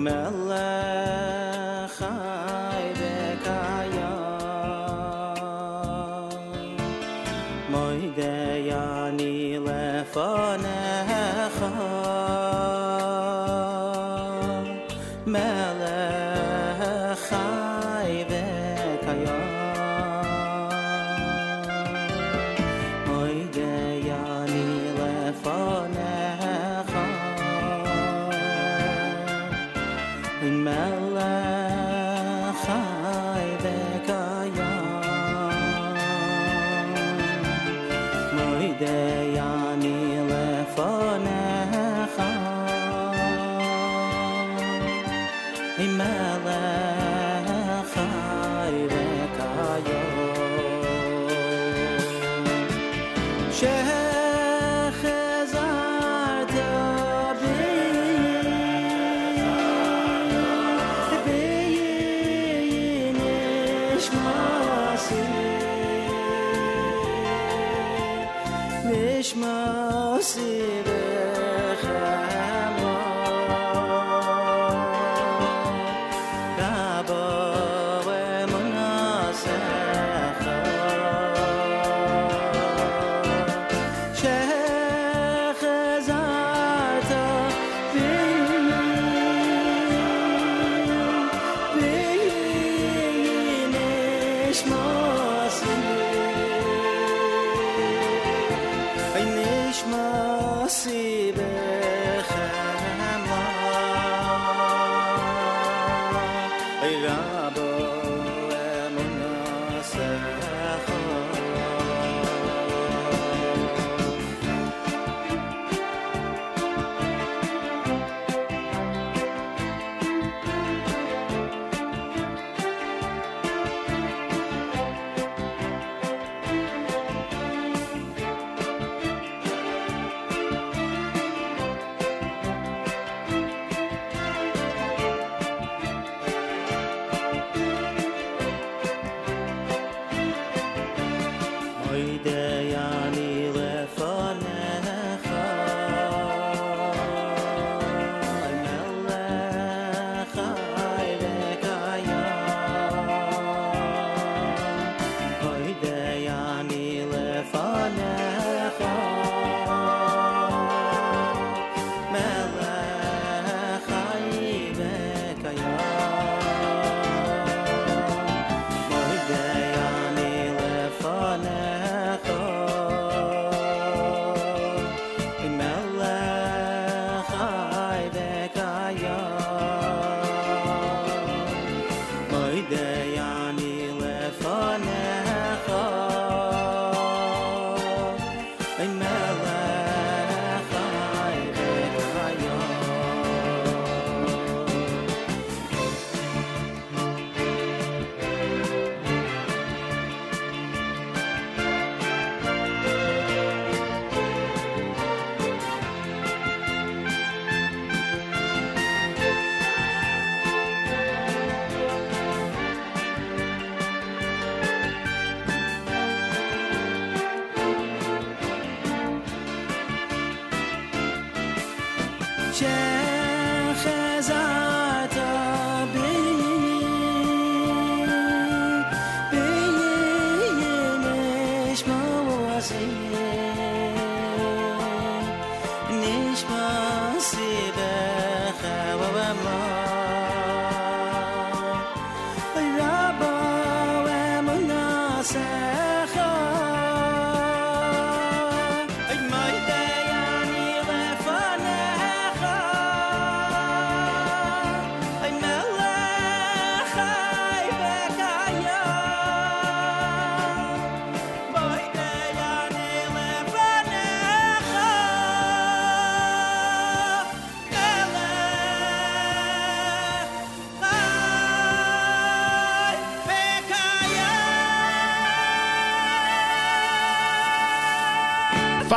ما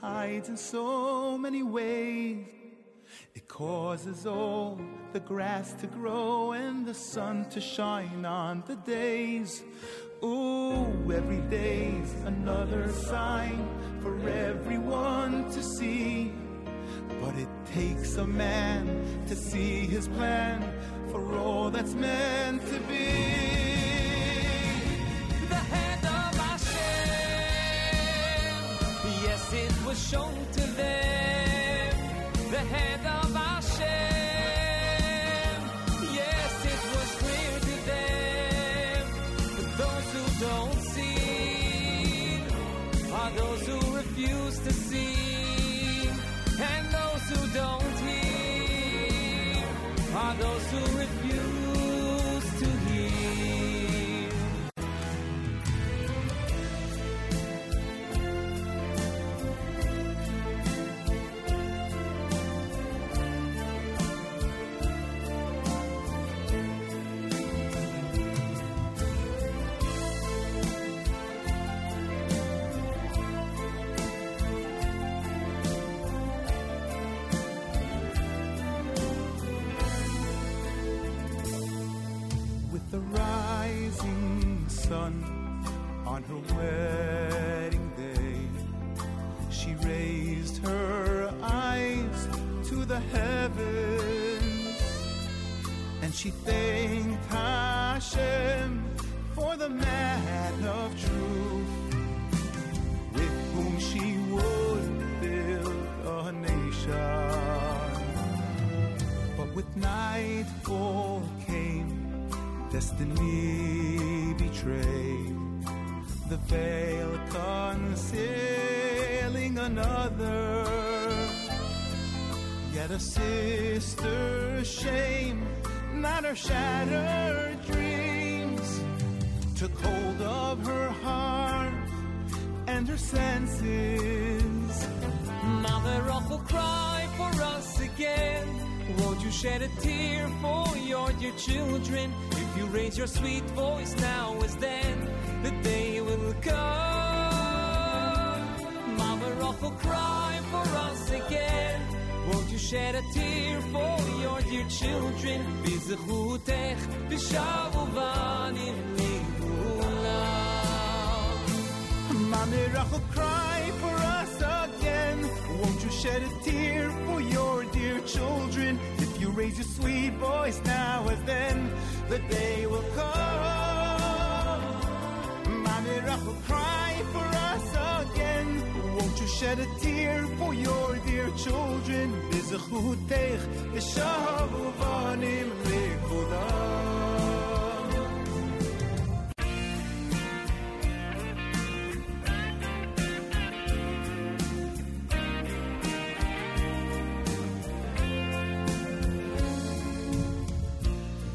Hides in so many ways. It causes all the grass to grow and the sun to shine on the days. Ooh, every day's another sign for everyone to see. But it takes a man to see his plan for all that's meant to be. Was to them the hand of she thanked Hashem for the man of truth with whom she would build a nation. But with nightfall came destiny betrayed the veil concealing another yet a sister's shame not her shattered dreams took hold of her heart and her senses Mother Rachel, cry for us again. Won't you shed a tear for your dear children? If you raise your sweet voice now as then, the day will come. Mother Rachel, cry for us again. Won't you shed a tear for your dear children? B'shavu vanim li'ulam. Mommy Rachel, cry for us again. Won't you shed a tear for your dear children? If you raise your sweet voice now as then, the day will come. Mommy Rachel, cry for us again. Won't you shed a tear for your dear children? B'shavu vanim li'ulam.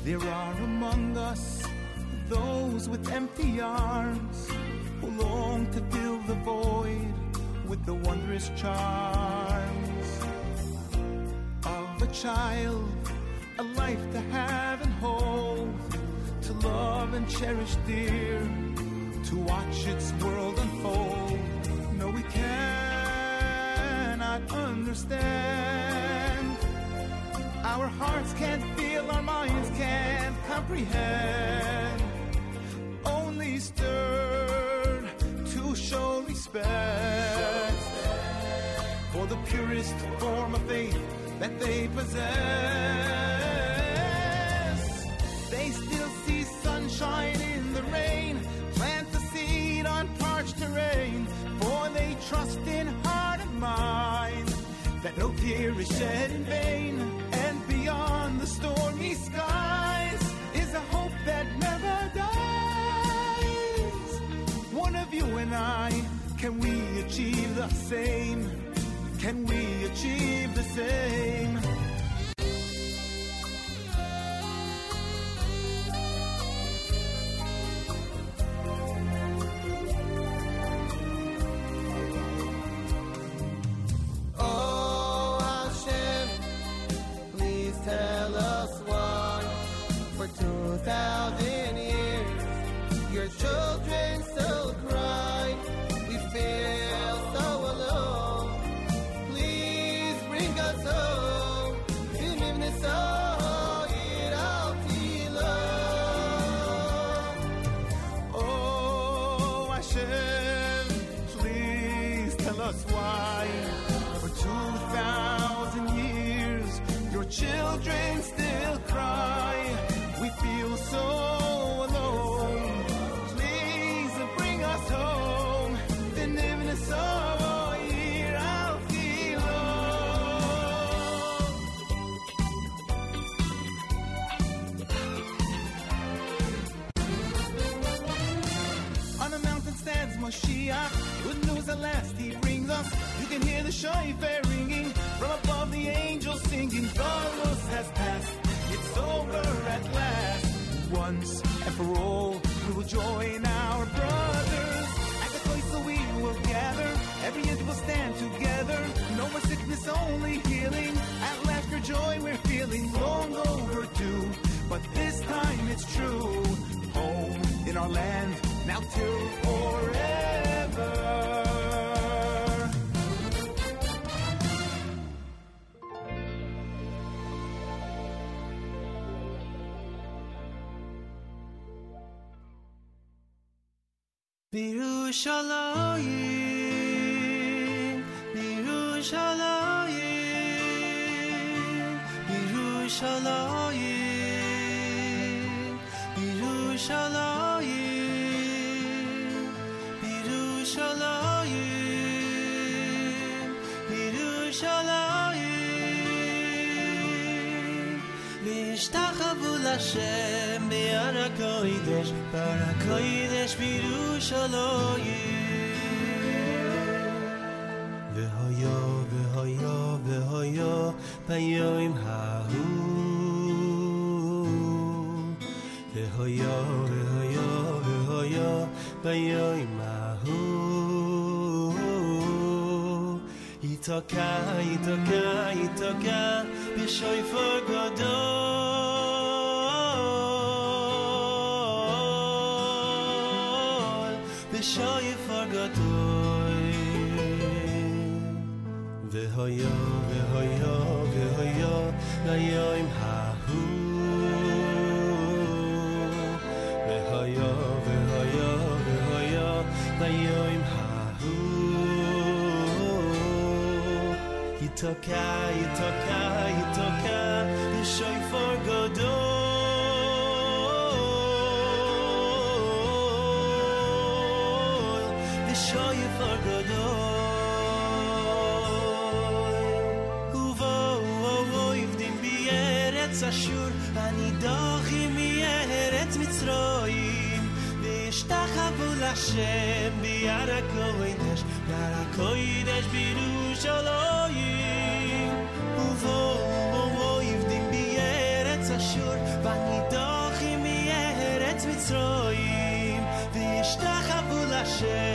There are among us those with empty arms who long to fill the void with the wondrous charms of a child, a life to have and hold, to love and cherish dear, to watch its world unfold. No, we cannot understand. Our hearts can't feel, our minds can't comprehend. Only stirred to show respect the purest form of faith that they possess. They still see sunshine in the rain, plant the seed on parched terrain, for they trust in heart and mind that no tear is shed in vain. And beyond the stormy skies is a hope that never dies. One of you and I, can we achieve the same? Can we achieve the same? At last he brings us. You can hear the shofar ringing from above the angels singing. Galus has passed. It's over at last. Once and for all, we will join our brothers. At the place where we will gather. Every inch will stand together. No more sickness, only healing. At last, for joy we're feeling long overdue. But this time it's true. Home in our land, now till forever. בירושלים, בירושלים, בירושלים, בירושלים, בירושלים, בירושלים, וישתחוו Hashem, Be'ara Kodesh, Bara Kodesh, Birushalayim. Ha'u. V'hoya, v'hoya, v'hoya, Bayoim Ha'u. Yitoka, yitoka, yitoka, B'shoifa Godol. gatoy ve hoyo ve hoyo ve hoyo la yoim ha hu ve hoyo ve hoyo ve hoyo ha hu itoka itoka itoka ishoy Show you for God oh kuvo oh oh in dem bier ets a shur ani doge mi heret mit tsroyim vi shtakhavla shem bi ara koi desh ara koi desh viru shalo yi kuvo oh oh in dem bier ets a shur ani doge mi heret mit tsroyim vi shtakhavla shem bi ara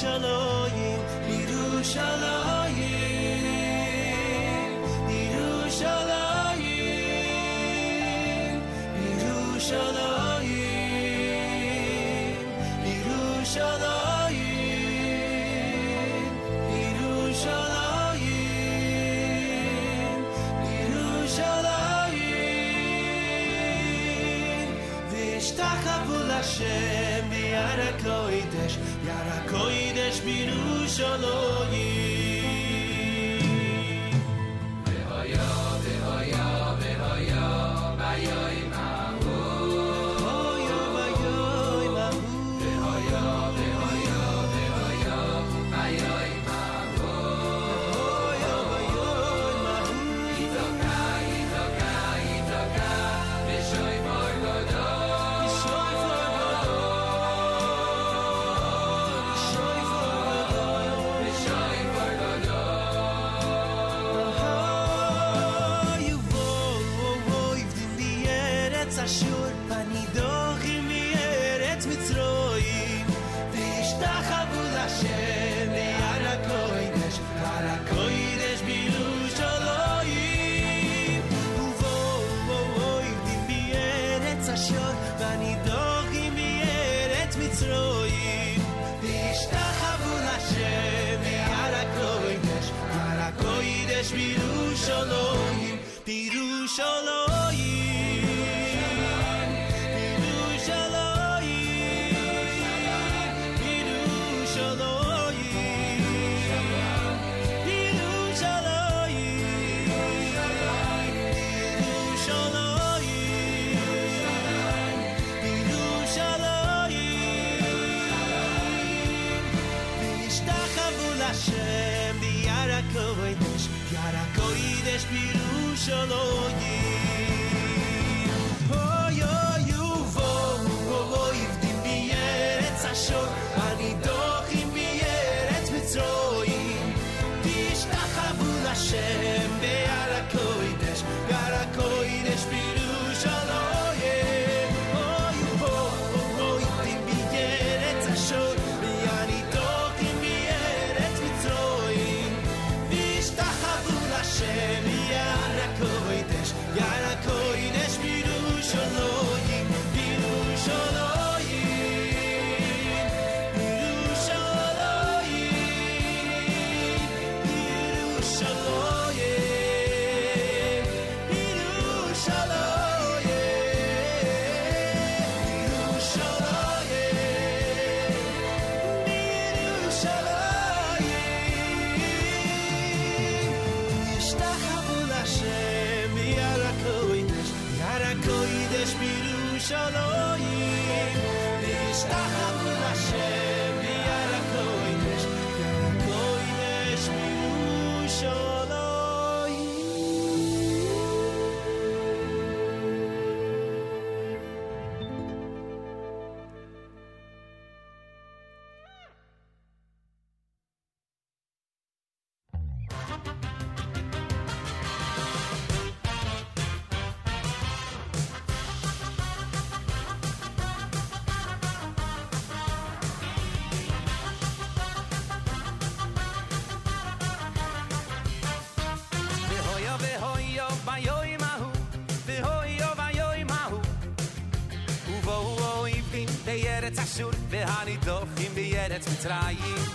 Yerushalayim, Yerushalayim, Yerushalayim, Yerushalayim, Yerushalayim, Yerushalayim, Yerushalayim, V'yishtachavu Hashem bi'ar הקודש, יד הקודש yeah, that's what I.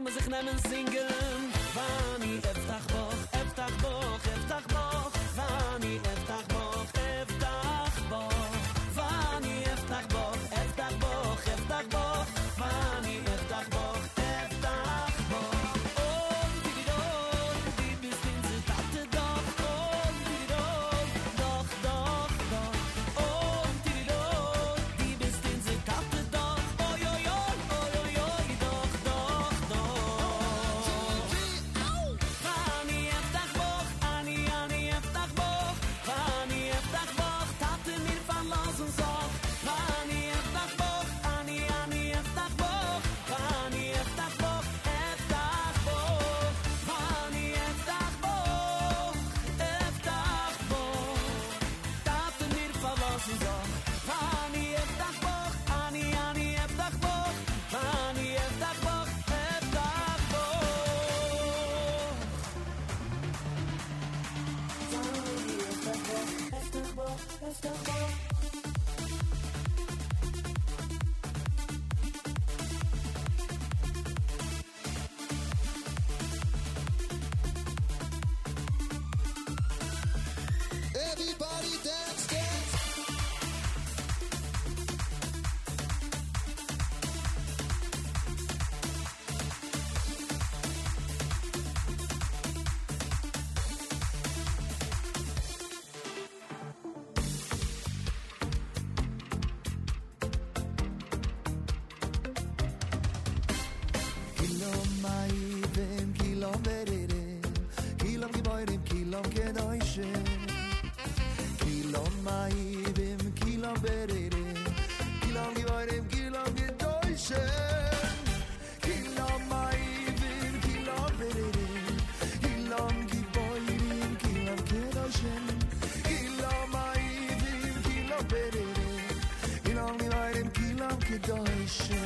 Kann man sich nehmen, singen, כולם כנוישן כולם מאיבים, כולם ברירים כולם גיבורים, כולם גדוישן כולם מאיבים, כולם ברירים כולם גיבורים, כולם כנוישן כולם מאיבים, כולם ברירים כולם גיבורים, כולם גדוישן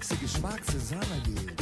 Zana geschmack se Zana.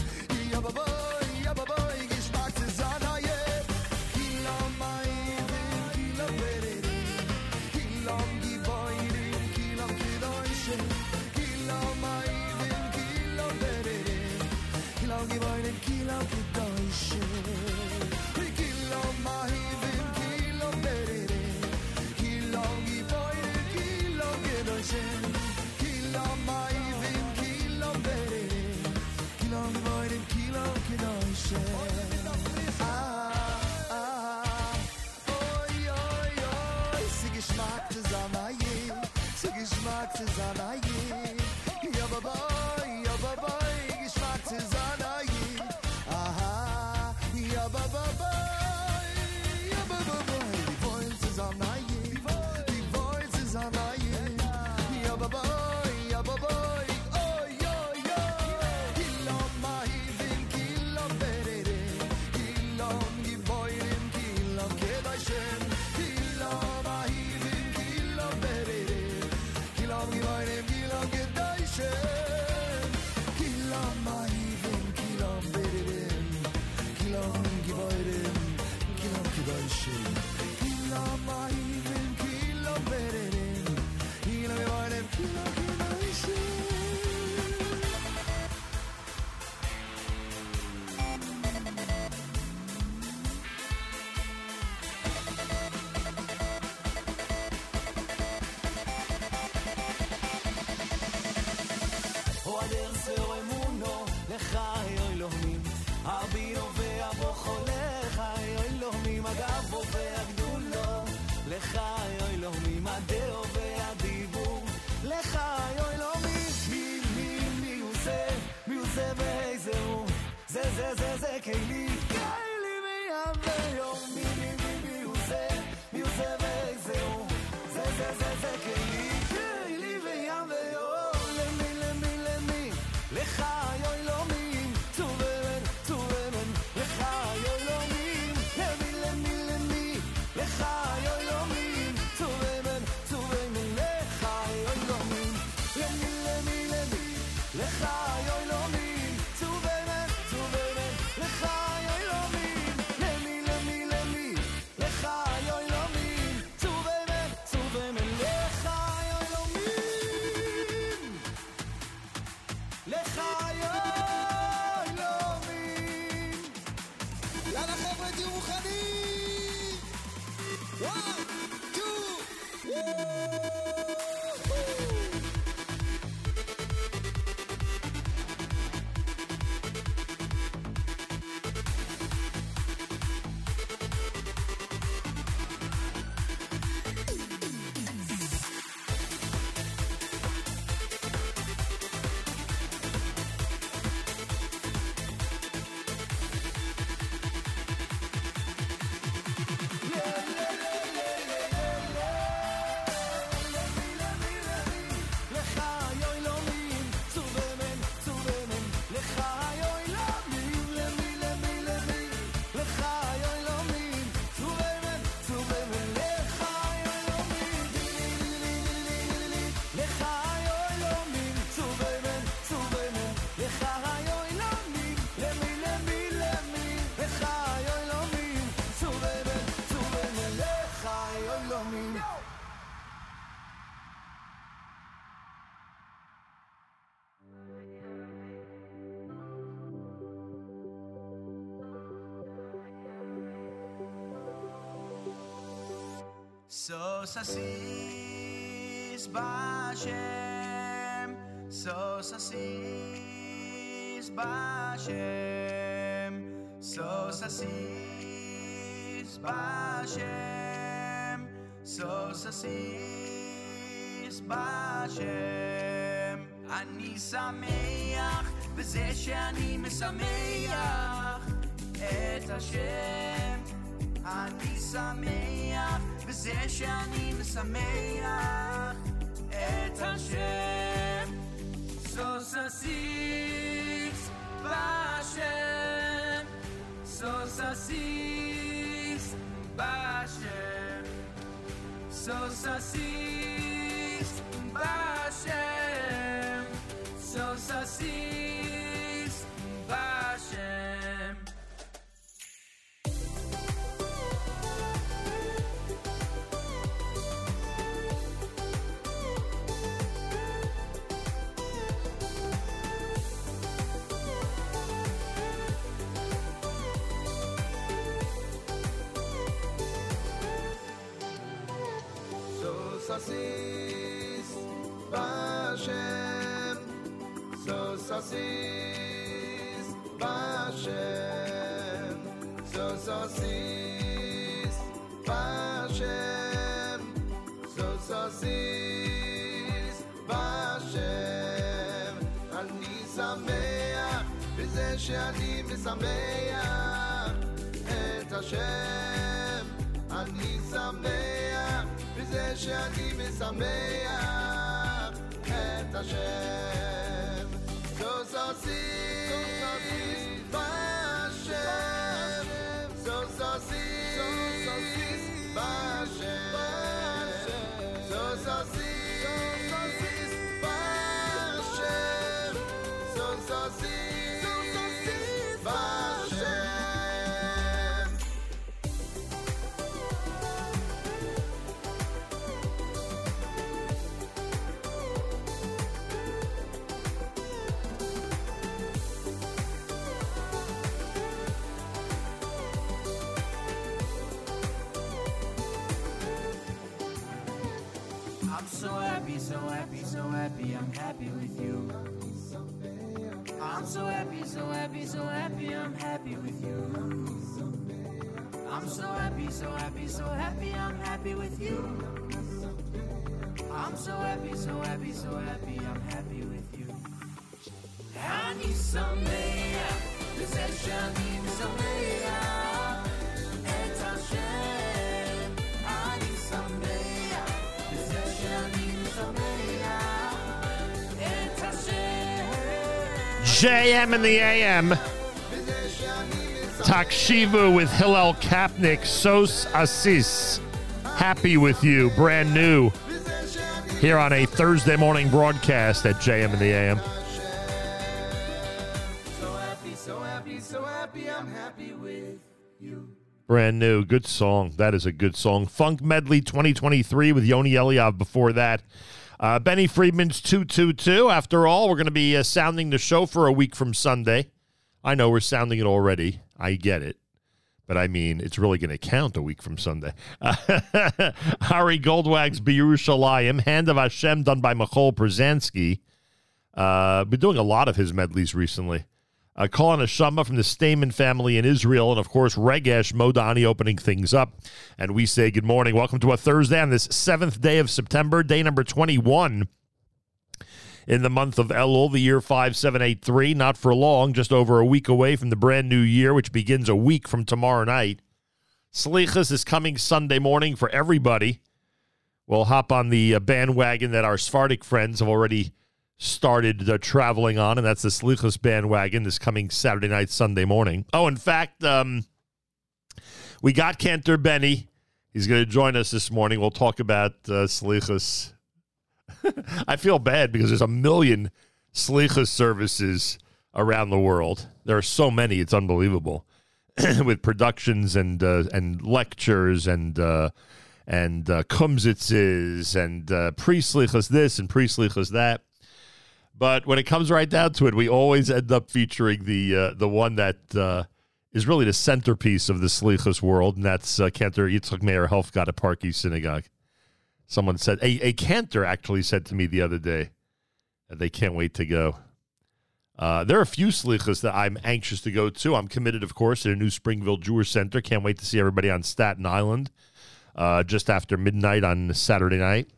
Sos Assis Bashem. so, Assis Bashem. so, Assis Bashem. so, Assis Bashem. אני שמח בזה שאני משמח את השם. אני שמח בזה שאני משמח את השם. סוס הסיס בהשם, סוס הסיס בהשם, סוס הסיס בהשם. שאני משמח את השם. אני שמח בזה שאני משמח את השם. happy, I'm happy with you. I'm so happy, so happy, so happy, I'm happy with you. אני שמח בזה שאני משמח את השם. אני שמח בזה שאני משמח את השם. JM in the AM. Takshivu with Hillel Kapnick, Sos Assis. Happy with you, brand new. Here on a Thursday morning broadcast at JM and the AM. So happy, so happy, so happy, I'm happy with you. Brand new. Good song. That is a good song. Funk Medley 2023 with Yoni Eliav before that. Uh, Benny Friedman's 222. After all, we're going to be uh, sounding the show for a week from Sunday. I know we're sounding it already. I get it. But I mean, it's really going to count a week from Sunday. Harry Goldwag's B'Yerushalayim, Hand of Hashem, done by Michal Pruzansky. Uh, been doing a lot of his medleys recently. Uh, calling a Shama from the Stamen family in Israel, and of course, Regesh Modani opening things up. And we say good morning. Welcome to a Thursday on this seventh day of September, day number 21 in the month of Elul, the year 5783. Not for long, just over a week away from the brand new year, which begins a week from tomorrow night. Slichas is coming Sunday morning for everybody. We'll hop on the uh, bandwagon that our Sephardic friends have already started uh, traveling on, and that's the Slichas bandwagon this coming Saturday night, Sunday morning. Oh, in fact, um, we got Cantor Benny. He's going to join us this morning. We'll talk about uh, Slichas. I feel bad because there's a million Slichas services around the world. There are so many; it's unbelievable. With productions and uh, and lectures and uh, and uh, kumsitzes and uh, this and pre-slichas that. But when it comes right down to it, we always end up featuring the uh, the one that uh, is really the centerpiece of the slichas world, and that's uh, Cantor Yitzchak Meir Helfgott at Synagogue. Someone said a, a cantor actually said to me the other day that they can't wait to go. Uh, there are a few slichas that I'm anxious to go to. I'm committed, of course, to the new Springville Jewish Center. Can't wait to see everybody on Staten Island uh, just after midnight on Saturday night.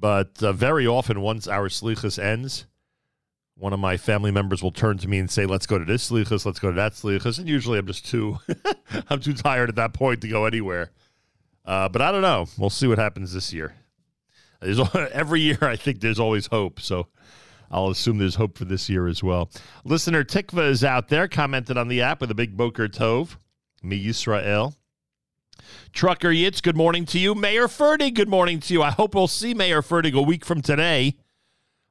But uh, very often, once our slichas ends, one of my family members will turn to me and say, "Let's go to this slichas, let's go to that slichas," and usually I'm just too, I'm too tired at that point to go anywhere. Uh, but I don't know. We'll see what happens this year. There's, every year, I think there's always hope. So I'll assume there's hope for this year as well. Listener Tikva is out there, commented on the app with a big Boker Tov. Me Yisrael. Trucker Yitz, good morning to you. Mayor Fertig, good morning to you. I hope we'll see Mayor Fertig a week from today,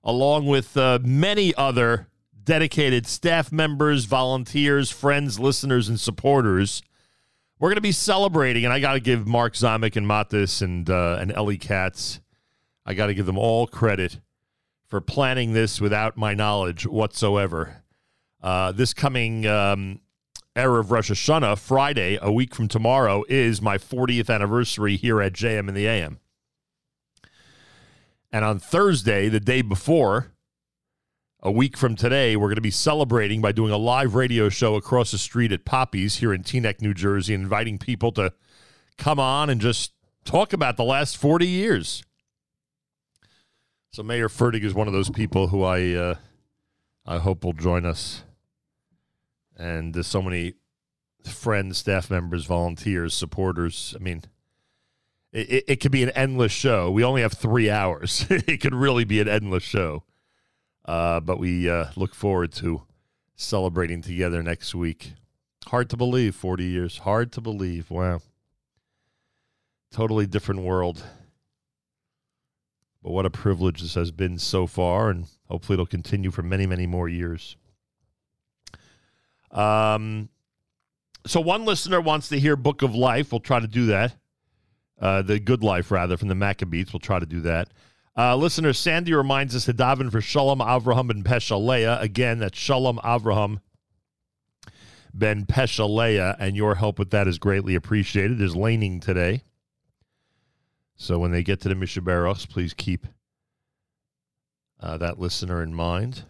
along with uh, many other dedicated staff members, volunteers, friends, listeners, and supporters. We're going to be celebrating, and I got to give Mark Zamek and Matis and uh, and Ellie Katz, I got to give them all credit for planning this without my knowledge whatsoever. Uh, this coming um, of Rosh Hashanah, Friday, a week from tomorrow, is my 40th anniversary here at JM in the AM. And on Thursday, the day before, a week from today, we're going to be celebrating by doing a live radio show across the street at Poppy's here in Teaneck, New Jersey, inviting people to come on and just talk about the last 40 years. So Mayor Fertig is one of those people who I uh, I hope will join us. And there's so many friends, staff members, volunteers, supporters. I mean, it, it could be an endless show. We only have three hours. it could really be an endless show. Uh, but we uh, look forward to celebrating together next week. Hard to believe, 40 years. Hard to believe. Wow. Totally different world. But what a privilege this has been so far, and hopefully it'll continue for many, many more years. Um, so one listener wants to hear Book of Life. We'll try to do that. Uh, the Good Life, rather, from the Maccabees. We'll try to do that. Uh, listener Sandy reminds us to daven for Shalom Avraham ben Peshaleah. Again, that's Shalom Avraham ben Peshaleah, and your help with that is greatly appreciated. There's laning today. So when they get to the Mishaberos, please keep uh, that listener in mind.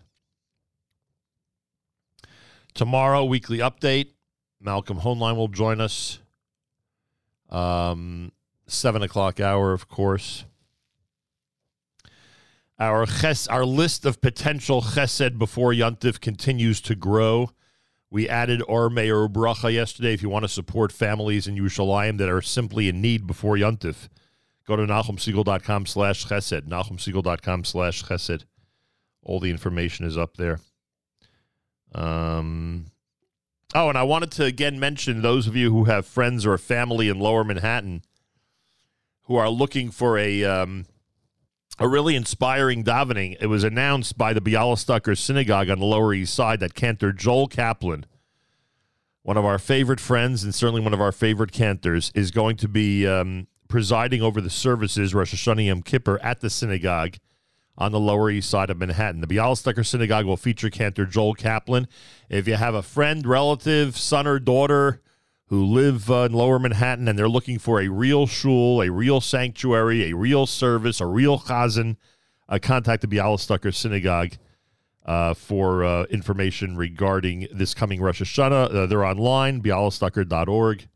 Tomorrow, weekly update. Malcolm Hoenlein will join us. Um, seven o'clock hour, of course. Our ches, our list of potential chesed before Yontif continues to grow. We added Or Meir Bracha yesterday. If you want to support families in Yerushalayim that are simply in need before Yontif, go to NachumSegal.com slash chesed. NachumSegal.com slash chesed. All the information is up there. Um, oh, and I wanted to again mention those of you who have friends or family in Lower Manhattan who are looking for a um, a really inspiring davening. It was announced by the Bialystoker Synagogue on the Lower East Side that cantor Joel Kaplan, one of our favorite friends and certainly one of our favorite cantors, is going to be um, presiding over the services Rosh Hashanah Yom Kippur at the synagogue on the Lower East Side of Manhattan. The Bialystoker Synagogue will feature cantor Joel Kaplan. If you have a friend, relative, son, or daughter who live uh, in Lower Manhattan and they're looking for a real shul, a real sanctuary, a real service, a real chazan, uh, contact the Bialystoker Synagogue uh, for uh, information regarding this coming Rosh Hashanah. Uh, they're online, bialystoker.org.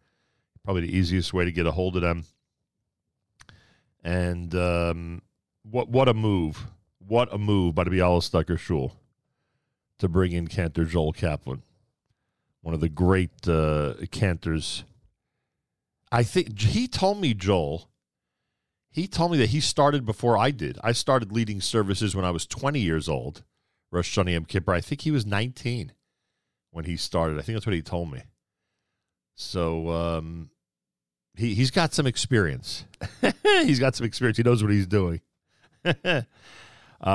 Probably the easiest way to get a hold of them. And um, what what a move! What a move by the Bialystoker Shul to bring in Cantor Joel Kaplan one of the great uh, cantors. I think he told me, Joel, he told me that he started before I did. I started leading services when I was 20 years old, Rosh Hashanah Yom Kippur. I think he was 19 when he started. I think that's what he told me. So um, he, he's got some experience. he's got some experience. He knows what he's doing. uh,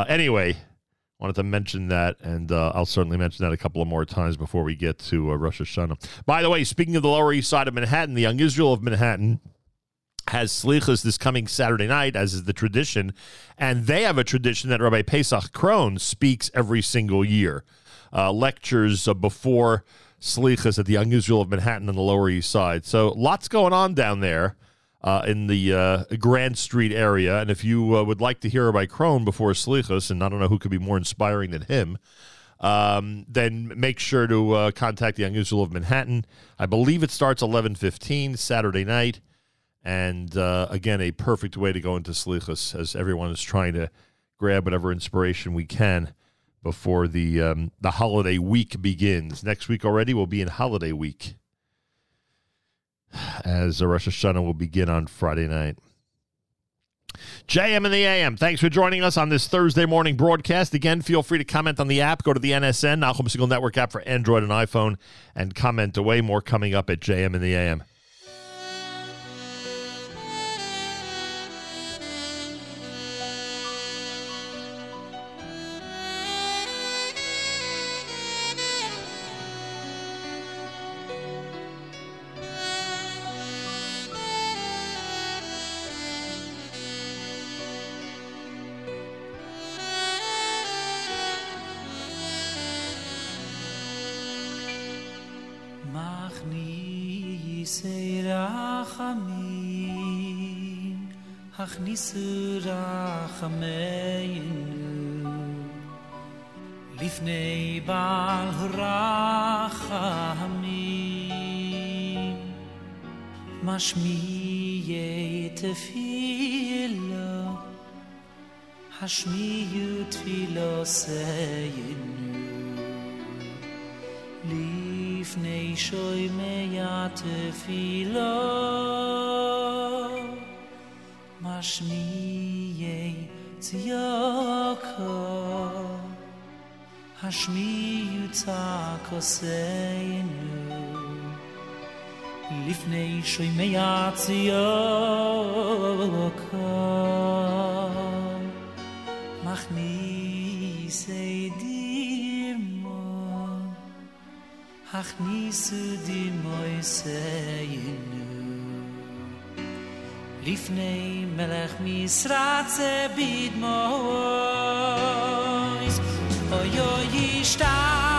anyway, wanted to mention that, and uh, I'll certainly mention that a couple of more times before we get to uh, Rosh Hashanah. By the way, speaking of the Lower East Side of Manhattan, the Young Israel of Manhattan has slichas this coming Saturday night, as is the tradition, and they have a tradition that Rabbi Pesach Krohn speaks every single year, uh, lectures uh, before slichas at the Young Israel of Manhattan on the Lower East Side. So lots going on down there uh, in the uh, Grand Street area. And if you uh, would like to hear by Krohn before Slichus, and I don't know who could be more inspiring than him, um, then make sure to uh, contact the Israel of Manhattan. I believe it starts 11:15 Saturday night, and uh, again, a perfect way to go into Slichus as everyone is trying to grab whatever inspiration we can before the um, the holiday week begins. Next week already will be in holiday week as the Rosh Hashanah will begin on Friday night. JM and the AM. Thanks for joining us on this Thursday morning broadcast. Again, feel free to comment on the app. Go to the NSN, Nachum Segal Network app for Android and iPhone, and comment away. More coming up at JM and the AM. Rachameynu lifnei bal rachamim. Mashmiye tefilo hashmiyu tefilo seyinu lifnei לפני shoy me yat filo mashmi ye tsyako hashmi yutako sei nu shoy me mach di Ach niese di moise inu Lifnei melech misratze bid mois. Oyo yi shtar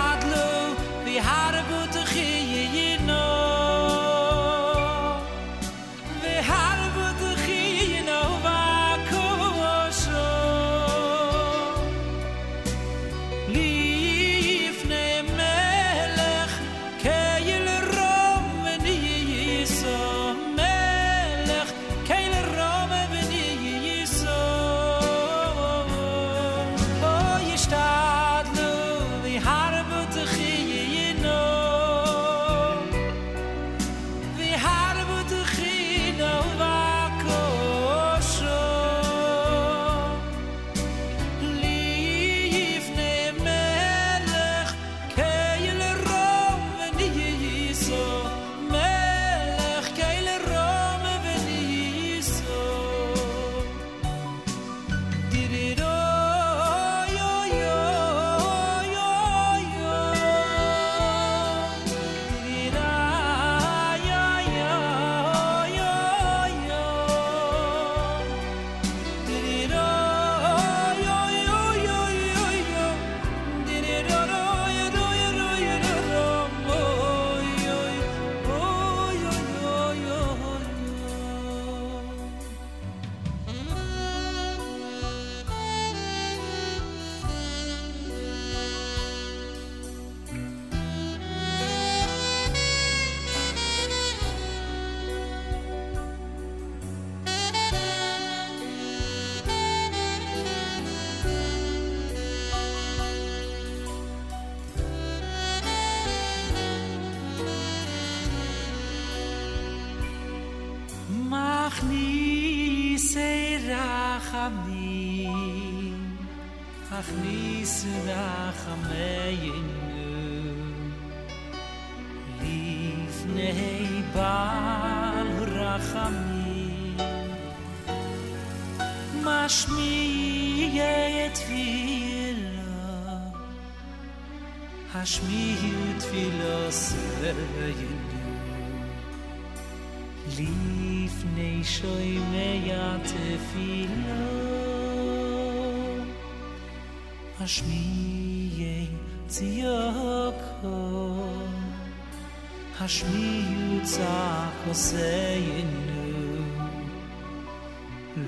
shmiyutza khoseinu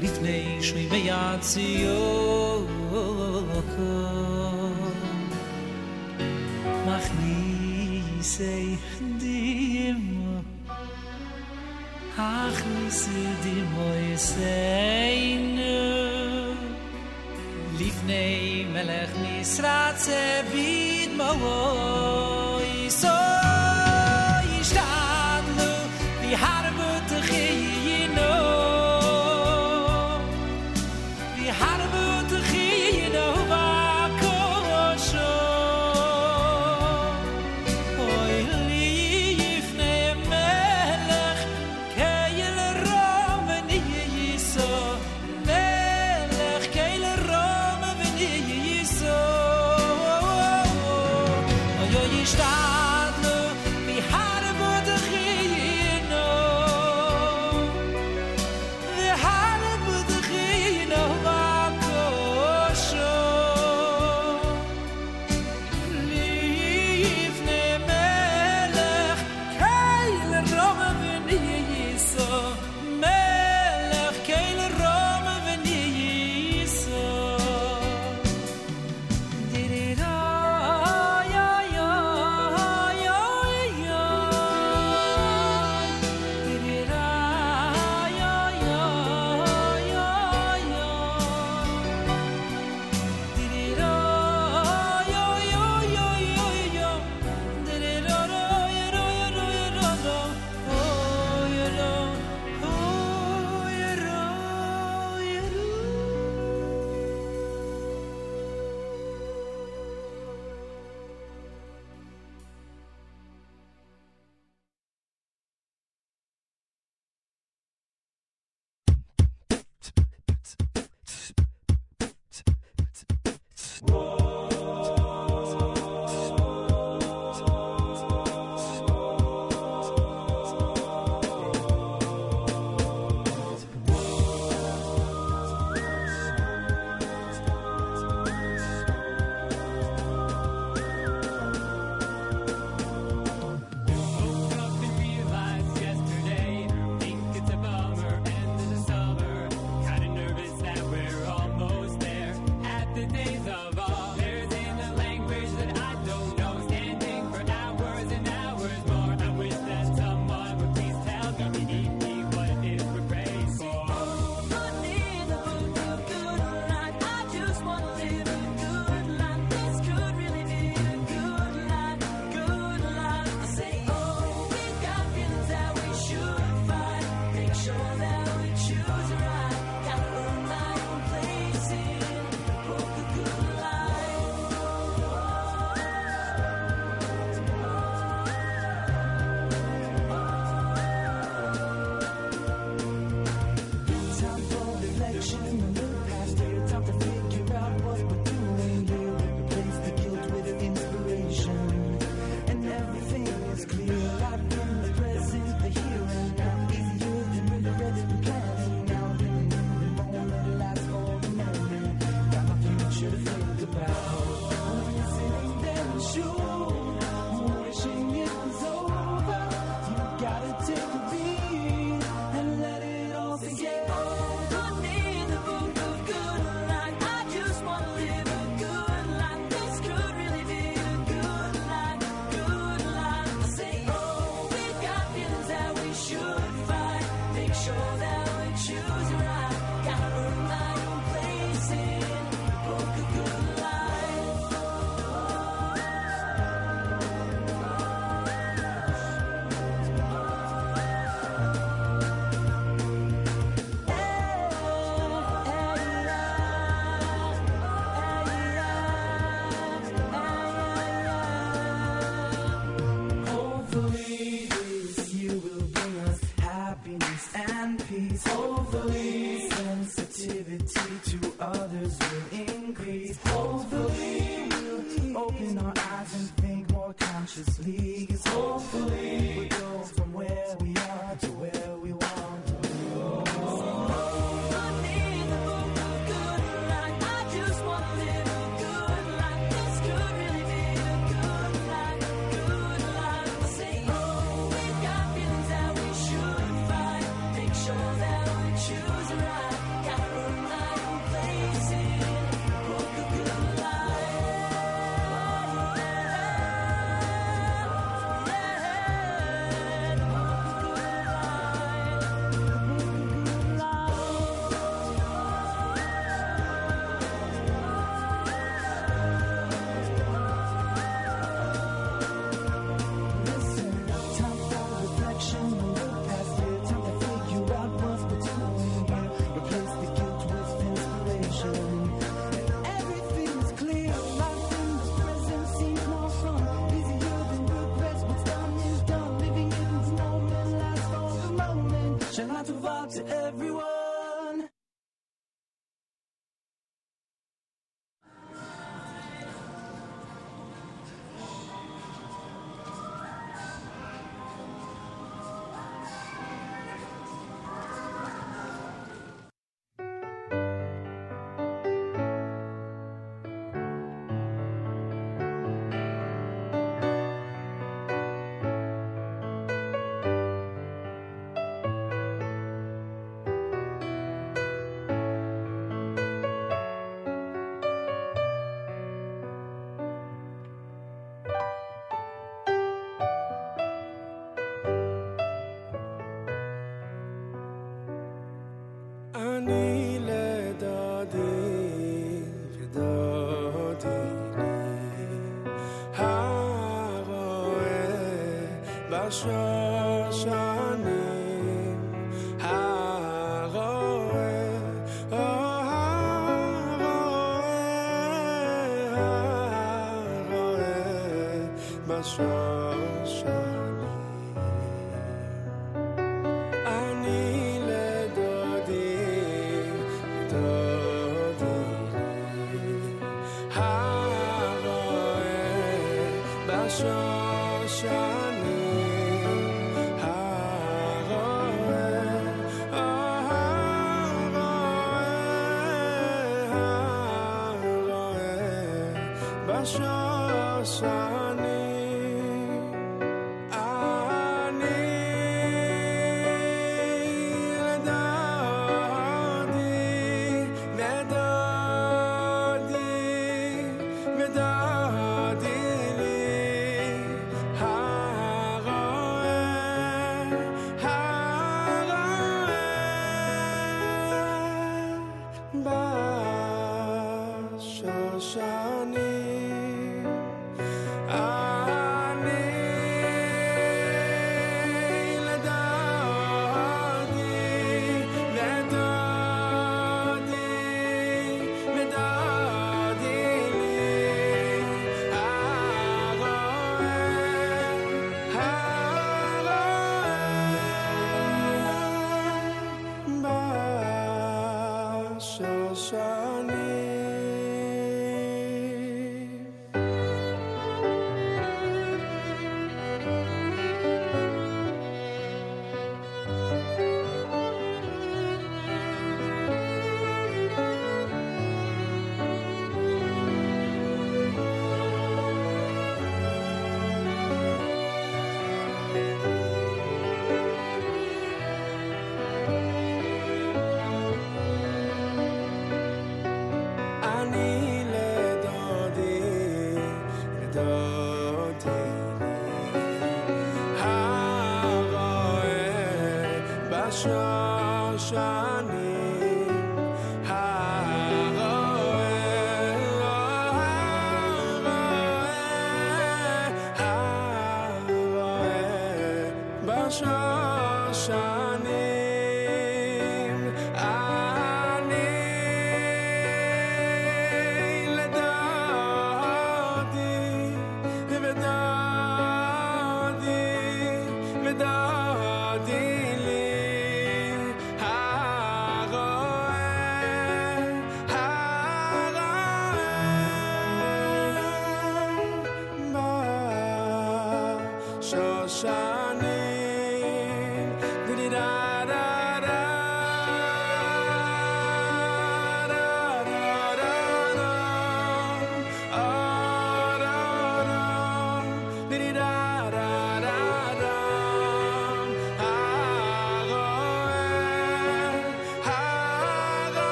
lifnei shoy beyatzio ko machni sei dim ach mis di moy seinu lifnei melech misratze bit mo oh, oh, oh.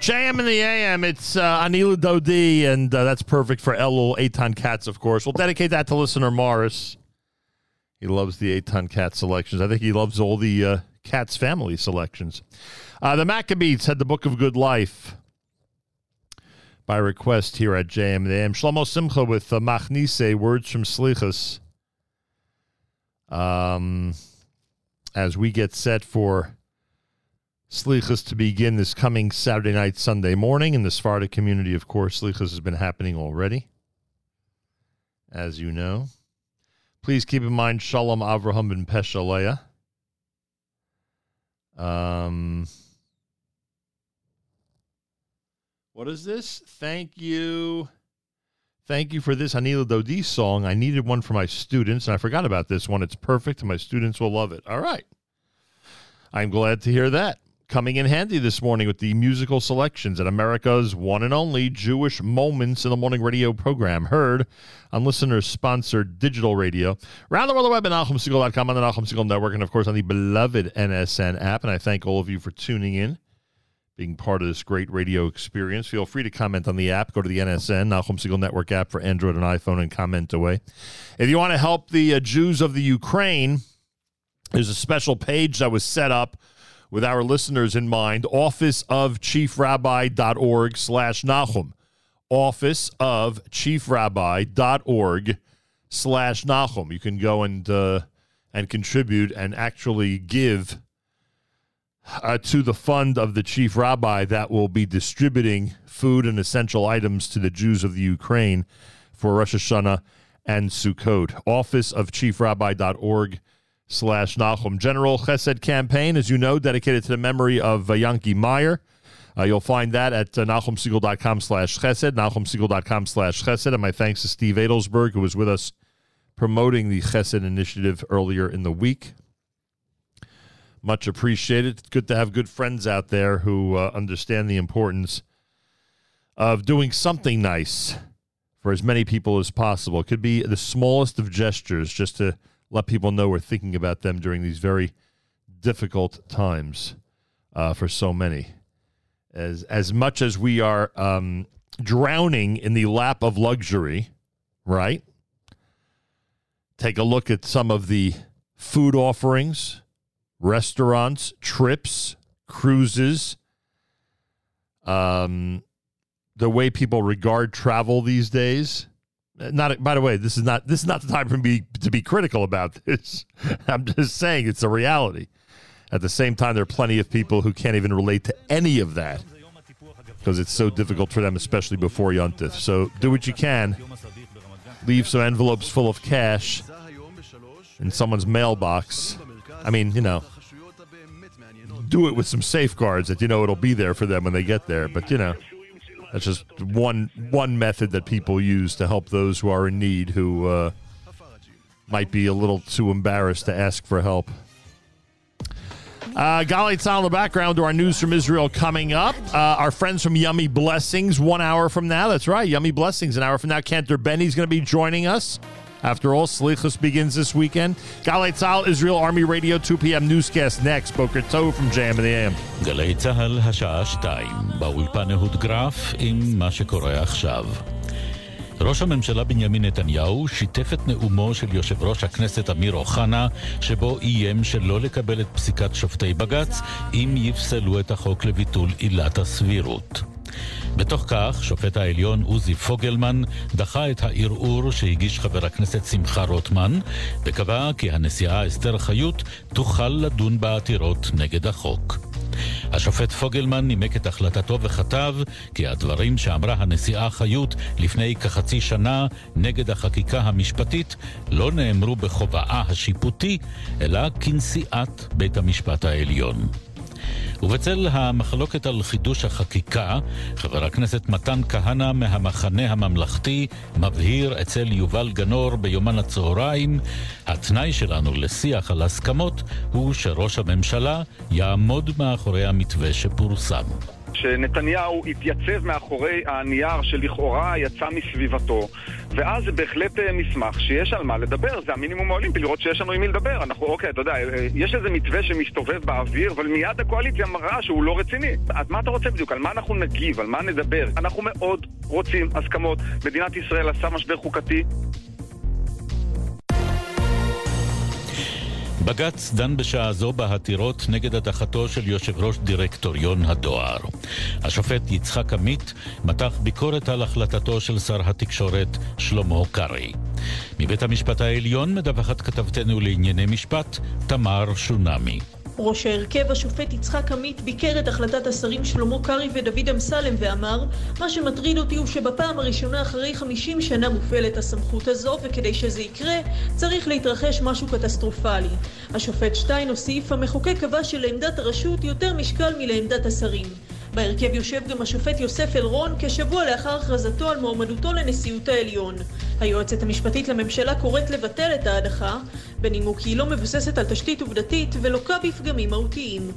JM in the AM. It's uh, Anila Dodi, and uh, that's perfect for Elul Eitan Katz, of course. We'll dedicate that to listener Morris. He loves the Eitan Katz selections. I think he loves all the uh, Katz family selections. Uh, the Maccabees had the Book of Good Life by request here at JM the AM. Shlomo Simcha with uh, Machnise, Words from Slichas. Um, as we get set for Slichas to begin this coming Saturday night, Sunday morning. In the Sephardic community, of course, Slichas has been happening already, as you know. Please keep in mind Shalom Avraham ben Peshaleah. Um, what is this? Thank you. Thank you for this Anila Dodi song. I needed one for my students, and I forgot about this one. It's perfect, and my students will love it. All right. I'm glad to hear that. Coming in handy this morning with the musical selections at America's one and only Jewish Moments in the Morning radio program, heard on listeners sponsored digital radio. Around the world, the web at NachumSegal.com on the Segal Network, and of course on the beloved NSN app. And I thank all of you for tuning in, being part of this great radio experience. Feel free to comment on the app. Go to the NSN, Segal Network app for Android and iPhone, and comment away. If you want to help the uh, Jews of the Ukraine, there's a special page that was set up with our listeners in mind, officeofchiefrabbi.org slash Nachum. Office of chiefrabbi.org slash Nachum. You can go and uh, and contribute and actually give uh, to the fund of the chief rabbi that will be distributing food and essential items to the Jews of the Ukraine for Rosh Hashanah and Sukkot. Office of chiefrabbi.org slash Nachum. General Chesed campaign, as you know, dedicated to the memory of uh, Yankee Meyer. Uh, you'll find that at uh, NachumSegal.com slash Chesed, NachumSegal.com slash Chesed. And my thanks to Steve Adelsberg, who was with us promoting the Chesed initiative earlier in the week. Much appreciated. It's good to have good friends out there who uh, understand the importance of doing something nice for as many people as possible. It could be the smallest of gestures just to let people know we're thinking about them during these very difficult times uh, for so many. As as much as we are um, drowning in the lap of luxury, right? Take a look at some of the food offerings, restaurants, trips, cruises, um, the way people regard travel these days. Not by the way, this is not this is not the time for me to be critical about this. I'm just saying it's a reality. At the same time, there are plenty of people who can't even relate to any of that because it's so difficult for them, especially before Yontif. So do what you can. Leave some envelopes full of cash in someone's mailbox. I mean, you know, do it with some safeguards that you know it'll be there for them when they get there. But you know, that's just one one method that people use to help those who are in need who uh, might be a little too embarrassed to ask for help. Uh, Tzal in the background to our news from Israel coming up. Uh, our friends from Yummy Blessings, one hour from now. That's right, Yummy Blessings, an hour from now. Cantor Benny's going to be joining us. After all, Slichus begins this weekend. Galei Tzal, Israel Army Radio, 2 p.m. newscast next. Boker Tov from JM in the AM. גלי צה"ל, השעה שתיים, באולפן אהוד גרף עם מה שקורה עכשיו. ראש הממשלה בנימין נתניהו שיתף את נאומו של יושב ראש הכנסת אמיר אוחנה, שבו איים שלא לקבל את פסיקת שופטי בג"ץ אם יפסלו את החוק לביטול עילת הסבירות. בתוך כך, שופט העליון עוזי פוגלמן דחה את הערעור שהגיש חבר הכנסת שמחה רוטמן, וקבע כי הנשיאה אסתר חיות תוכל לדון בעתירות נגד החוק. השופט פוגלמן נימק את החלטתו וכתב כי הדברים שאמרה הנשיאה חיות לפני כחצי שנה נגד החקיקה המשפטית לא נאמרו בכובעה השיפוטי, אלא כנשיאת בית המשפט העליון. ובצל המחלוקת על חידוש החקיקה, חבר הכנסת מתן כהנא מהמחנה הממלכתי מבהיר אצל יובל גנור ביומן הצהריים, התנאי שלנו לשיח על הסכמות הוא שראש הממשלה יעמוד מאחורי המתווה שפורסם. שנתניהו התייצב מאחורי הנייר שלכאורה יצא מסביבתו ואז זה בהחלט אה, מסמך שיש על מה לדבר, זה המינימום האולימפי, לראות שיש לנו עם מי לדבר. אנחנו, אוקיי, אתה יודע, אה, יש איזה מתווה שמסתובב באוויר, אבל מיד הקואליציה מראה שהוא לא רציני. אז מה אתה רוצה בדיוק? על מה אנחנו נגיב? על מה נדבר? אנחנו מאוד רוצים הסכמות. מדינת ישראל עשה משבר חוקתי, בג"ץ דן בשעה זו בעתירות נגד הדחתו של יושב ראש דירקטוריון הדואר. השופט יצחק עמית מתח ביקורת על החלטתו של שר התקשורת שלמה קרעי. מבית המשפט העליון מדווחת כתבתנו לענייני משפט, תמר שונמי. ראש ההרכב, השופט יצחק עמית, ביקר את החלטת השרים שלמה קרעי ודוד אמסלם ואמר מה שמטריד אותי הוא שבפעם הראשונה אחרי 50 שנה מופעלת הסמכות הזו וכדי שזה יקרה צריך להתרחש משהו קטסטרופלי. השופט שטיין הוסיף, המחוקק קבע שלעמדת הרשות יותר משקל מלעמדת השרים. בהרכב יושב גם השופט יוסף אלרון כשבוע לאחר הכרזתו על מועמדותו לנשיאות העליון. היועצת המשפטית לממשלה קוראת לבטל את ההדחה, בנימוק היא לא מבוססת על תשתית עובדתית ולוקה בפגמים מהותיים.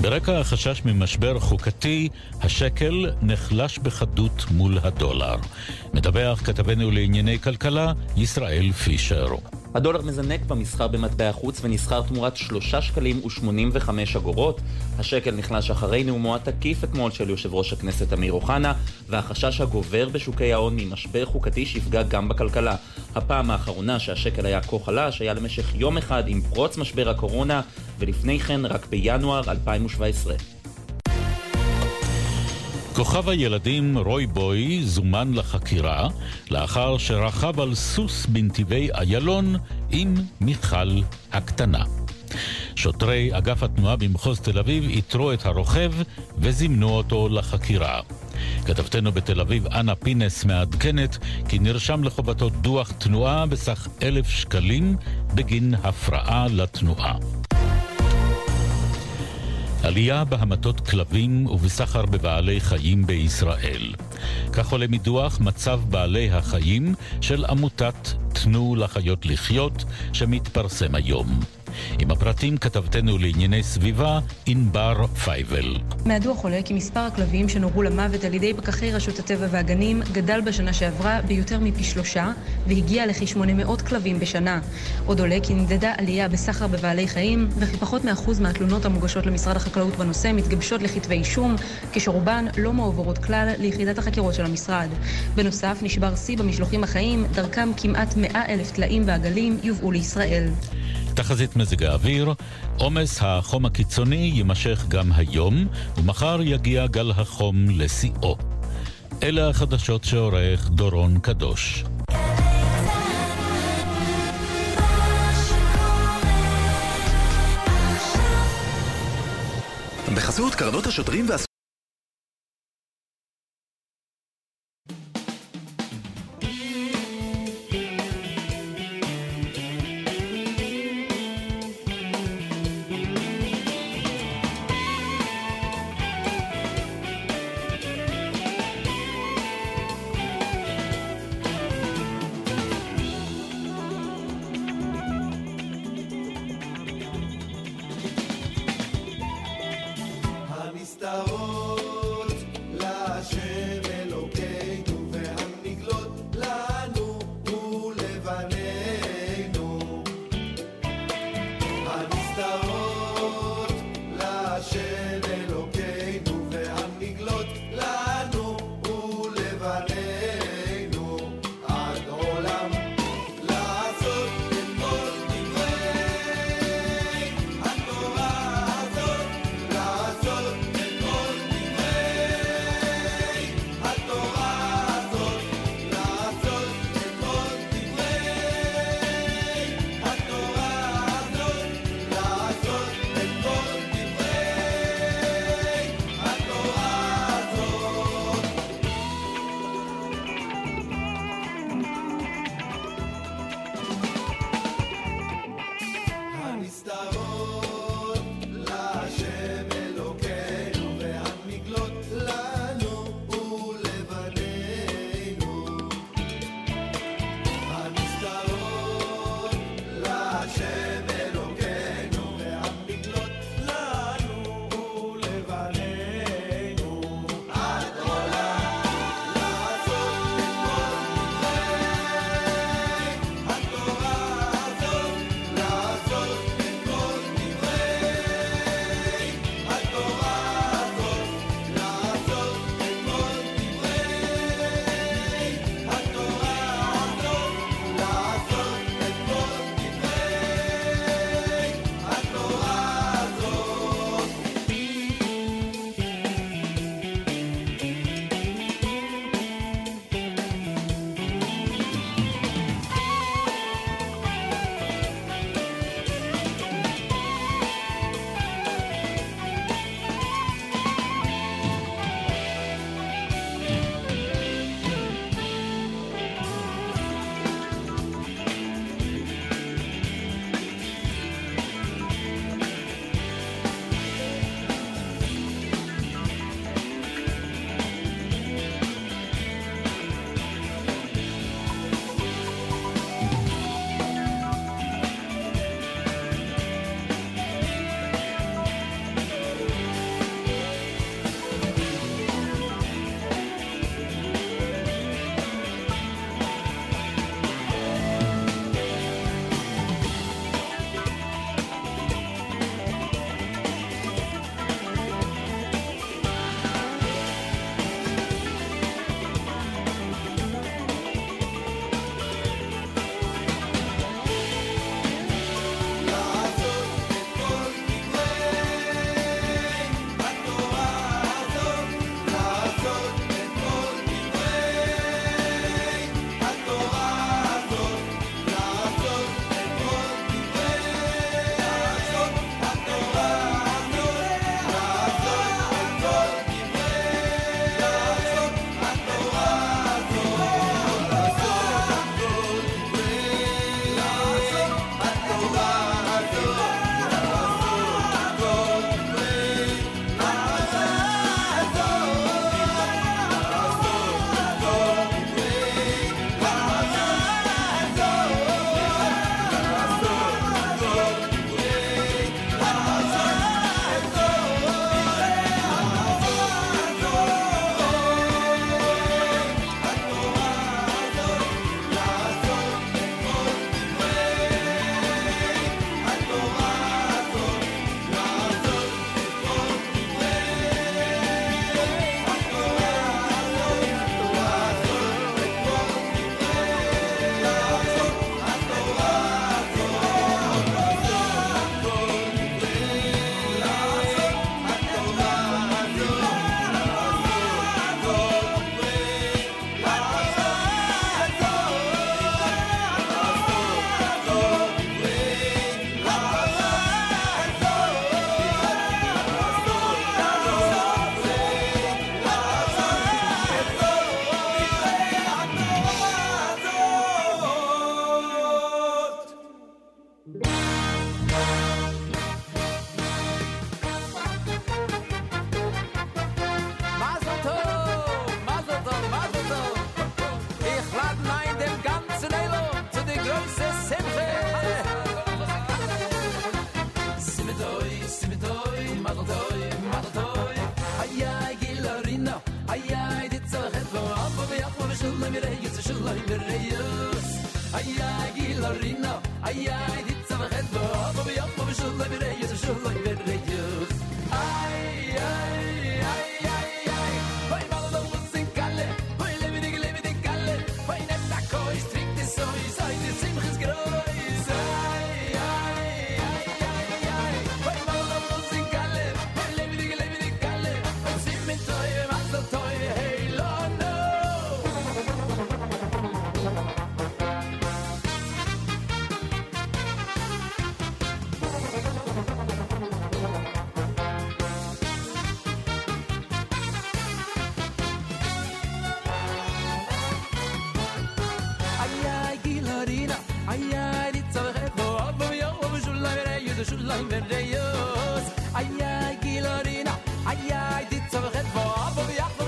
ברקע החשש ממשבר חוקתי, השקל נחלש בחדות מול הדולר. מדווח כתבנו לענייני כלכלה, ישראל פישר. הדולר מזנק במסחר במטבע חוץ ונסחר תמורת 3 שקלים ו-85 אגורות. השקל נחלש אחרי נאומו התקיף אתמול של יושב ראש הכנסת אמיר אוחנה, והחשש הגובר בשוקי ההון ממשבר חוקתי שיפגע גם בכלכלה. הפעם האחרונה שהשקל היה כה חלש היה למשך יום אחד עם פרוץ משבר הקורונה, ולפני כן רק בינואר 2017. כוכב הילדים רוי בוי זומן לחקירה לאחר שרכב על סוס בנתיבי איילון עם מיכל הקטנה. שוטרי אגף התנועה במחוז תל אביב איתרו את הרוכב וזימנו אותו לחקירה. כתבתנו בתל אביב, אנה פינס, מעדכנת כי נרשם לחובתו דוח תנועה בסך אלף שקלים בגין הפרעה לתנועה. עלייה בהמתות כלבים ובסחר בבעלי חיים בישראל. כך עולה מדוח מצב בעלי החיים של עמותת תנו לחיות לחיות שמתפרסם היום. עם הפרטים כתבתנו לענייני סביבה, ענבר פייבל. מהדוח עולה כי מספר הכלבים שנורו למוות על ידי פקחי רשות הטבע והגנים גדל בשנה שעברה ביותר מפי שלושה והגיע לכ-800 כלבים בשנה. עוד עולה כי נמדדה עלייה בסחר בבעלי חיים וכי פחות מאחוז מהתלונות המוגשות למשרד החקלאות בנושא מתגבשות לכתבי אישום, כשרובן לא מועברות כלל ליחידת החקירות של המשרד. בנוסף, נשבר שיא במשלוחים החיים, דרכם כמעט 100 אלף טלאים ועגלים יובאו לישראל. תחזית מזג האוויר, עומס החום הקיצוני יימשך גם היום, ומחר יגיע גל החום לשיאו. אלה החדשות שעורך דורון קדוש. בחסות קרנות השוטרים והס...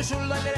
Koşullar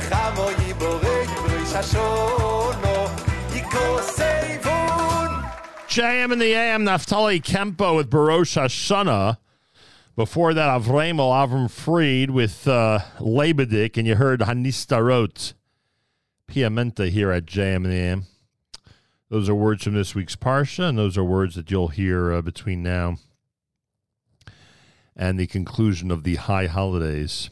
yiborek shashono yikose yivon JM in the AM, Naftali Kempeh with Barosh Hashanah. Before that, Avremel Avram Fried with uh, Lebedik, and you heard Hanistarot Piamenta here at JM in the AM. Those are words from this week's Parsha, and those are words that you'll hear uh, between now and the conclusion of the high holidays.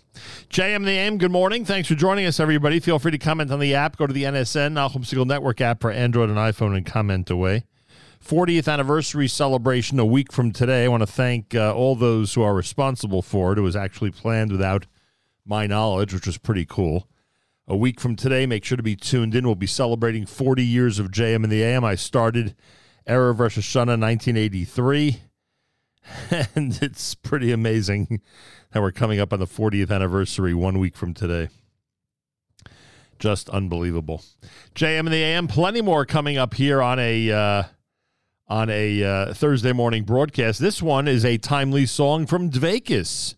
JM the AM, good morning. Thanks for joining us, everybody. Feel free to comment on the app. Go to the NSN, Nachum Segal Network app for Android and iPhone, and comment away. 40th anniversary celebration a week from today. I want to thank uh, all those who are responsible for it. It was actually planned without my knowledge, which was pretty cool. A week from today, make sure to be tuned in. We'll be celebrating 40 years of JM in the AM. I started Erev Rosh Hashanah 1983, and it's pretty amazing that we're coming up on the 40th anniversary one week from today. Just unbelievable. JM and the AM, plenty more coming up here on a uh, on a uh, Thursday morning broadcast. This one is a timely song from Dveykus.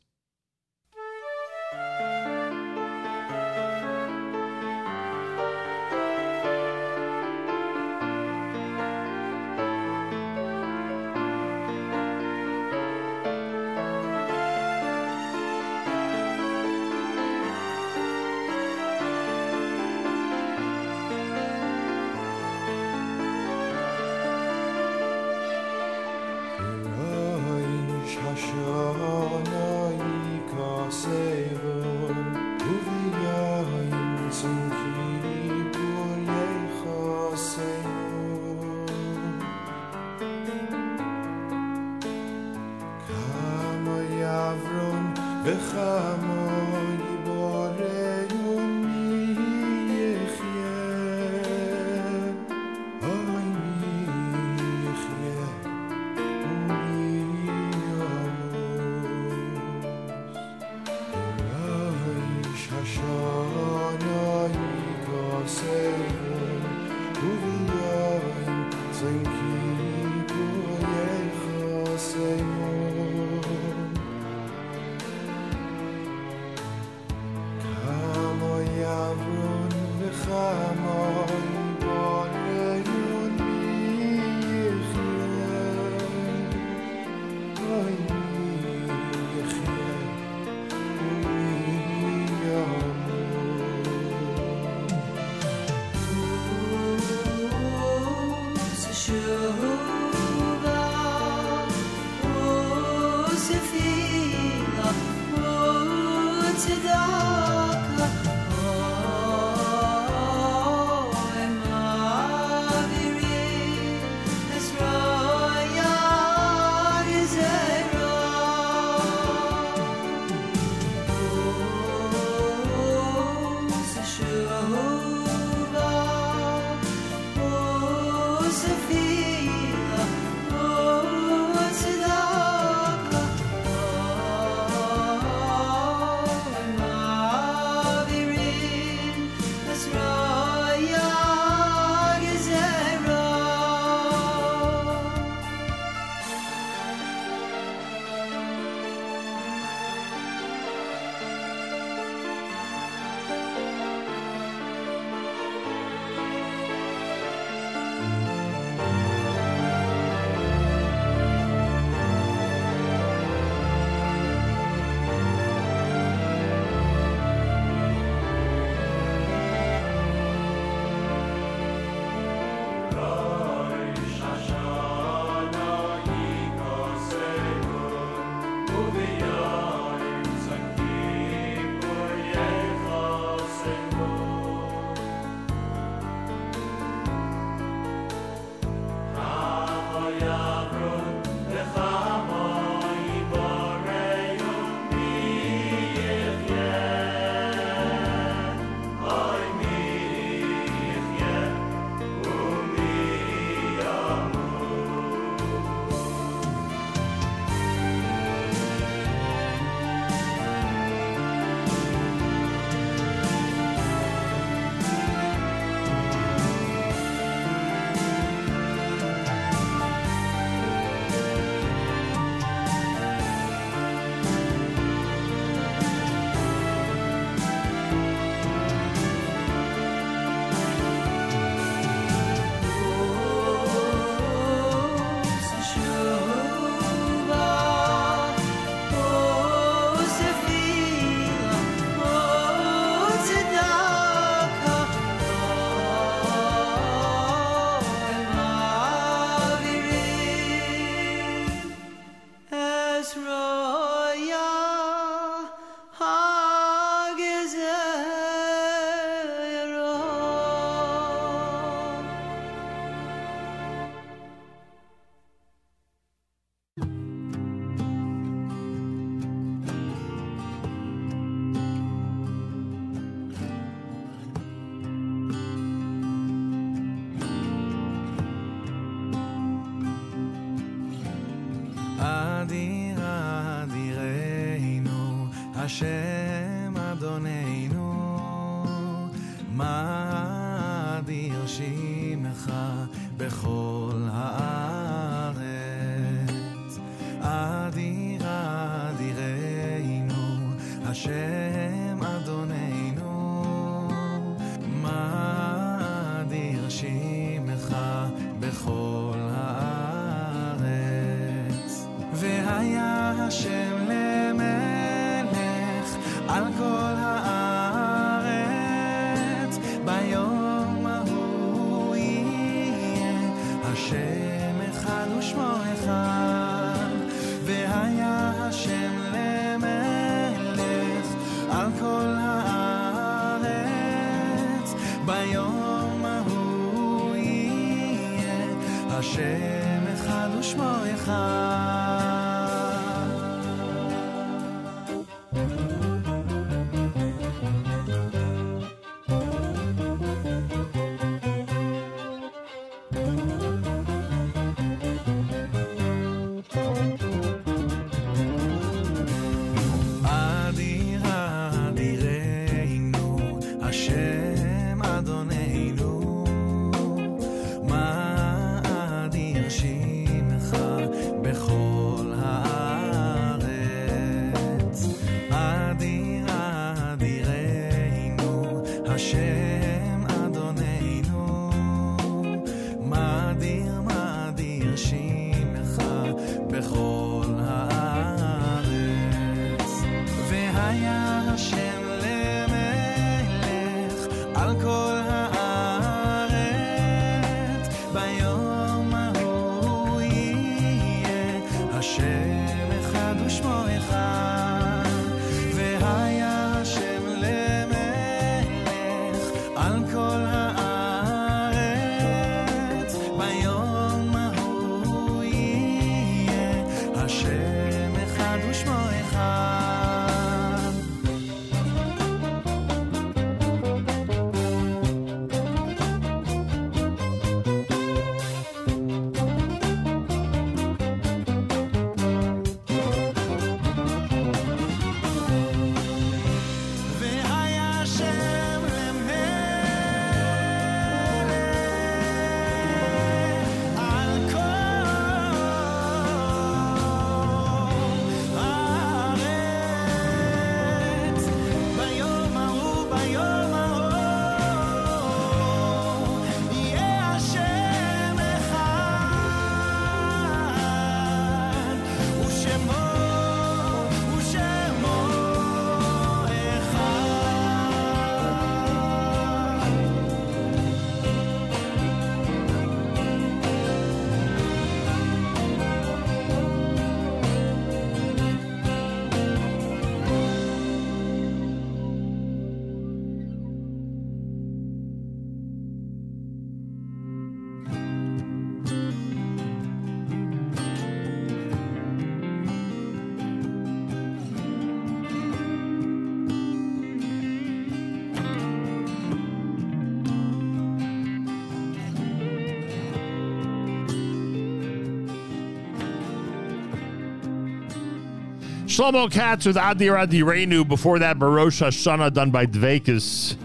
Shlomo Katz with Adir Adirenu. Before that, Barosh Hashanah done by Dveykus.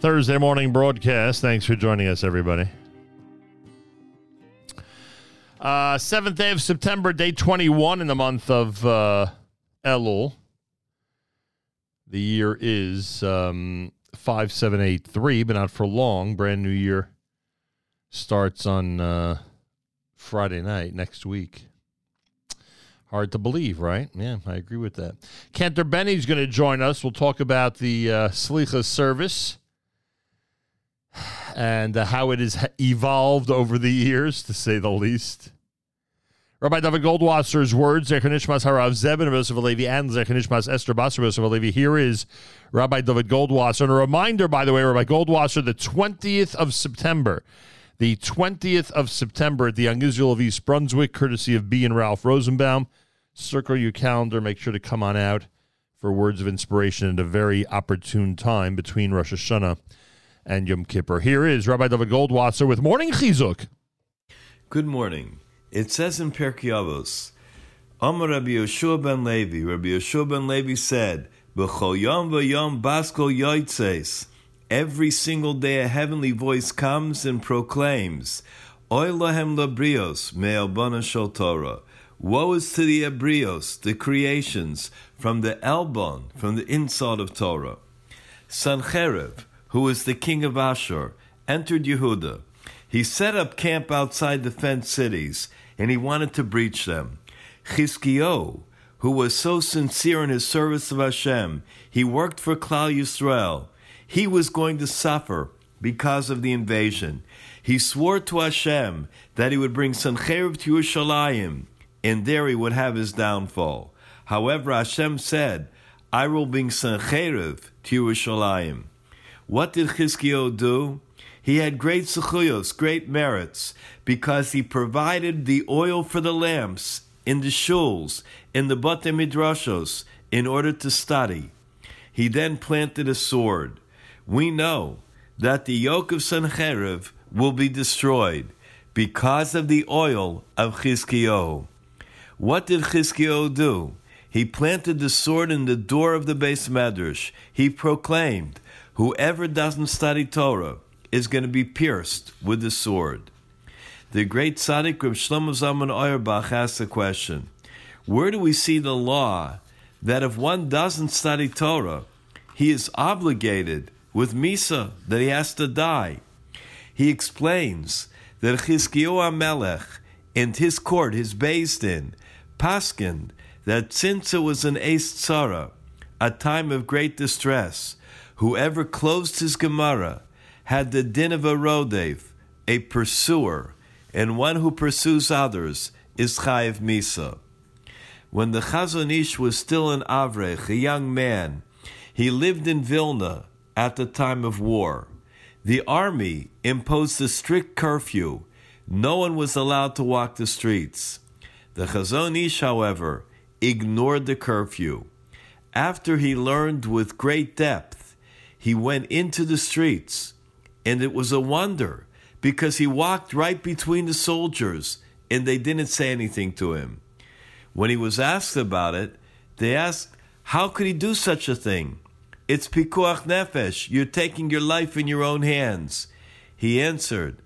Thursday morning broadcast. Thanks for joining us, everybody. Uh, 7th day of September, day 21 in the month of uh, Elul. The year is um, 5783, but not for long. Brand new year starts on uh, Friday night next week. Hard to believe, right? Yeah, I agree with that. Cantor Benny's going to join us. We'll talk about the uh, Slicha service and uh, how it has evolved over the years, to say the least. Rabbi David Goldwasser's words, Zechanishmas Harav Zebin of Levi and Zechanishmas Esther Basar of Levi. Here is Rabbi David Goldwasser. And a reminder, by the way, Rabbi Goldwasser, the 20th of September. The 20th of September at the Young Israel of East Brunswick, courtesy of B and Ralph Rosenbaum. Circle your calendar. Make sure to come on out for words of inspiration at a very opportune time between Rosh Hashanah and Yom Kippur. Here is Rabbi David Goldwasser with Morning Chizuk. Good morning. It says in Pirkei Avos, Amar Rabbi Yehoshua ben Levi. Rabbi Yehoshua ben Levi said, B'chol yom v'yom basko yoitzes. Every single day a heavenly voice comes and proclaims, Oy lahem labrios me'elbana shel Torah. Woe is to the Ebrios, the creations, from the Elbon, from the inside of Torah. Sancherib, who was the king of Ashur, entered Yehuda. He set up camp outside the fenced cities, and he wanted to breach them. Chizkio, who was so sincere in his service of Hashem, he worked for Klal Yisrael. He was going to suffer because of the invasion. He swore to Hashem that he would bring Sancherib to Yerushalayim, and there he would have his downfall. However, Hashem said, I will bring Sancherib to Yerushalayim. What did Chizkio do? He had great zechuyos, great merits, because he provided the oil for the lamps in the shuls, in the bate midrashos, in order to study. He then planted a sword. We know that the yoke of Sancherib will be destroyed because of the oil of Chizkio. What did Chizkio do? He planted the sword in the door of the base medrash. He proclaimed, "Whoever doesn't study Torah is going to be pierced with the sword." The great tzaddik Reb Shlomo Zalman Auerbach asked the question: Where do we see the law that if one doesn't study Torah, he is obligated with misa that he has to die? He explains that Chizkiyahu Melech and his court, his based Din, paskined that since it was an Eis a time of great distress, whoever closed his Gemara had the din of a Rodev, a pursuer, and one who pursues others is Chayiv Misa. When the Chazon Ish was still an Avrech, a young man, he lived in Vilna at the time of war. The army imposed a strict curfew. No one was allowed to walk the streets. The Chazon Ish, however, ignored the curfew. After he learned with great depth, he went into the streets, and it was a wonder because he walked right between the soldiers and they didn't say anything to him. When he was asked about it, they asked, How could he do such a thing? It's pikuach nefesh. You're taking your life in your own hands. He answered,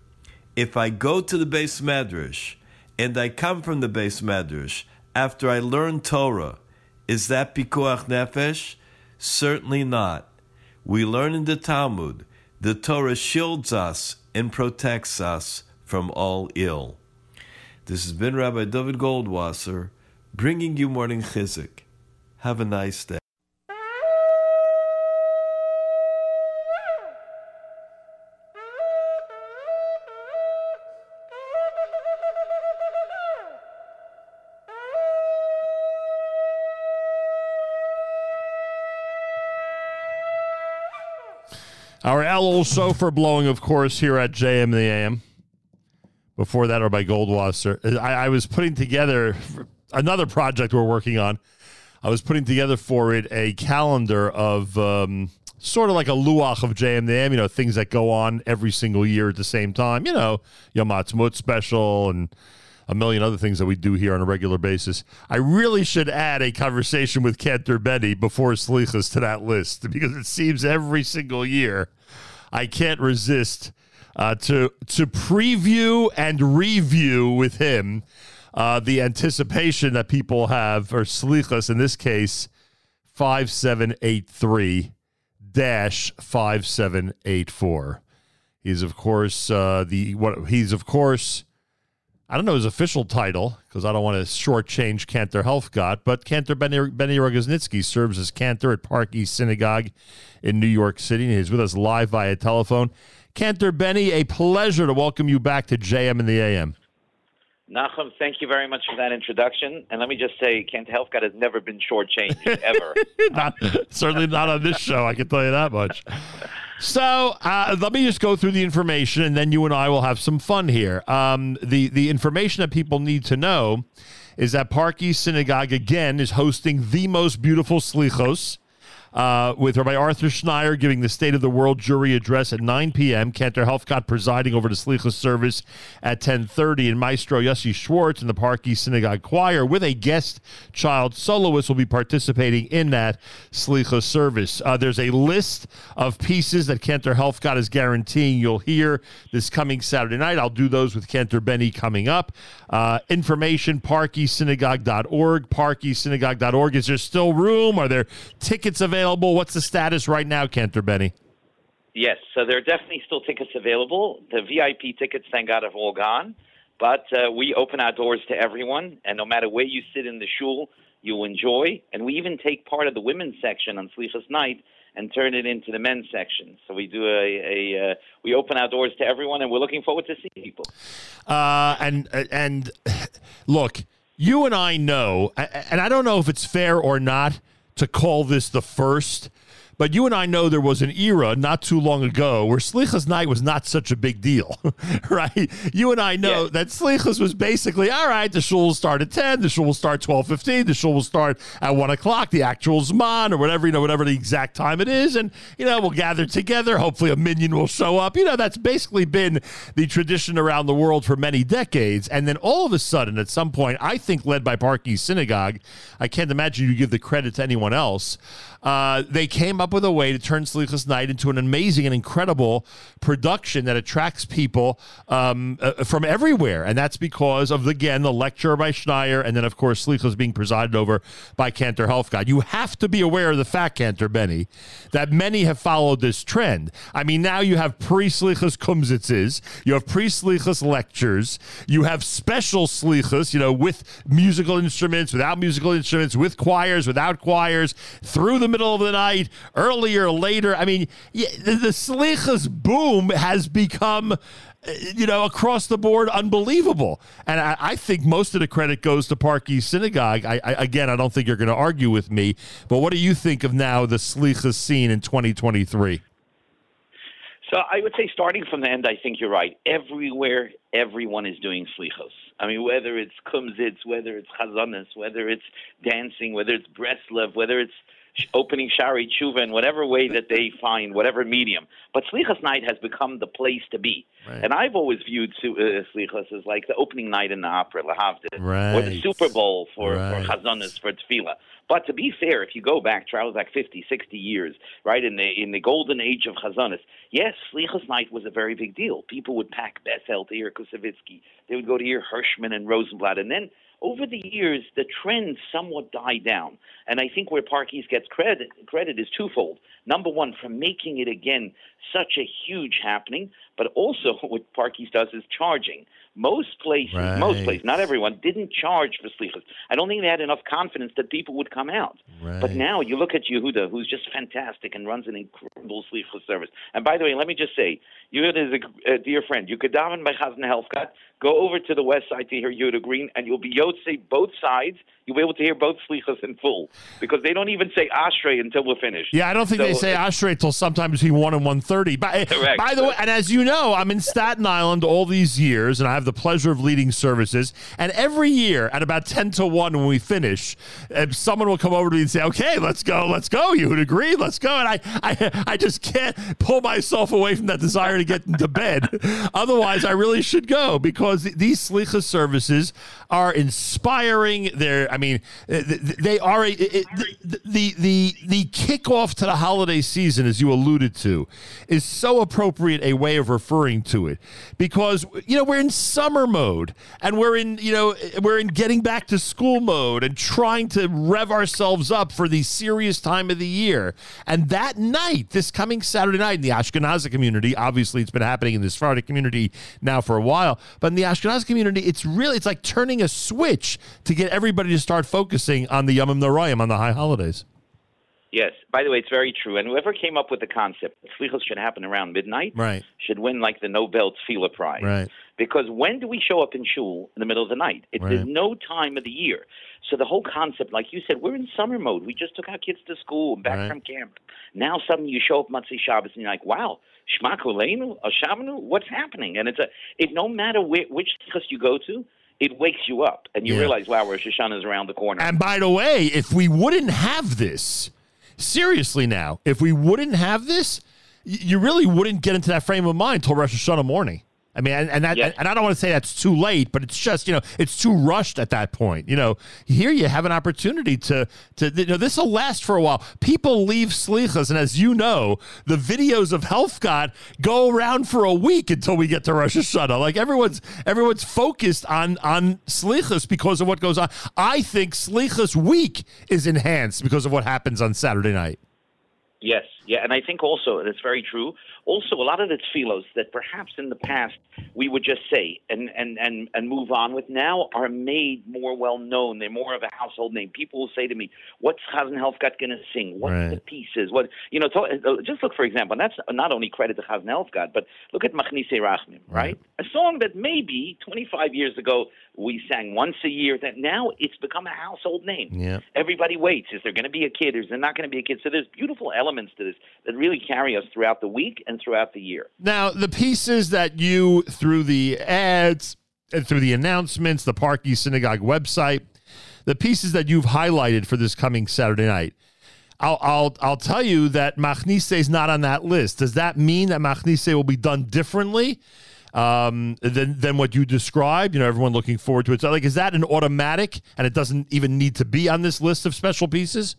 If I go to the base medrash and I come from the base medrash after I learn Torah, is that pikuach nefesh? Certainly not. We learn in the Talmud, the Torah shields us and protects us from all ill. This has been Rabbi David Goldwasser bringing you morning chizik. Have a nice day. Our Elul shofar blowing, of course, here at JM the AM. Before that, or by Goldwasser. I, I was putting together another project we're working on. I was putting together for it a calendar of um, sort of like a luach of JM the AM, you know, things that go on every single year at the same time. You know, Yom Ha'atzmaut special and a million other things that we do here on a regular basis. I really should add a conversation with Cantor Benny before Slichas to that list because it seems every single year I can't resist uh, to to preview and review with him uh, the anticipation that people have, or Slichas in this case, 5783 dash 5784. He's, of course, uh, the what he's, of course, I don't know his official title because I don't want to shortchange Cantor Helfgott, but Cantor Benny, Benny Rogosnitzky serves as Cantor at Park East Synagogue in New York City. And he's with us live via telephone. Cantor Benny, a pleasure to welcome you back to JM in the AM. Nachum, thank you very much for that introduction. And let me just say, Kent Helfgott has never been shortchanged, ever. not, certainly not on this show, I can tell you that much. So uh, let me just go through the information, and then you and I will have some fun here. Um, the the information that people need to know is that Park East Synagogue again is hosting the most beautiful slichos. Uh, with Rabbi Arthur Schneier giving the State of the World Jewry address at 9 p.m. Cantor Helfgott presiding over the Slichas service at 10:30, and Maestro Yossi Schwartz and the Park East Synagogue Choir with a guest child soloist will be participating in that Slichas service. Uh, there's a list of pieces that Cantor Helfgott is guaranteeing you'll hear this coming Saturday night. I'll do those with Cantor Benny coming up. Uh, information parkeastsynagogue.org. Parkeastsynagogue.org. Is there still room? Are there tickets available? What's the status right now, Cantor Benny? Yes, so there are definitely still tickets available. The VIP tickets, thank God, have all gone. But uh, we open our doors to everyone, and no matter where you sit in the shul, you'll enjoy. And we even take part of the women's section on Slichas Night and turn it into the men's section. So we do a, a uh, we open our doors to everyone, and we're looking forward to seeing people. Uh, and and look, you and I know, and I don't know if it's fair or not to call this the first. But you and I know there was an era not too long ago where Slichas night was not such a big deal, right? You and I know that Slichas was basically all right. The shul will start at ten. The shul will start twelve fifteen. The shul will start at one o'clock. The actual zman or whatever you know, whatever the exact time it is, and you know we'll gather together. Hopefully, a minion will show up. You know that's basically been the tradition around the world for many decades. And then all of a sudden, at some point, I think led by Park East Synagogue, I can't imagine you give the credit to anyone else. Uh, they came up with a way to turn Slichas Night into an amazing and incredible production that attracts people um, uh, from everywhere. And that's because of, again, the lecture by Schneier, and then, of course, Slichas being presided over by Cantor Helfgott. You have to be aware of the fact, Cantor Benny, that many have followed this trend. I mean, now you have pre Slichas Kumsitzes, you have pre Slichas lectures, you have special Slichas, you know, with musical instruments, without musical instruments, with choirs, without choirs, through the middle of the night, earlier, later. I mean, the, the Slichas boom has become, you know, across the board unbelievable. And I, I think most of the credit goes to Park East Synagogue. I, I, again, I don't think you're going to argue with me, but what do you think of now the Slichas scene in 2023? So I would say, starting from the end, I think you're right. Everywhere, everyone is doing slichos. I mean, whether it's kumzitz, whether it's chazanas, whether it's dancing, whether it's breslev, whether it's opening shari tshuva in whatever way that they find, whatever medium. But Slichas night has become the place to be. And I've always viewed uh, slichos as like the opening night in the opera, lahavdil, or the Super Bowl for Right. for chazanas, for tefillah. But to be fair, if you go back, travels back 50, 60 years, right, in the in the golden age of Chazanis, yes, Slichas Night was a very big deal. People would pack Bethel to hear Kusevitsky. They would go to hear Hirschman and Rosenblatt. And then over the years, the trend somewhat died down. And I think where Park East gets credit, credit is twofold. Number one, for making it again such a huge happening, but also what Park East does is charging. Most places, most places, not everyone, didn't charge for slichas. I don't think they had enough confidence that people would come out. But now you look at Yehuda, who's just fantastic and runs an incredible slichas service. And by the way, let me just say, Yehuda is a, a dear friend. You could daven by Chazan Helfgott, go over to the west side to hear Yehuda Green, and you'll be Yotze both sides. You'll be able to hear both slichas in full because they don't even say Ashrei until we're finished. Yeah, I don't think they say Ashrei till sometime between one and one thirty. By, Correct. by the way, and as you know, I'm in Staten Island all these years, and I have the pleasure of leading services. And every year, at about ten to one, when we finish, uh, someone will come over to me and say, "Okay, let's go, let's go." You would agree, let's go. And I, I, I just can't pull myself away from that desire to get into bed. Otherwise, I really should go because th- these slicha services are inspiring. They're, I mean, th- th- they are a, it, the, the the the kickoff to the holiday season, as you alluded to, is so appropriate a way of referring to it because you know we're in summer mode and we're in you know we're in getting back to school mode and trying to rev ourselves up for the serious time of the year. And that night, this coming Saturday night in the Ashkenazi community, obviously it's been happening in the Sephardic community now for a while, but in the Ashkenazi community, it's really it's like turning a switch to get everybody to start focusing on the Yomim Noraim on the high holidays. Yes. By the way, it's very true. And whoever came up with the concept that slichos should happen around midnight Right. should win like the Nobel Tefillah Prize. Right. Because when do we show up in shul in the middle of the night? It, There's Right. no time of the year. So the whole concept, like you said, we're in summer mode. We just took our kids to school and back Right. from camp. Now suddenly you show up Motzei Shabbos and you're like, wow, Ashavanu, what's happening? And it's a, it no matter which slichos you go to, it wakes you up and you Yeah. realize, wow, Rosh Hashanah is around the corner. And by the way, if we wouldn't have this, seriously now, if we wouldn't have this, you really wouldn't get into that frame of mind till Rosh Hashanah morning. I mean, and, and that, Yes. and I don't want to say that's too late, but it's just you know it's too rushed at that point. You know, here you have an opportunity to to you know this will last for a while. People leave slichas, and as you know, the videos of Helfgott go around for a week until we get to Rosh Hashanah. Like everyone's everyone's focused on on slichas because of what goes on. I think slichas week is enhanced because of what happens on Saturday night. Yes, yeah, and I think also that's very true. Also, a lot of the tefillos that perhaps in the past we would just say and and and and move on with now are made more well known. They're more of a household name. People will say to me, "What's Chazan Helfgott going to sing? What's Right. the pieces? What you know?" To, uh, just look for example, and that's not only credit to Chazan Helfgott, but look at Machnise Rachmim, right? A song that maybe 25 years ago we sang once a year. That now it's become a household name. Yeah. Everybody waits. Is there going to be a kid? Is there not going to be a kid? So there's beautiful elements to this that really carry us throughout the week and throughout the year. Now, the pieces that you, through the ads and through the announcements, the Park East Synagogue website, the pieces that you've highlighted for this coming Saturday night, I'll I'll I'll tell you that Machnise is not on that list. Does that mean that Machnise will be done differently um, than than what you described? You know, everyone looking forward to it. So, like, is that an automatic, and it doesn't even need to be on this list of special pieces?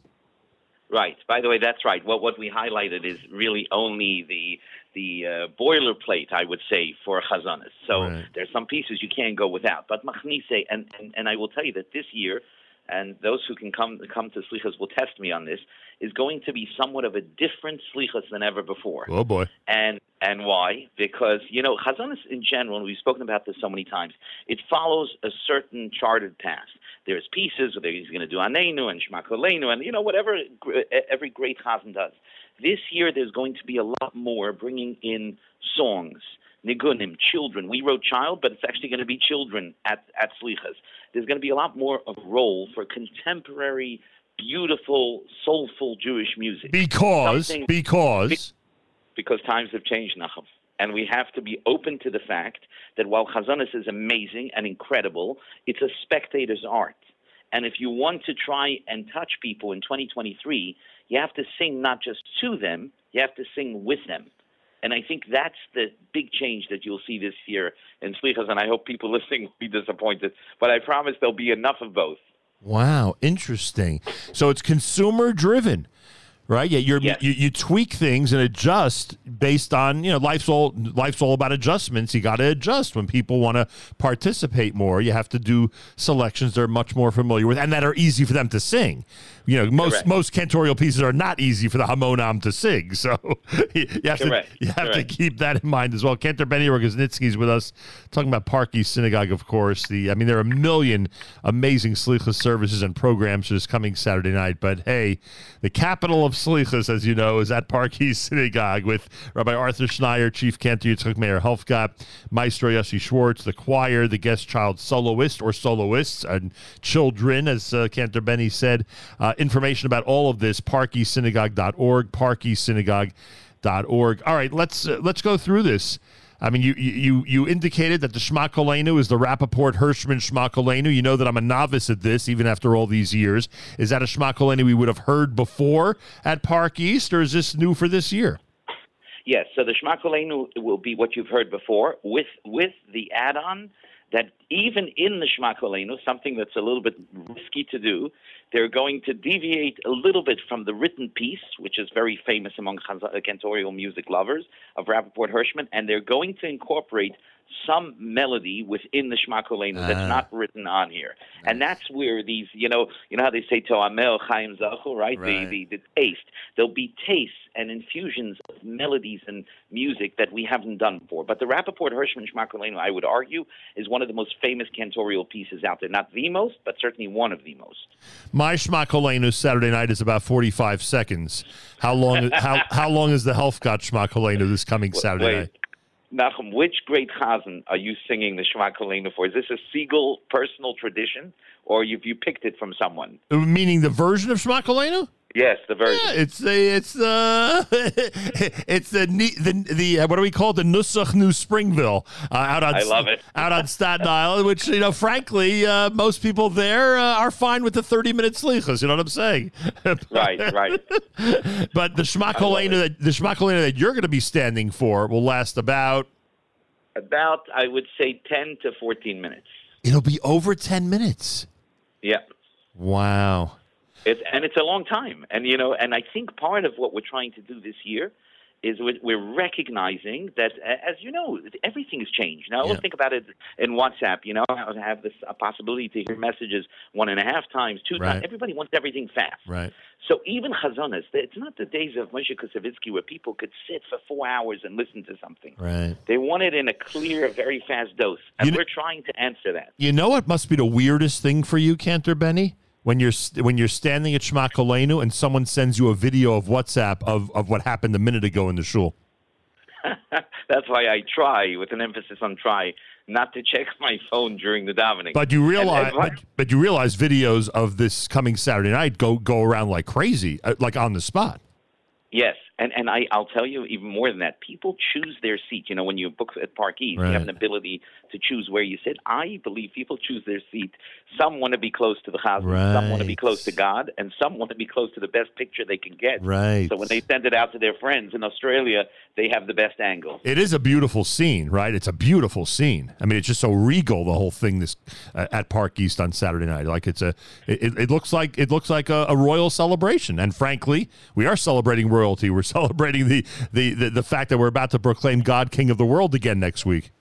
Right. By the way, that's right. What what we highlighted is really only the the uh, boilerplate, I would say, for Chazanis. So there's some pieces you can't go without. But Machnise, and, and and I will tell you that this year, and those who can come come to Slichas will test me on this, is going to be somewhat of a different Slichas than ever before. Oh boy. And and why? Because you know, Chazanis in general, and we've spoken about this so many times. It follows a certain charted path. There's pieces that he's going to do Anenu and Shmakolenu, and you know whatever every great Chazan does. This year, there's going to be a lot more bringing in songs, nigunim, children. We wrote child, but it's actually going to be children at at Slichas. There's going to be a lot more of a role for contemporary, beautiful, soulful Jewish music. Because Something- because because times have changed, Nachum. And we have to be open to the fact that while Chazanis is amazing and incredible, it's a spectator's art. And if you want to try and touch people in 2023, you have to sing not just to them, you have to sing with them. And I think that's the big change that you'll see this year in Slichas, and I hope people listening will be disappointed. But I promise there'll be enough of both. Wow, interesting. So it's consumer driven, right? Yeah, you're, you you tweak things and adjust based on you know life's all life's all about adjustments. You got to adjust when people want to participate more. You have to do selections they're much more familiar with and that are easy for them to sing. You know, most Correct. most cantorial pieces are not easy for the hamonam to sing. So you have Correct. to you have Correct. to keep that in mind as well. Cantor Benny Rogosnitzky is with us talking about Park East Synagogue, of course. The I mean, there are a million amazing Slichas services and programs for this coming Saturday night. But hey, the capital of Slichas, as you know, is at Park East Synagogue with Rabbi Arthur Schneier, Chief Cantor Yitzchak Meir Helfgott, Maestro Yossi Schwartz, the choir, the guest child soloist or soloists, and children, as uh, Cantor Benny said. Uh, information about all of this, parkeastsynagogue.org, parkeastsynagogue.org. All right, let's uh, let's go through this. I mean, you you you indicated that the Schmakolenu is the Rappaport Hirschman Schmakolenu. You know that I'm a novice at this, even after all these years. Is that a Schmakolenu we would have heard before at Park East, or is this new for this year? Yes, so the Schmakolenu will be what you've heard before, with with the add-on that even in the Shmakolenu, something that's a little bit risky to do, they're going to deviate a little bit from the written piece, which is very famous among cantorial music lovers of Rappaport Hirschman, and they're going to incorporate some melody within the Shema Kolenu Ah. that's not written on here. And that's where these, you know, you know how they say Toamel Chaim Zachu, right? Right. The, the the taste. There'll be tastes and infusions of melodies and music that we haven't done before. But the Rappaport Hirschman Shema Kolenu, I would argue, is one of the most famous cantorial pieces out there. Not the most, but certainly one of the most. My Shema Kolenu Saturday night is about 45 seconds. How long how how long is the Helfgott Shema Kolenu this coming Saturday Wait. night? Nachum, which great chazan are you singing the Shema for? Is this a Segal personal tradition, or have you picked it from someone? Uh, Meaning the version of Shema? Yes, the version. Yeah, it's the it's the it's the the the uh, what do we call it? the Nusach New Springville uh, out on I love it. out on Staten Island, which you know, frankly, uh, most people there uh, are fine with the thirty minute slichas. You know what I'm saying? right, right. but the Shmakolenu that the Shmakolenu that you're going to be standing for will last about. About, I would say, 10 to 14 minutes. It'll be over ten minutes. Yep. Wow. It's, and it's a long time. And, you know, and I think part of what we're trying to do this year is we're- we're recognizing that, as you know, everything has changed. Now, let's think about it in WhatsApp. You know, I have this a possibility to hear messages one and a half times, two Right. times. Everybody wants everything fast. Right. So even Chazonas, it's not the days of Moshe Kusevitsky where people could sit for four hours and listen to something. Right. They want it in a clear, very fast dose, and we're trying to answer that. You know what must be the weirdest thing for you, Cantor Benny? When you're st- when you're standing at Shema Kolenu and someone sends you a video of WhatsApp of, of what happened a minute ago in the shul. That's why I try, with an emphasis on try, not to check my phone during the davening. But you realize, but, but you realize videos of this coming Saturday night go go around like crazy, uh, like on the spot. Yes, and and I I'll tell you even more than that. People choose their seat. You know, when you book at Park East, you have an ability to choose where you sit. I believe people choose their seat. Some want to be close to the chazan, some want to be close to God, and some want to be close to the best picture they can get. Right. So when they send it out to their friends in Australia, they have the best angle. It is a beautiful scene, right? It's a beautiful scene. I mean, it's just so regal the whole thing this uh, at Park East on Saturday night. Like it's a, it, it looks like it looks like a, a royal celebration. And frankly, we are celebrating royalty. We're celebrating the, the the the fact that we're about to proclaim God King of the world again next week.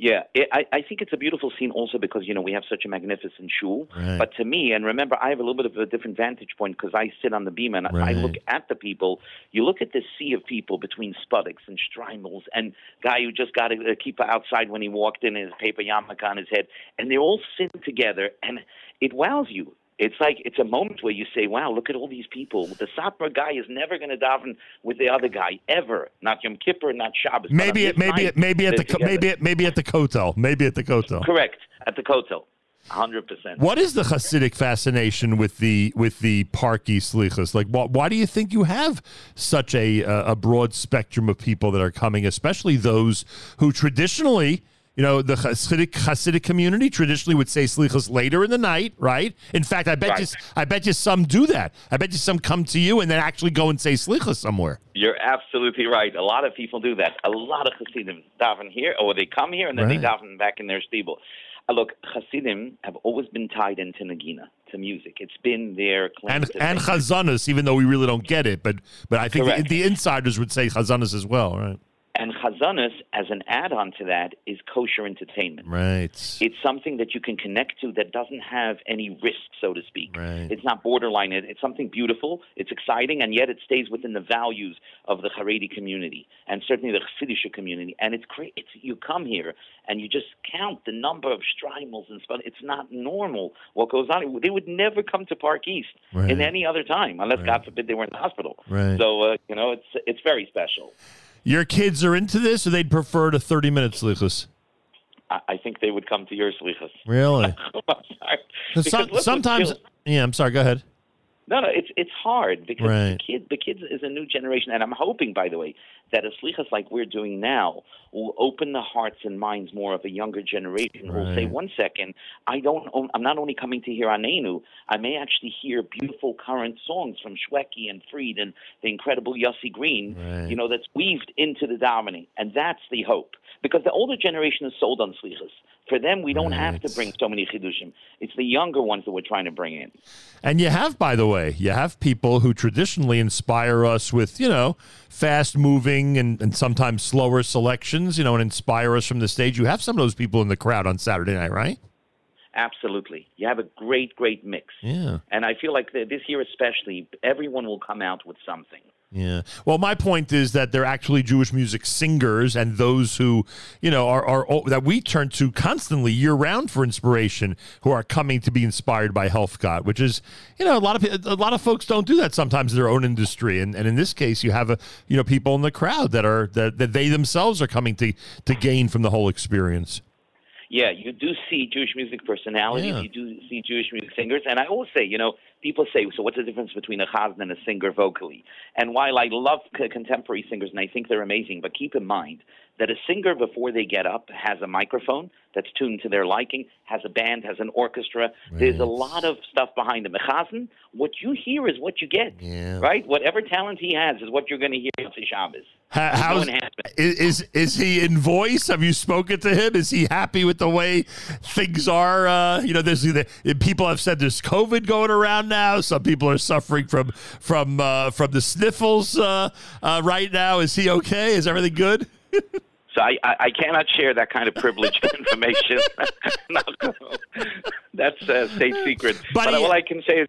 Yeah, it, I, I think it's a beautiful scene also because, you know, we have such a magnificent shul. Right. But to me, and remember, I have a little bit of a different vantage point because I sit on the beam and I look at the people. You look at this sea of people between Spuddicks and Streimels and guy who just got a, a keeper outside when he walked in, his paper yarmulke on his head. And they're all sitting together and it wows you. It's like it's a moment where you say, "Wow, look at all these people." The Satmar guy is never going to daven with the other guy ever. Not Yom Kippur, not Shabbos. Maybe it, maybe it, maybe at the together. maybe at, maybe at the Kotel, maybe at the Kotel. Correct at the Kotel, hundred percent. What is the Hasidic fascination with the with the Park East Slichas? Like, why, why do you think you have such a uh, a broad spectrum of people that are coming, especially those who traditionally, you know, the Hasidic Hasidic community traditionally would say Slichas later in the night, right? In fact, I bet you I bet you some do that. I bet you some come to you and then actually go and say Slichas somewhere. You're absolutely right. A lot of people do that. A lot of Hasidim daven here, or they come here and then they Right. daven back in their shtiebel. Uh, look, Hasidim have always been tied into Nagina, to music. It's been their claim And and. Chazanas, even though we really don't get it, but but I think the, the insiders would say Chazanas as well, right? And Chazanas, as an add-on to that, is kosher entertainment. Right. It's something that you can connect to that doesn't have any risk, so to speak. Right. It's not borderline. It's something beautiful. It's exciting, and yet it stays within the values of the Haredi community and certainly the Chassidish community. And it's great. It's you come here and you just count the number of streimels and stuff. It's not normal what goes on. They would never come to Park East Right. in any other time, unless God forbid they were in the hospital. Right. So uh, you know, it's it's very special. Your kids are into this, or they'd prefer to thirty minutes, Slichas? I, I think they would come to yours, slichas. Really? I'm sorry. 'Cause Because some- look sometimes, yeah. I'm sorry. Go ahead. No, no, it's it's hard because Right. the kid the kids is a new generation, and I'm hoping, by the way, that a slichas like we're doing now will open the hearts and minds more of a younger generation who will say, one second, I don't, I'm not only coming to hear Anenu, I may actually hear beautiful current songs from Shwekey and Fried and the incredible Yossi Green, Right. you know, that's weaved into the davening, and that's the hope. Because the older generation is sold on slichas. For them, we don't have to bring so many chidushim. It's the younger ones that we're trying to bring in. And you have, by the way, you have people who traditionally inspire us with, you know, fast moving and, and sometimes slower selections, you know, and inspire us from the stage. You have some of those people in the crowd on Saturday night, right? Absolutely. You have a great, great mix. Yeah. And I feel like this year especially, everyone will come out with something. Yeah. Well, my point is that they're actually Jewish music singers and those who, you know, are, are that we turn to constantly year round for inspiration who are coming to be inspired by Helfgott, which is, you know, a lot of a lot of folks don't do that sometimes in their own industry. And, and in this case, you have a, you know, people in the crowd that are that, that they themselves are coming to to gain from the whole experience. Yeah, you do see Jewish music personalities. Yeah. You do see Jewish music singers. And I always say, you know, people say, so what's the difference between a chazan and a singer vocally? And while I love c- contemporary singers and I think they're amazing, but keep in mind that a singer before they get up has a microphone that's tuned to their liking, has a band, has an orchestra. There's a lot of stuff behind them. A chazan, what you hear is what you get, right? Whatever talent he has is what you're going to hear on Shabbos. Ha- There's no how's- is, is is he in voice? Have you spoken to him? Is he happy with the way things are? Uh, you know, there's the, people have said there's COVID going around now. Some people are suffering from from uh, from the sniffles uh, uh, right now. Is he okay? Is everything good? So I, I, I cannot share that kind of privileged information. That's a state secret. But, all I can say is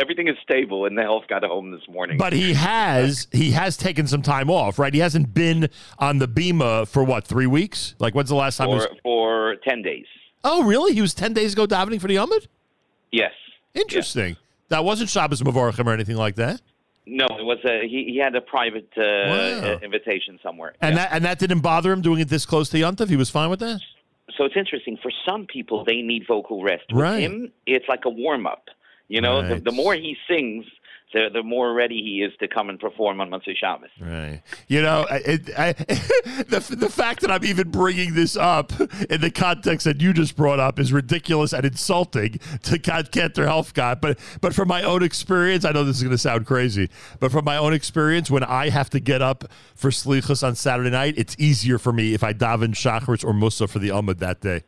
everything is stable, and the health got home this morning. But he has he has taken some time off, right? He hasn't been on the Bema for what three weeks? Like when's the last time? he for, was, for 10 days. oh, really? He was ten days ago davening for the Yomid. Yes. Interesting. That wasn't Shabbos Mavorchim or anything like that. No, it was a, he, he had a private uh, uh, invitation somewhere. And that and that didn't bother him doing it this close to Yontif. He was fine with that. So it's interesting. For some people, they need vocal rest. With Right. him, it's like a warm up. You know, the, the more he sings, the, the more ready he is to come and perform on Motzei Shabbos. Right. You know, I- the the fact that I'm even bringing this up in the context that you just brought up is ridiculous and insulting to Kat Kenter Helfgott. But but from my own experience, I know this is going to sound crazy, but from my own experience, when I have to get up for Slichus on Saturday night, it's easier for me if I daven Shacharis or Musa for the Amud that day.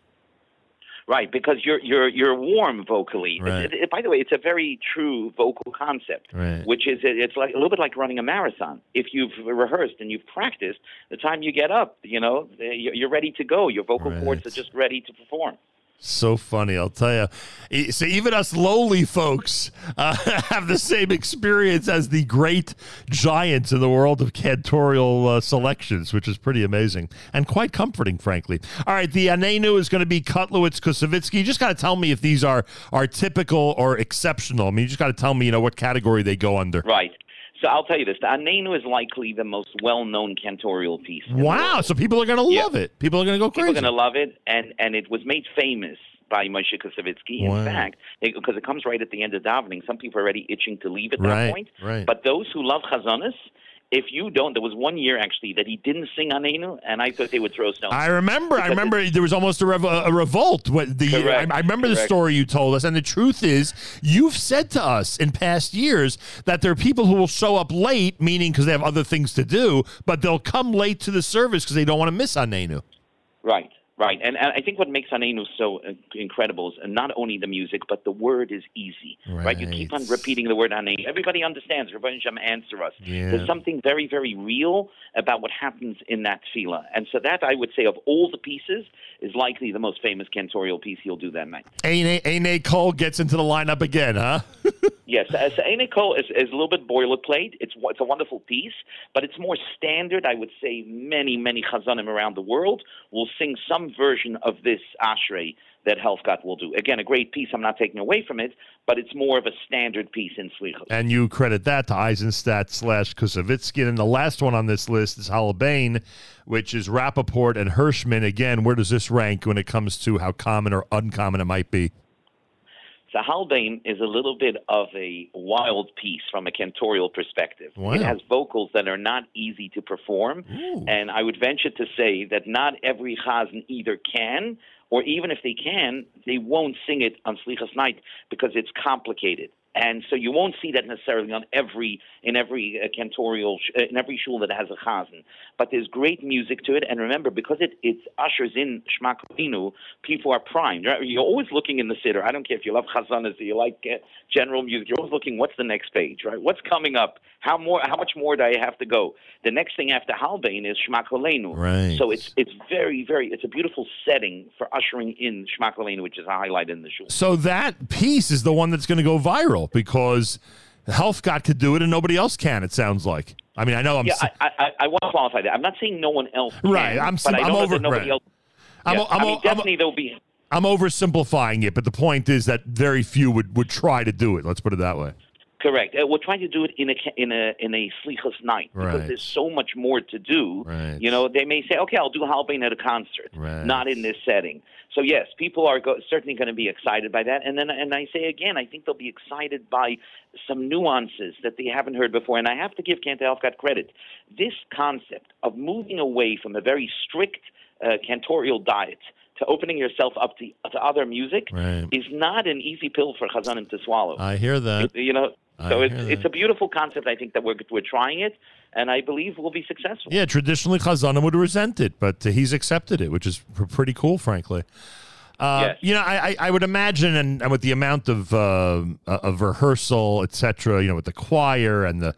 Right, because you're you're you're warm vocally. Right. It- it- by the way, it's a very true vocal concept, Right. which is it- it's like a little bit like running a marathon. If you've rehearsed and you've practiced, the time you get up, you know, eh, you're you're ready to go. Your vocal cords are just ready to perform. So funny, I'll tell you. So even us lowly folks uh, have the same experience as the great giants in the world of cantorial uh, selections, which is pretty amazing and quite comforting, frankly. All right, the Anenu is going to be Kutlowitz Kusavitsky. You just got to tell me if these are are typical or exceptional. I mean, you just got to tell me, you know, what category they go under. Right. So I'll tell you this: the Anenu is likely the most well-known cantorial piece. Wow, so people are going to Yeah. love it. People are going to go crazy. People are going to love it, and and it was made famous by Moshe Kusavitsky. Wow. In fact, because it comes right at the end of davening, some people are already itching to leave at that Right, point. right. But those who love Chazanis, if you don't, there was one year actually that he didn't sing Anenu, and I thought they would throw stones. I remember. I remember there was almost a, rev- a revolt. What the Correct, I, I remember the story you told us, and the truth is, you've said to us in past years that there are people who will show up late, meaning because they have other things to do, but they'll come late to the service because they don't want to miss Anenu. Right, right. And, and I think what makes Anenu so uh, incredible is uh, not only the music, but the word is easy. Right. You keep on repeating the word Anenu. Everybody understands. Rabbi Shem answer us. Yeah. There's something very, very real about what happens in that tefillah. And so that, I would say, of all the pieces, is likely the most famous cantorial piece he'll do that night. Ane Cole gets into the lineup again, huh? Yes, uh, Eine is, is a little bit boilerplate. It's it's a wonderful piece, but it's more standard. I would say many many chazanim around the world will sing some version of this ashrei that Helfgott will do. Again, a great piece. I'm not taking away from it, but it's more of a standard piece in Slichos. and you credit that to Eisenstadt slash Kusavitsky. And the last one on this list is Halabane, which is Rappaport and Hirschman. Again, where does this rank when it comes to how common or uncommon it might be? So Halbane is a little bit of a wild piece from a cantorial perspective. Wow. It has vocals that are not easy to perform, and I would venture to say that not every chazan either can, or even if they can, they won't sing it on Slichas Night because it's complicated. And so you won't see that necessarily on every in every uh, cantorial sh- uh, in every shul that has a chazan. But there's great music to it, and remember because it it ushers in Shema people are primed. Right? You're always looking in the siddur. I don't care if you love chazanas or you like uh, general music. You're always looking what's the next page, right? What's coming up? How more? How much more do I have to go? The next thing after Halbein is Shema Kolenu. Right. So it's it's very very it's a beautiful setting for ushering in Shema Kolenu, which is a highlight in the shul. So that piece is the one that's going to go viral because Helfgott could do it and nobody else can. It sounds like. I mean, I know I'm. yeah, I, I, I want to qualify that. I'm not saying no one else can, Right, I'm but I I'm over- nobody right. else. I'm- Yeah, I'm- I mean, I'm- definitely there'll be. I'm oversimplifying it, but the point is that very few would, would try to do it. Let's put it that way. Correct. Uh, we're trying to do it in a in a in a slichas night because Right. there's so much more to do. Right. You know, they may say, "Okay, I'll do Halbein at a concert, Right. not in this setting." So yes, people are go- certainly going to be excited by that. And then, and I say again, I think they'll be excited by some nuances that they haven't heard before. And I have to give Cantor Helfgott credit. This concept of moving away from a very strict uh, cantorial diet to opening yourself up to, to other music Right. is not an easy pill for Chazanim to swallow. I hear that. You know, I so it's it's a beautiful concept. I think that we're we're trying it, and I believe we'll be successful. Yeah, traditionally Chazanim would resent it, but uh, he's accepted it, which is pretty cool, frankly. Uh, Yes. You know, I, I, I would imagine, and, and with the amount of uh, of rehearsal, etc. you know, with the choir and the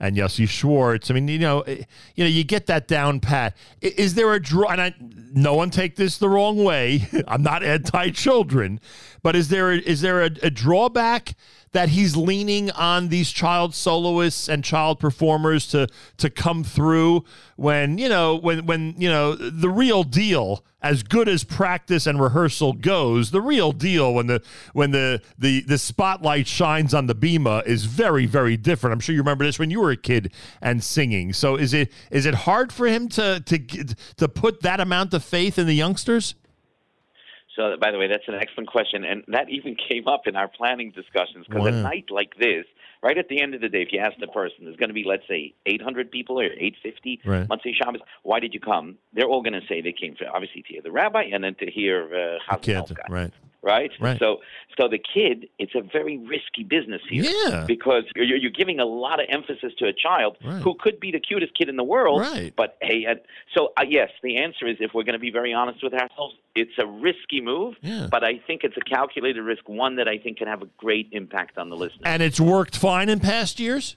and Yossi Schwartz, I mean, you know, eh, you know, you get that down pat. Is there a draw? And I, no one take this the wrong way. I'm not anti-children, but is there a, is there a, a drawback? That he's leaning on these child soloists and child performers to to come through when you know when when you know the real deal as good as practice and rehearsal goes the real deal when the when the the the spotlight shines on the bema is very very different. I'm sure you remember this when you were a kid and singing. So is it is it hard for him to to to put that amount of faith in the youngsters So, by the way, that's an excellent question, and that even came up in our planning discussions because a night like this, right at the end of the day, if you ask the person, there's going to be, let's say, 800 people or 850 Right. Shabbos. Why did you come? They're all going to say they came for obviously to hear the rabbi and then to hear uh, Chazan right right? Right. So, so the kid, it's a very risky business here, Yeah. because you're, you're giving a lot of emphasis to a child Right. who could be the cutest kid in the world, Right. But hey, uh, so uh, yes, the answer is if we're going to be very honest with ourselves, it's a risky move, Yeah. but I think it's a calculated risk, one that I think can have a great impact on the listener. and it's worked fine in past years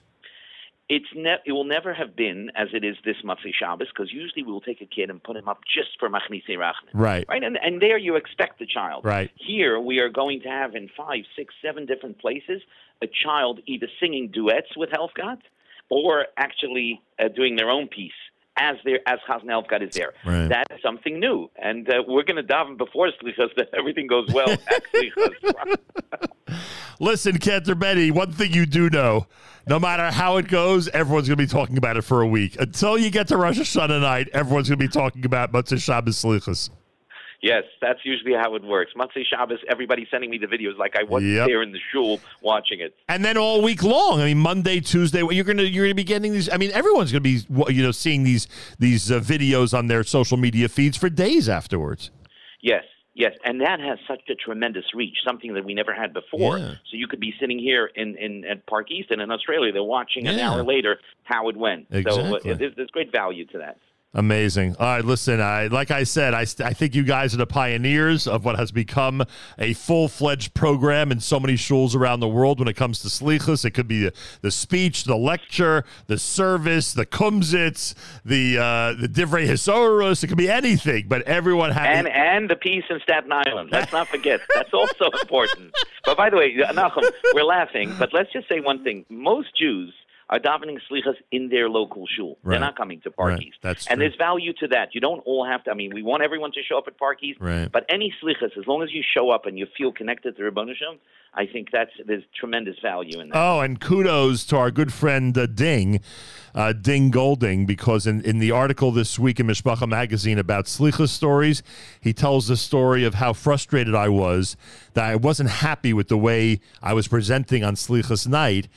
It's ne- it will never have been as it is this Motzei Shabbos because usually we will take a kid and put him up just for Machnisi Rachman. Right. Right, and and there you expect the child. Right. Here we are going to have in five, six, seven different places a child either singing duets with Helfgott or actually uh, doing their own piece as there as Helfgott is there. Right. That is something new, and uh, we're going to daven before Slichas that everything goes well Listen, Cantor Benny, one thing you do know, no matter how it goes, everyone's going to be talking about it for a week. Until you get to Rosh Hashanah night, everyone's going to be talking about Motzei Shabbos Slichas. Yes, that's usually how it works. Motzei Shabbos, everybody's sending me the videos like I wasn't Yep. there in the shul watching it. And then all week long, I mean, Monday, Tuesday, you're gonna you're gonna be getting these. I mean, everyone's gonna be you know seeing these these uh, videos on their social media feeds for days afterwards. Yes, yes, and that has such a tremendous reach, something that we never had before. Yeah. So you could be sitting here in, in at Park East and in Australia, they're watching an hour later how it went. So Exactly. uh, there's, there's great value to that. Amazing. All right, listen. I like I said, I, I think you guys are the pioneers of what has become a full fledged program in so many shuls around the world. When it comes to slichus, it could be the, the speech, the lecture, the service, the kumzitz, the uh, the divrei hisorus. It could be anything, but everyone has. And and the peace in Staten Island. Let's not forget. That's also important. But by the way, Nachum, we're laughing, but let's just say one thing. Most Jews are davening slichas in their local shul. Right. They're not coming to Park Right. That's and true. there's value to that. You don't all have to. I mean, we want everyone to show up at Park East. Right. But any slichas, as long as you show up and you feel connected to Ribbon Hashem, I think that's there's tremendous value in that. Oh, and kudos to our good friend uh, Ding, uh, Ding Golding, because in, in the article this week in Mishpacha magazine about Slicha stories, he tells the story of how frustrated I was that I wasn't happy with the way I was presenting on Slicha's night.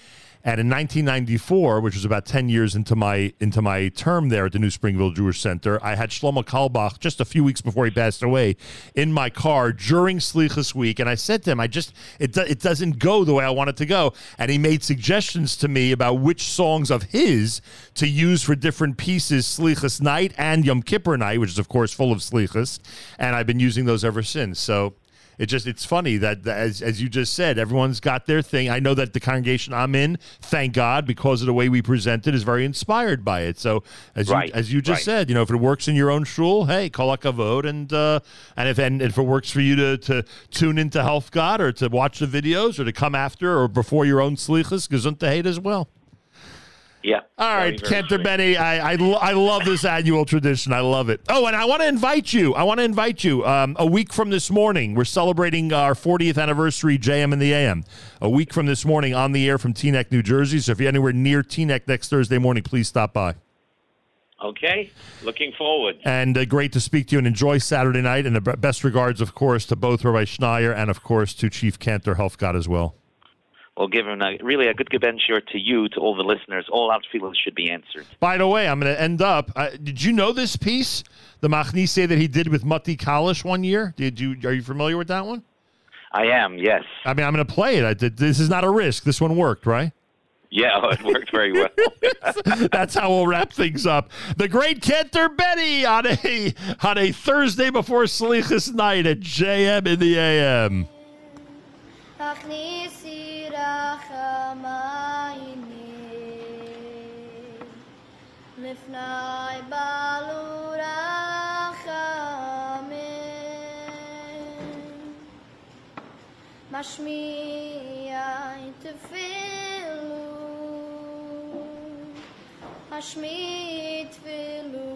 And in 1994, which was about 10 years into my into my term there at the New Springville Jewish Center, I had Shlomo Carlebach just a few weeks before he passed away in my car during Slichas week, and I said to him, "I just it do, it doesn't go the way I want it to go." And he made suggestions to me about which songs of his to use for different pieces, Slichas night and Yom Kippur night, which is of course full of Slichas, and I've been using those ever since. So. It just it's funny that, as as you just said, everyone's got their thing. I know that the congregation I'm in, thank God, because of the way we present it, is very inspired by it. So as Right, you as you just right. said, you know, if it works in your own shul, hey, kol hakavod, and uh, and if and if it works for you to to tune into Helfgott or to watch the videos or to come after or before your own slichas, gesundheit as well. Yeah. All right, Cantor. Benny, I, I, I love this annual tradition. I love it. Oh, and I want to invite you. I want to invite you. Um, a week from this morning, we're celebrating our 40th anniversary, JM and the AM. A week from this morning, on the air from Teaneck, New Jersey. So if you're anywhere near Teaneck next Thursday morning, please stop by. Okay. Looking forward. And uh, great to speak to you and enjoy Saturday night. And the best regards, of course, to both Rabbi Schneier and, of course, to Chief Cantor Helfgott as well. We'll give him a, really a good Gebench to you, to all the listeners. All our feelings should be answered. By the way, I'm going to end up. Uh, did you know this piece, the Machnise that he did with Matti Kalish one year? Did you? Are you familiar with that one? I am, yes. I mean, I'm going to play it. I did, this is not a risk. This one worked, right? Yeah, it worked very well. That's how we'll wrap things up. The great Cantor Benny on a on a Thursday before Salichas night at JM in the AM. הכניסי רחמייני לפני בעלו רחמים משמיע תפילו משמיע תפילו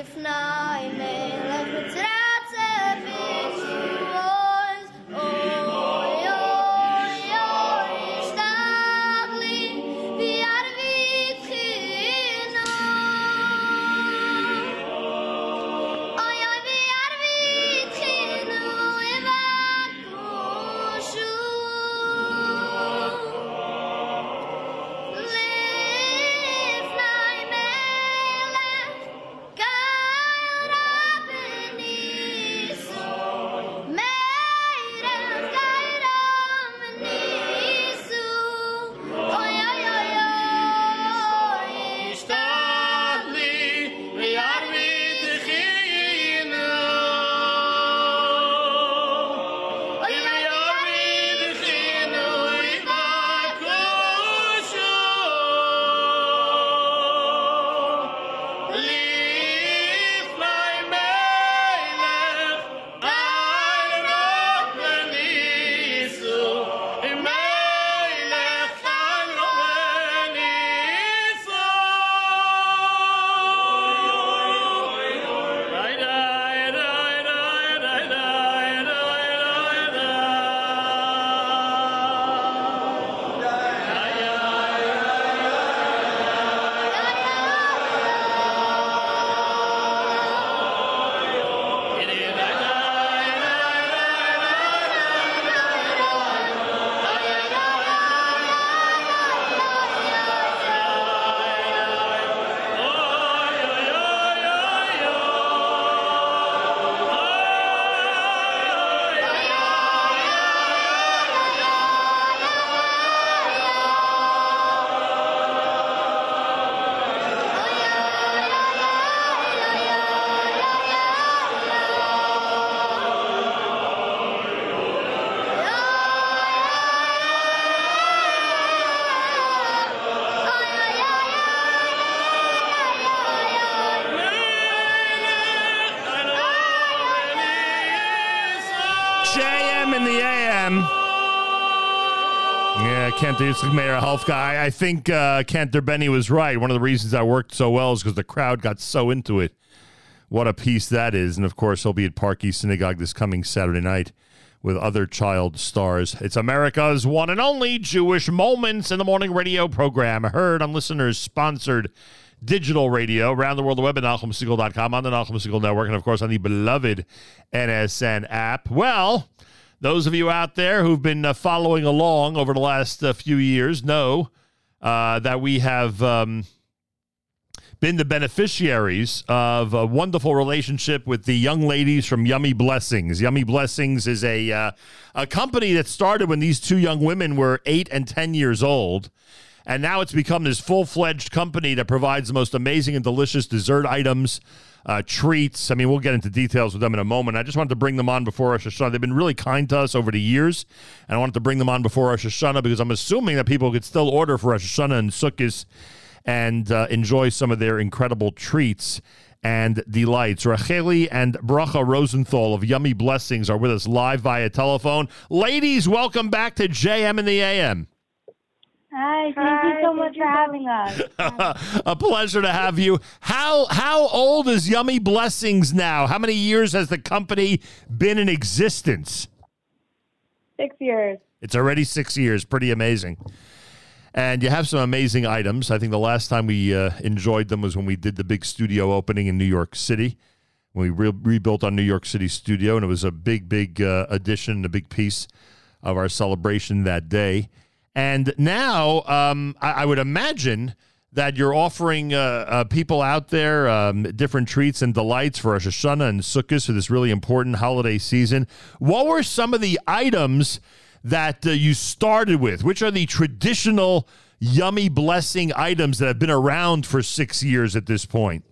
לפני מלך Cantor Meir Helfgott. I think uh, Cantor Benny was right. One of the reasons that worked so well is because the crowd got so into it. What a piece that is. And of course, he'll be at Park East Synagogue this coming Saturday night with other child stars. It's America's one and only Jewish Moments in the Morning radio program, heard on listeners sponsored digital radio around the world, the web at NachumSegal.com, on the Segal Network, and of course on the beloved NSN app. Well, those of you out there who've been uh, following along over the last uh, few years know uh, that we have um, been the beneficiaries of a wonderful relationship with the young ladies from Yummy Blessings. Yummy Blessings is a uh, a company that started when these two young women were eight and ten years old. And now it's become this full fledged company that provides the most amazing and delicious dessert items, uh, treats. I mean, we'll get into details with them in a moment. I just wanted to bring them on before Rosh Hashanah. They've been really kind to us over the years. And I wanted to bring them on before Rosh Hashanah because I'm assuming that people could still order for Rosh Hashanah and Sukkot and uh, enjoy some of their incredible treats and delights. Racheli and Bracha Rosenthal of Yummy Blessings are with us live via telephone. Ladies, welcome back to JM in the AM. Hi, thank you so much for having us. a pleasure to have you. How how old is Yummy Blessings now? How many years has the company been in existence? Six years. It's already six years. Pretty amazing. And you have some amazing items. I think the last time we uh, enjoyed them was when we did the big studio opening in New York City. When we re- rebuilt our New York City studio, and it was a big, big uh, addition, a big piece of our celebration that day. And now, um, I, I would imagine that you're offering uh, uh, people out there um, different treats and delights for Rosh Hashanah and Sukkot for this really important holiday season. What were some of the items that uh, you started with? Which are the traditional yummy blessing items that have been around for six years at this point?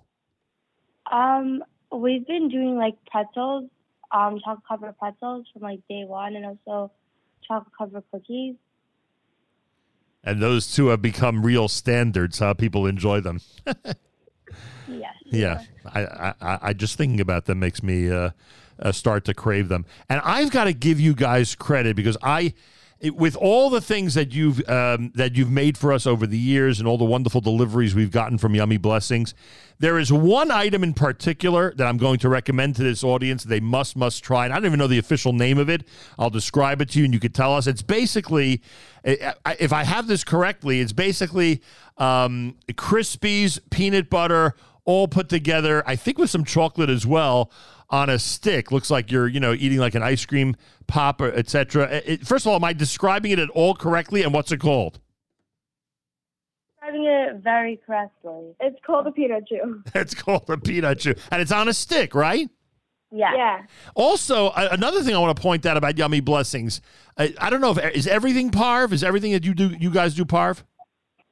Um, we've been doing like pretzels, um, chocolate covered pretzels from like day one, and also chocolate covered cookies. And those two have become real standards. How people enjoy them. Yes. Yeah, I, I, I- just thinking about them makes me uh, uh, start to crave them. And I've got to give you guys credit because I, it- with all the things that you've um, that you've made for us over the years and all the wonderful deliveries we've gotten from Yummy Blessings, there is one item in particular that I'm going to recommend to this audience. They must must try. And I don't even know the official name of it. I'll describe it to you, and you could tell us. It's basically, I- I- if I have this correctly, it's basically um, Krispies peanut butter all put together. I think with some chocolate as well on a stick. Looks like you're, you know, eating like an ice cream pop, or etc. First of all, am I describing it at all correctly? And what's it called? Describing it very correctly. It's called a peanut chew. It's called a peanut chew, and it's on a stick, right? Yeah. Yeah. Also, another thing I want to point out about Yummy Blessings, I, I don't know if is everything parv. Is everything that you do, you guys do parv?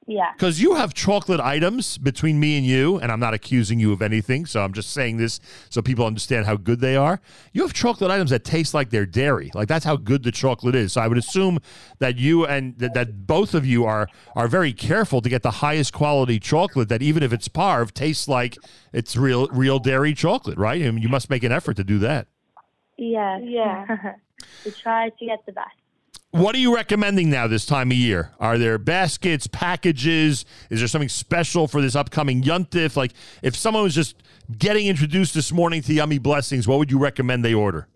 Yeah. Because you have chocolate items between me and you, and I'm not accusing you of anything, so I'm just saying this so people understand how good they are. You have chocolate items that taste like they're dairy. Like that's how good the chocolate is. So I would assume that you and that, that both of you are are very careful to get the highest quality chocolate that even if it's parve tastes like it's real real dairy chocolate, right? And you must make an effort to do that. Yeah. Yeah. we try to get the best. What are you recommending now this time of year? Are there baskets, packages? Is there something special for this upcoming Yuntif? Like, if someone was just getting introduced this morning to Yummy Blessings, what would you recommend they order?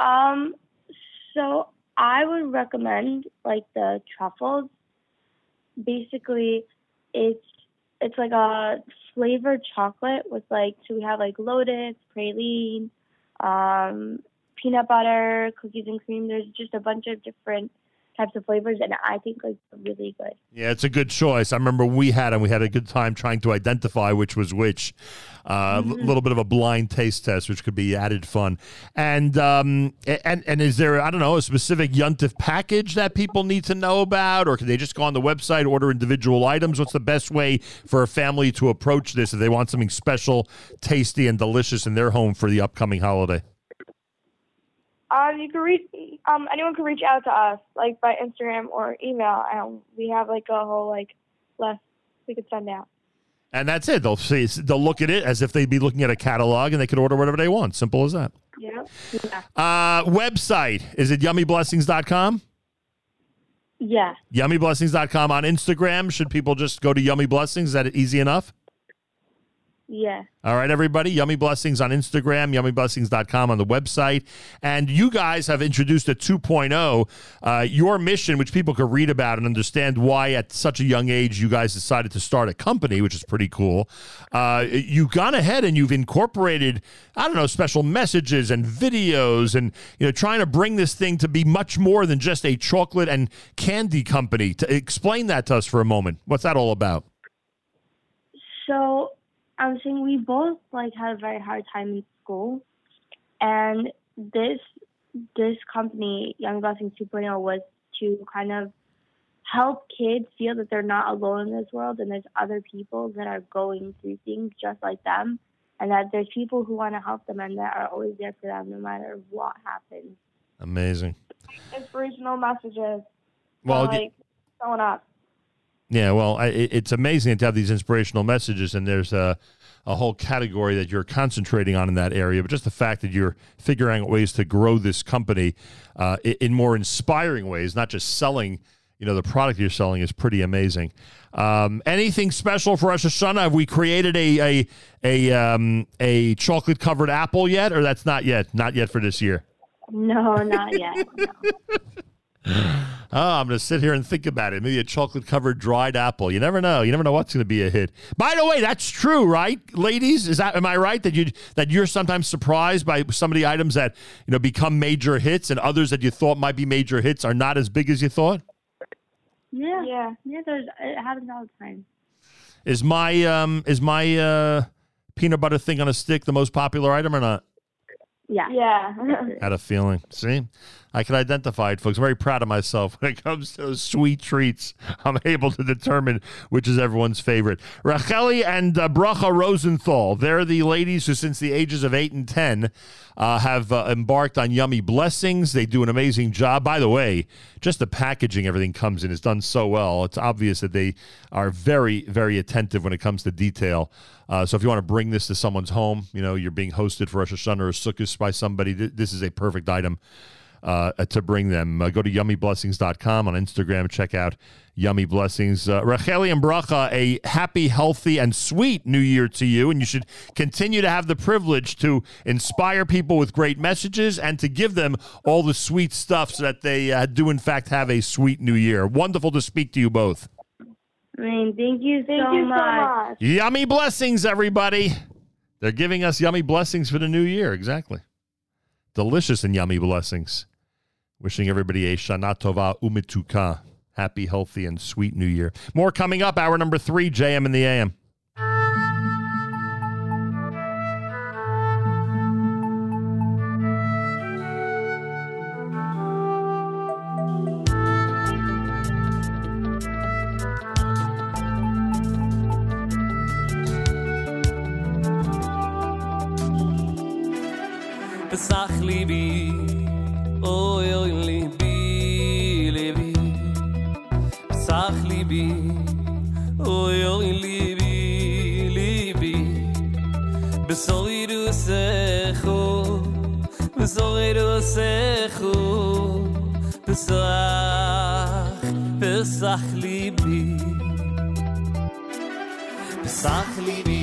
Um, so I would recommend like the truffles. Basically, it's it's like a flavored chocolate with like so we have like lotus, praline, um, peanut butter, cookies and cream. There's just a bunch of different types of flavors, and I think like really good. Yeah, it's a good choice. I remember we had and we had a good time trying to identify which was which. A uh, little bit of a blind taste test, which could be added fun. And um, and and is there I don't know a specific Yuntif package that people need to know about, or can they just go on the website order individual items? What's the best way for a family to approach this if they want something special, tasty, and delicious in their home for the upcoming holiday? Um, you can reach um anyone can reach out to us like by Instagram or email, and we have like a whole like list we could send out. And that's it. They'll see. They'll look at it as if they'd be looking at a catalog, and they could order whatever they want. Simple as that. Yeah. Yeah. Uh, website is it yummyblessings.com? Yeah. Yummyblessings.com on Instagram. Should people just go to Yummy Blessings? Is that easy enough? Yeah. All right, everybody. Yummy Blessings on Instagram, yummyblessings.com on the website. And you guys have introduced a 2.0, uh, your mission, which people could read about and understand why at such a young age you guys decided to start a company, which is pretty cool. Uh, you've gone ahead and you've incorporated, I don't know, special messages and videos and, you know, trying to bring this thing to be much more than just a chocolate and candy company. To explain that to us for a moment. What's that all about? So I'm saying we both like had a very hard time in school, and this this company, Yummy Blessings 2.0, was to kind of help kids feel that they're not alone in this world, and there's other people that are going through things just like them, and that there's people who want to help them and that are always there for them no matter what happens. Amazing. Inspirational messages. Well, like showing up. Yeah, well, I, it's amazing to have these inspirational messages, and there's a, a whole category that you're concentrating on in that area. But just the fact that you're figuring out ways to grow this company uh, in more inspiring ways, not just selling, you know, the product you're selling is pretty amazing. Um, anything special for Rosh Hashanah? Have we created a a a um, a chocolate covered apple yet, or that's not yet? Not yet for this year. No, not yet. Oh, I'm going to sit here and think about it. Maybe a chocolate covered dried apple. You never know. You never know what's going to be a hit. By the way, that's true, right, ladies? Is that am I right that you that you're sometimes surprised by some of the items that you know become major hits, and others that you thought might be major hits are not as big as you thought? Yeah, yeah, yeah. There's it happens all the time. Is my um is my uh, peanut butter thing on a stick the most popular item or not? Yeah, yeah. Had a feeling. See, I can identify it, folks. I'm very proud of myself when it comes to those sweet treats. I'm able to determine which is everyone's favorite. Racheli and uh, Bracha Rosenthal. They're the ladies who, since the ages of eight and ten, uh, have uh, embarked on Yummy Blessings. They do an amazing job. By the way, just the packaging, everything comes in is done so well. It's obvious that they are very, very attentive when it comes to detail. Uh, so if you want to bring this to someone's home, you know, you're being hosted for Rosh Hashanah or Sukkot by somebody, th- this is a perfect item uh, to bring them. Uh, go to yummyblessings.com on Instagram. Check out Yummy Blessings. Uh, Racheli and Bracha, a happy, healthy, and sweet new year to you. And you should continue to have the privilege to inspire people with great messages and to give them all the sweet stuff so that they uh, do, in fact, have a sweet new year. Wonderful to speak to you both. I mean, thank you Thank so you so much. much. Yummy blessings, everybody. They're giving us yummy blessings for the new year. Exactly. Delicious and yummy blessings. Wishing everybody a Shana Tova Umituka. Happy, healthy, and sweet new year. More coming up. Hour number three, JM in the AM. Pesach libi, oy oy libi, libi. Pesach libi, oy oy libi, libi. Besoy du secho, besoy du secho. Pesach, Pesach libi. Pesach libi,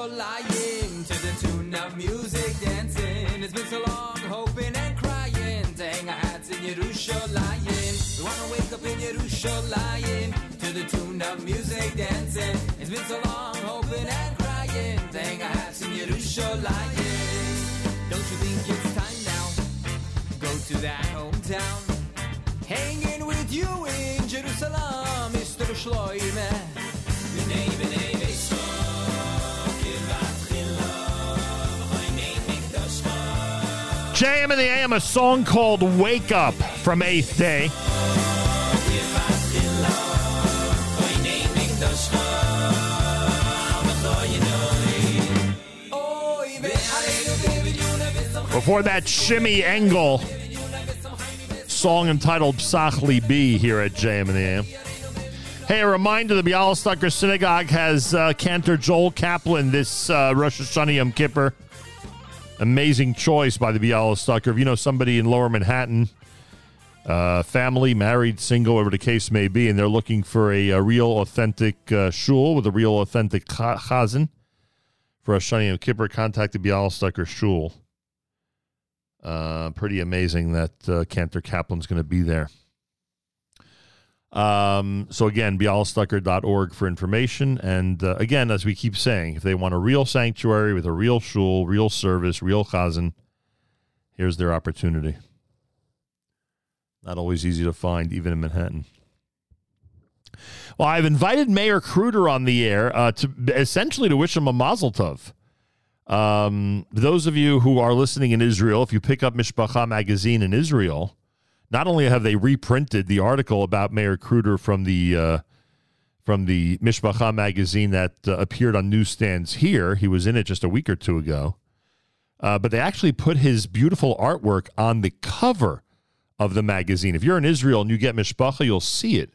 Yerushalayim JM in the AM, a song called Wake Up from Eighth Day. Before that, Shimmy Engel song entitled Pesach Libi here at JM in the AM. Hey, a reminder the Bialystoker Synagogue has uh, Cantor Joel Kaplan this uh, Rosh Hashanah Yom Kippur. Amazing choice by the Bialystoker. If you know somebody in Lower Manhattan, uh, family, married, single, whatever the case may be, and they're looking for a, a real authentic uh, shul with a real authentic cha- chazan for a Shani Yom Kippur, contact the Bialystoker shul. Uh, pretty amazing that uh, Cantor Kaplan's going to be there. Um, so again, bialystoker.org for information. And uh, again, as we keep saying, if they want a real sanctuary with a real shul, real service, real chazan, here's their opportunity. Not always easy to find, even in Manhattan. Well, I've invited Meir Kruter on the air uh, to essentially to wish him a mazel tov. Um, those of you who are listening in Israel, if you pick up Mishpacha magazine in Israel, not only have they reprinted the article about Meir Kruter from the uh, from the Mishpacha magazine that uh, appeared on newsstands here, he was in it just a week or two ago, uh, but they actually put his beautiful artwork on the cover of the magazine. If you're in Israel and you get Mishpacha, you'll see it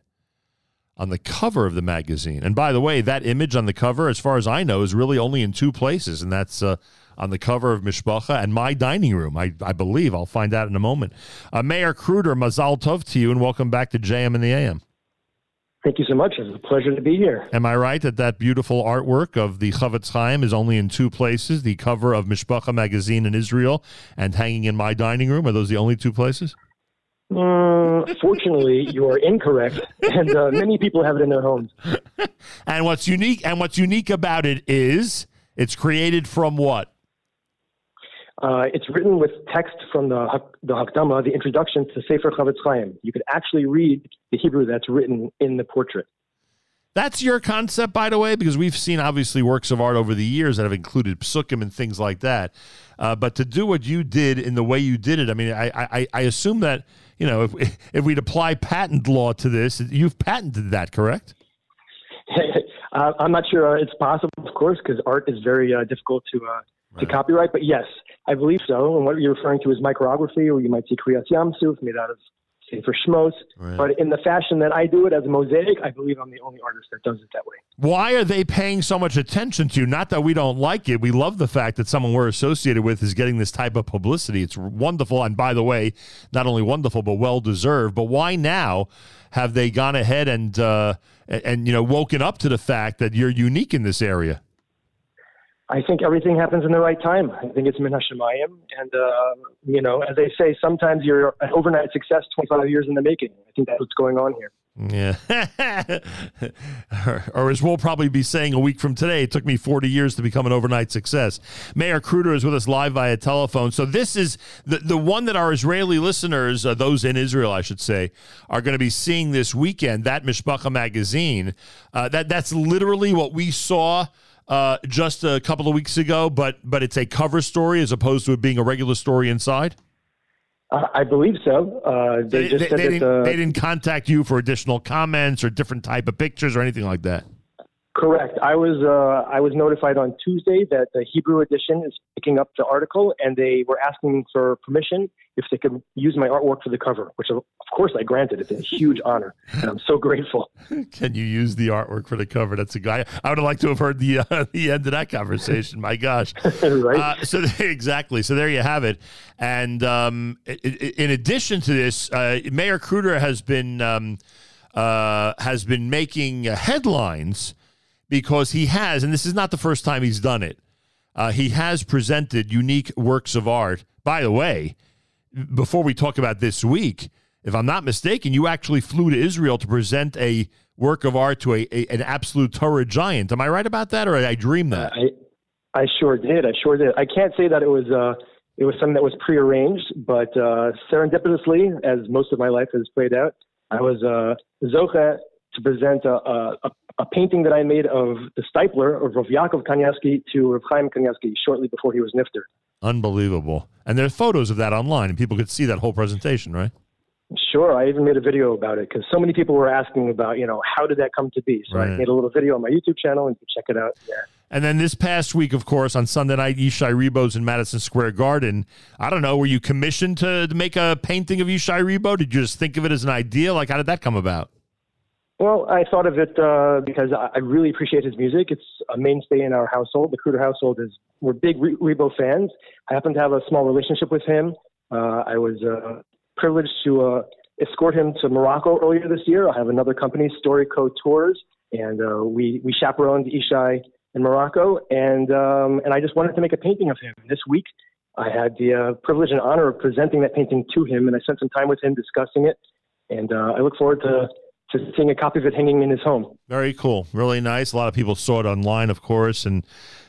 on the cover of the magazine. And by the way, that image on the cover, as far as I know, is really only in two places, and that's uh, on the cover of Mishpacha and my dining room. I, I believe. I'll find out in a moment. Uh, Meir Kruter, Mazal Tov to you, and welcome back to JM and the AM. Thank you so much. It's a pleasure to be here. Am I right that that beautiful artwork of the Chofetz Chaim is only in two places? The cover of Mishpacha magazine in Israel and hanging in my dining room. Are those the only two places? Mm, fortunately, you are incorrect, and uh, many people have it in their homes. And what's unique and what's unique about it is it's created from what? Uh, it's written with text from the the Hakdama, the introduction to Sefer Chofetz Chaim. You could actually read the Hebrew that's written in the portrait. That's your concept, by the way, because we've seen obviously works of art over the years that have included psukim and things like that. Uh, but to do what you did in the way you did it, I mean, I, I, I assume that you know if if we'd apply patent law to this, you've patented that, correct? uh, I'm not sure uh, it's possible, of course, because art is very uh, difficult to uh, to copyright. But yes, I believe so. And what you're referring to is micrography, or you might see Kriyas Yamsuf made out of Sefer Shmos. Right. But in the fashion that I do it as a mosaic, I believe I'm the only artist that does it that way. Why are they paying so much attention to you? Not that we don't like it. We love the fact that someone we're associated with is getting this type of publicity. It's wonderful. And by the way, not only wonderful, but well deserved. But why now have they gone ahead and, uh, and, you know, woken up to the fact that you're unique in this area? I think everything happens in the right time. I think it's min hashemayim, and uh, you know, as they say, sometimes you're an overnight success, 25 years in the making. I think that's what's going on here. Yeah. or, or as we'll probably be saying a week from today, it took me 40 years to become an overnight success. Meir Kruter is with us live via telephone. So this is the, the one that our Israeli listeners, uh, those in Israel, I should say, are going to be seeing this weekend, that Mishpacha magazine. Uh, that That's literally what we saw uh, just a couple of weeks ago, but but it's a cover story as opposed to it being a regular story inside. Uh, I believe so. Uh, they, They, just they- said they didn't, uh, they didn't contact you for additional comments or different type of pictures or anything like that. Correct. I was uh, I was notified on Tuesday that the Hebrew edition is picking up the article, and they were asking for permission if they could use my artwork for the cover, which of course I granted. It's a huge honor, and I'm so grateful. Can you use the artwork for the cover? That's a guy. I would have liked to have heard the uh, the end of that conversation. My gosh, right? Uh, so exactly. So there you have it. And um, in addition to this, uh, Meir Kruter has been um, uh, has been making uh, headlines because he has, and this is not the first time he's done it. Uh, he has presented unique works of art. By the way, before we talk about this week, if I'm not mistaken, you actually flew to Israel to present a work of art to a, a an absolute Torah giant. Am I right about that, or I dream that? I I sure did. I sure did. I can't say that it was uh, it was something that was prearranged, but uh, serendipitously, as most of my life has played out, I was uh, zoche to present a, a, a- a painting that I made of the Steipler of Rav Yaakov Kanievsky to Rav Chaim Kanievsky shortly before he was nifter. Unbelievable. And there are photos of that online, and people could see that whole presentation, right? Sure, I even made a video about it because so many people were asking about, you know, how did that come to be? So I made a little video on my YouTube channel, and you can check it out. Yeah. And then this past week, of course, on Sunday night, Yishai Rebo's in Madison Square Garden. I don't know, were you commissioned to, to make a painting of Yishai Rebo? Did you just think of it as an idea? Like, how did that come about? Well, I thought of it uh, because I really appreciate his music. It's a mainstay in our household. The Kruter household is we're big Re- Rebo fans. I happen to have a small relationship with him. Uh, I was uh, privileged to uh, escort him to Morocco earlier this year. I have another company, Storyco Tours, and uh, we we chaperoned Yishai in Morocco, and um, and I just wanted to make a painting of him. This week, I had the uh, privilege and honor of presenting that painting to him, and I spent some time with him discussing it. And I look forward to seeing a copy of it hanging in his home. Very cool, really nice. A lot of people saw it online, of course, and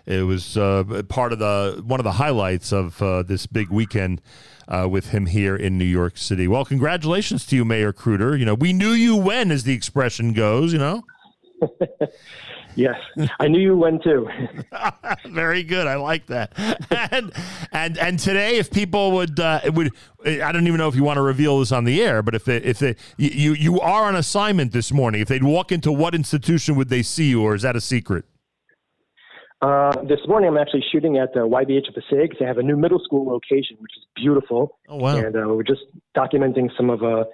it was uh, part of the one of the highlights of uh, this big weekend uh, with him here in New York City. Well, congratulations to you, Meir Kruter. You know, we knew you when, as the expression goes. You know. Yes, I knew you went too. Very good. I like that. And and and today, if people would uh, would, I don't even know if you want to reveal this on the air, but if they, if they, you you are on assignment this morning, if they'd walk into what institution would they see you, or is that a secret? Uh, this morning, I'm actually shooting at the YBH of Passaic. They have a new middle school location, which is beautiful. Oh, wow. And uh, we're just documenting some of uh,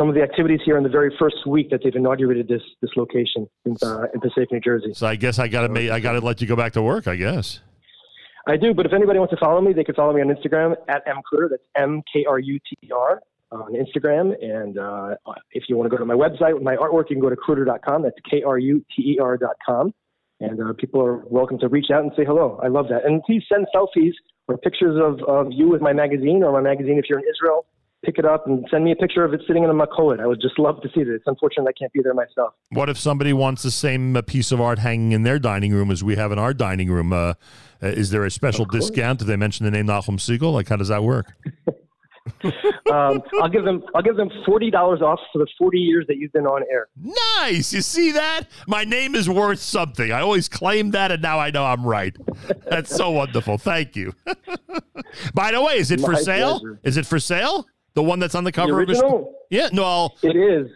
some of the activities here in the very first week that they've inaugurated this this location in, uh, in Passaic, New Jersey. So I guess I got to I got to let you go back to work. I guess. I do, but if anybody wants to follow me, they can follow me on Instagram at mkruter. That's M K R U T E R on Instagram. And uh, if you want to go to my website with my artwork, you can go to kruter.com. That's K R U T E R.com. And uh, people are welcome to reach out and say hello. I love that. And please send selfies or pictures of, of you with my magazine or my magazine if you're in Israel. Pick it up and send me a picture of it sitting in a makolet. I would just love to see that. It's unfortunate I can't be there myself. What if somebody wants the same uh, piece of art hanging in their dining room as we have in our dining room? Uh, uh, is there a special discount? Do they mention the name Nachum Segal? Like, how does that work? um, I'll give them I'll give them forty dollars off for the forty years that you've been on air. Nice. You see that? My name is worth something. I always claimed that, and now I know I'm right. That's so wonderful. Thank you. By the way, is it for sale? pleasure. Is it for sale? The one that's on the The cover original? of his? Yeah. No. It is.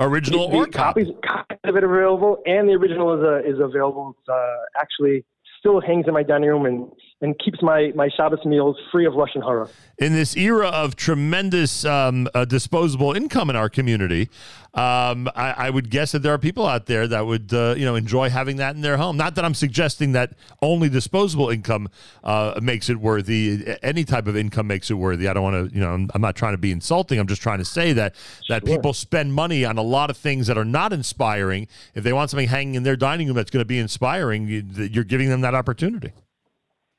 Original The- or copy? copies copies of it available, and the original is uh, is available. It's uh, actually still hangs in my dining room and, and keeps my my Shabbos meals free of lashon hara. in this era of tremendous um, uh, disposable income in our community, um, I, I would guess that there are people out there that would, uh, you know, enjoy having that in their home. Not that I'm suggesting that only disposable income uh, makes it worthy. Any type of income makes it worthy. I don't want to, you know, I'm, I'm not trying to be insulting. I'm just trying to say that that people spend money on a lot of things that are not inspiring. If they want something hanging in their dining room that's going to be inspiring, you, you're giving them that opportunity.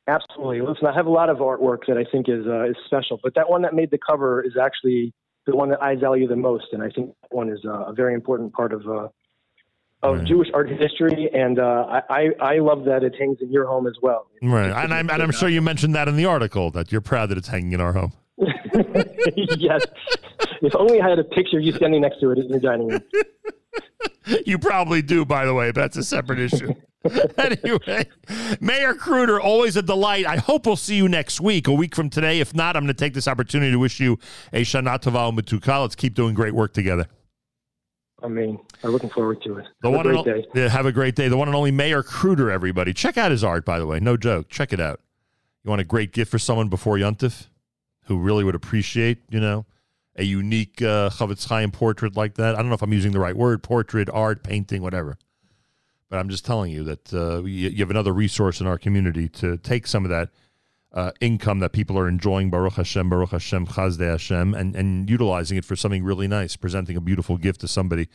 Absolutely. Listen, I have a lot of artwork that I think is uh, is special, but that one that made the cover is actually the one that I value the most, and I think that one is uh, a very important part of uh, of Jewish art history. And uh, I, I love that it hangs in your home as well. Right, and I'm and I'm sure you mentioned that in the article that you're proud that it's hanging in our home. yes. If only I had a picture of you standing next to it in your dining room. You probably do, by the way, but that's a separate issue. anyway, Meir Kruter, always a delight. I hope we'll see you next week, a week from today. If not, I'm going to take this opportunity to wish you a Shana Tova Matuka. Let's keep doing great work together. I mean, I'm looking forward to it. The Have one a and great o- day. Yeah, have a great day. The one and only Meir Kruter, everybody. Check out his art, by the way. No joke. Check it out. You want a great gift for someone before Yuntif who really would appreciate, you know, a unique uh, Chofetz Chaim portrait like that? I don't know if I'm using the right word portrait, art, painting, whatever. But I'm just telling you that uh, you, you, have another resource in our community to take some of that uh, income that people are enjoying, Baruch Hashem, Baruch Hashem, Chasdei Hashem, and, and utilizing it for something really nice, presenting a beautiful gift to somebody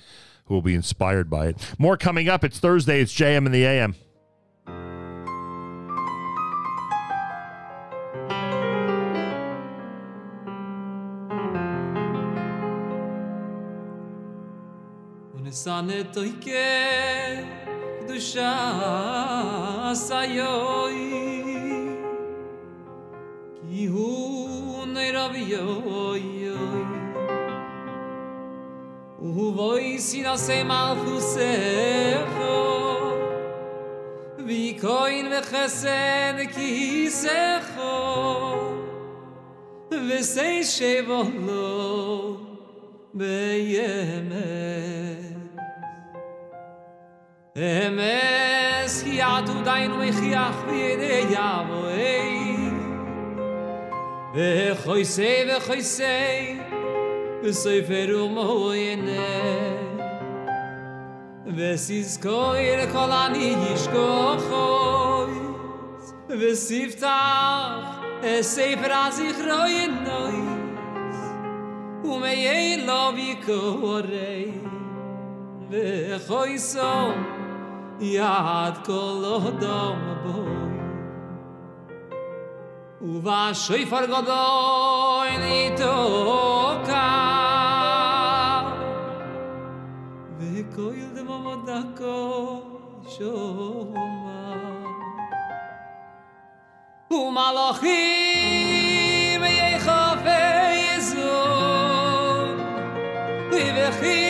who will be inspired by it. More coming up. It's Thursday. It's JM and the AM. קדושה סיוי כי הוא נרב יוי ובוי סינסי מלכוסךו ויקוין וחסד כיסךו ושי שבו לו בימי Emes ya tu dai no ya khide ya voy Ve ve khoy se ve se feru moy ne Ve sis koy kolani ish ko khoy Ve sif ta e se frazi khoy no Ume ye lovi ko rei Ve khoy יד כל אדם בוי ובשויפר גדוי ניתוקה וקויל דמו דקו שומע ומלאכים יחפה יזון ובחילו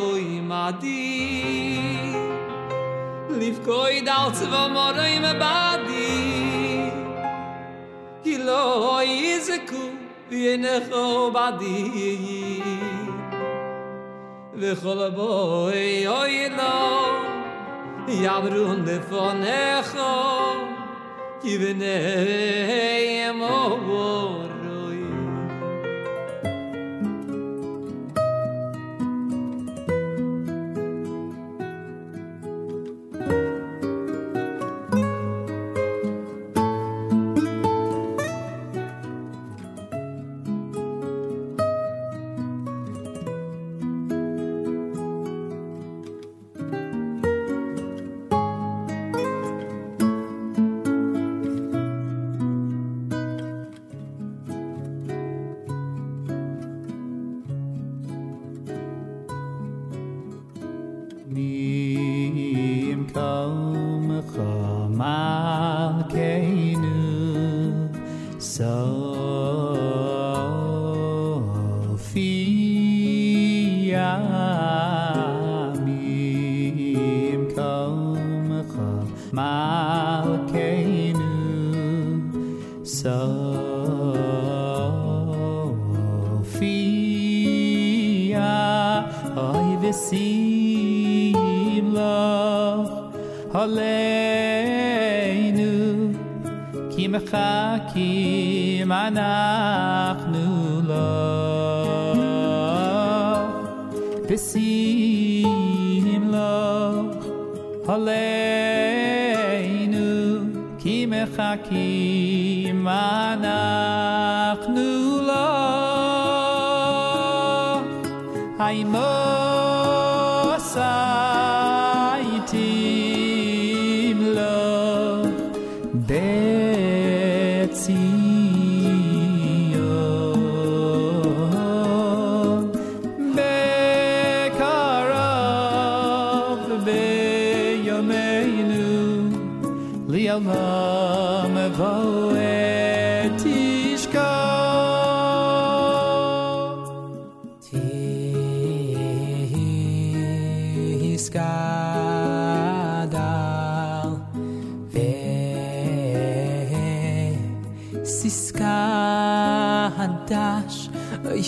hoy madi. Lif koi dalts va moroy me badi. Ki lo iz ku ye ne kho badi. Ve kholoboy oy hoy no ya brun de fon e kho ki ve ne vor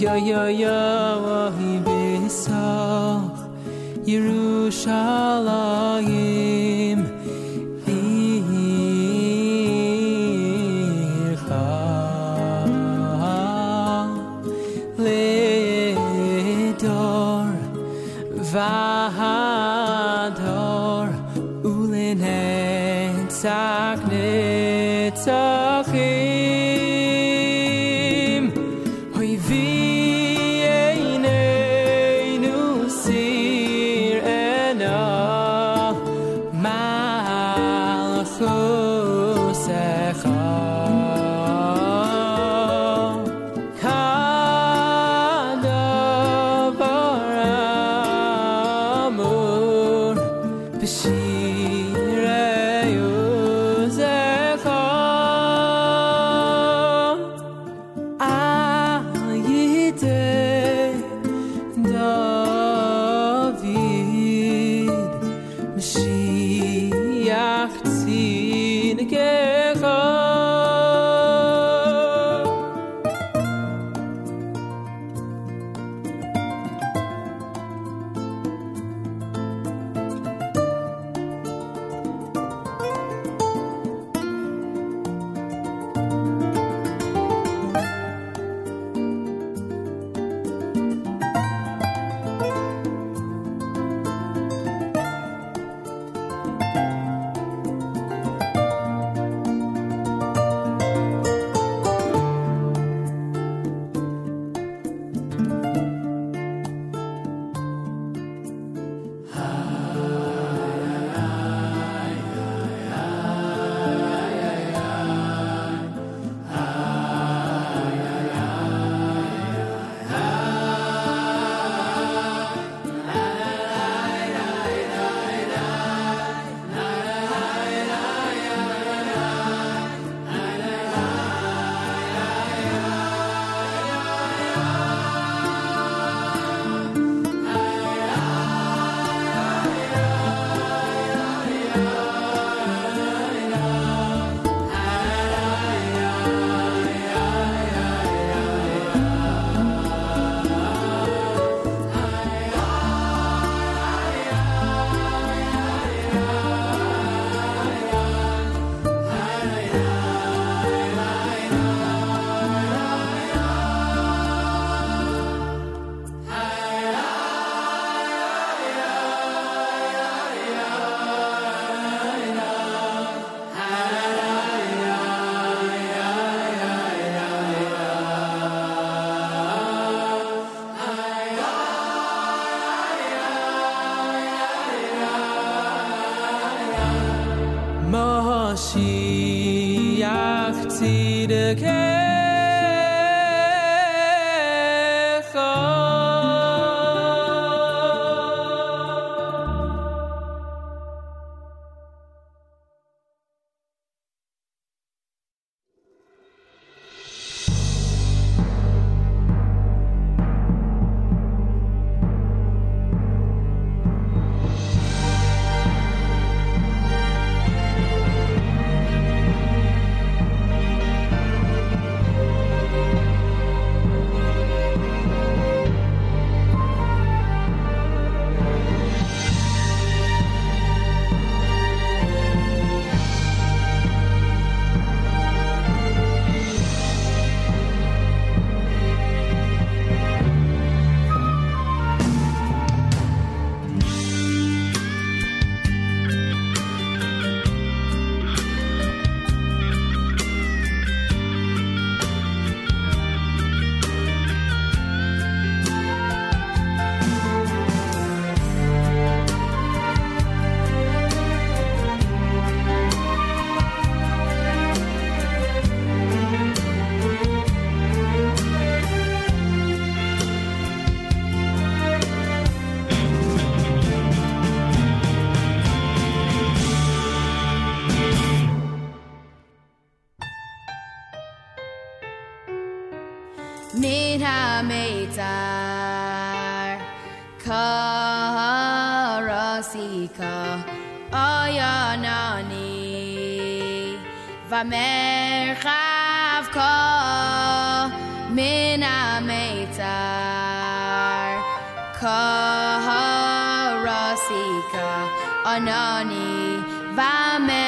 yo yo yo hibesoch Yerushalayim Karasika Anani Vamerchav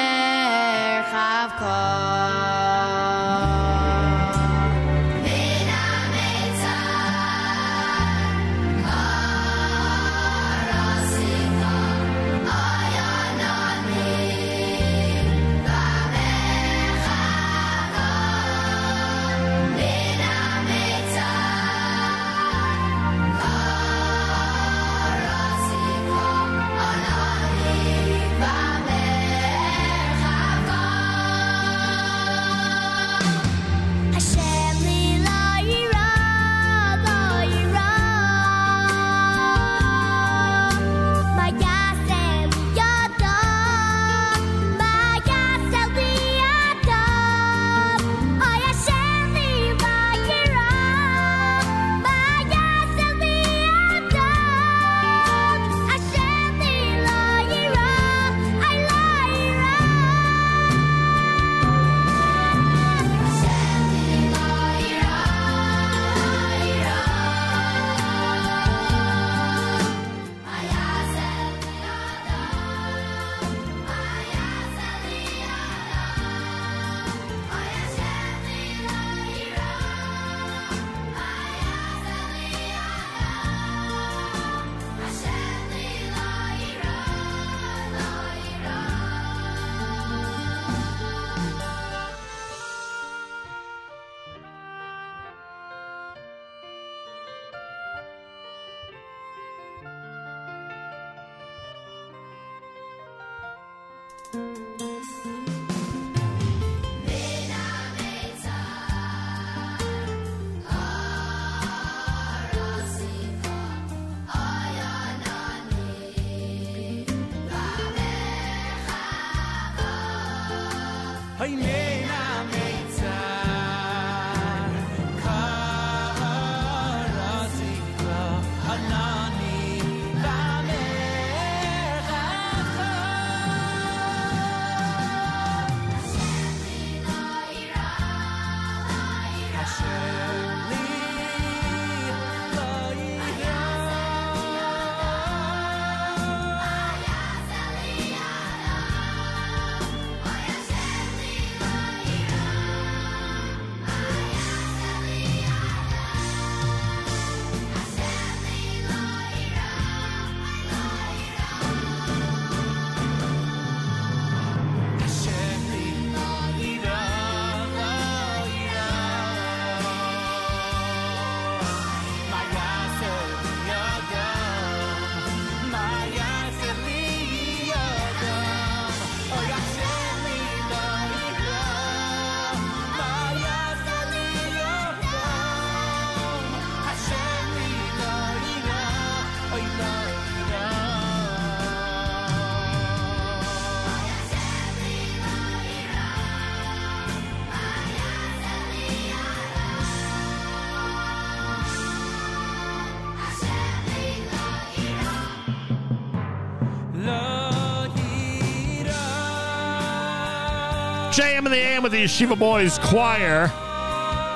JM in the AM with the Yeshiva Boys Choir.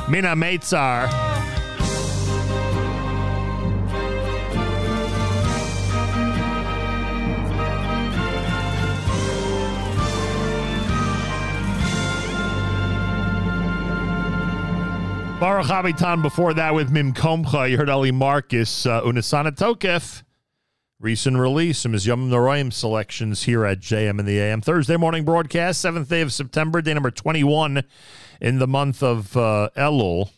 Mina Meitzar. Baruch Habitan before that with Mim Komcha. You heard Ali Marcus, uh, Tokef. Recent release, some his Yom Noraim selections here at JM in the AM. Thursday morning broadcast, 7th day of September, day number 21 in the month of uh, Elul,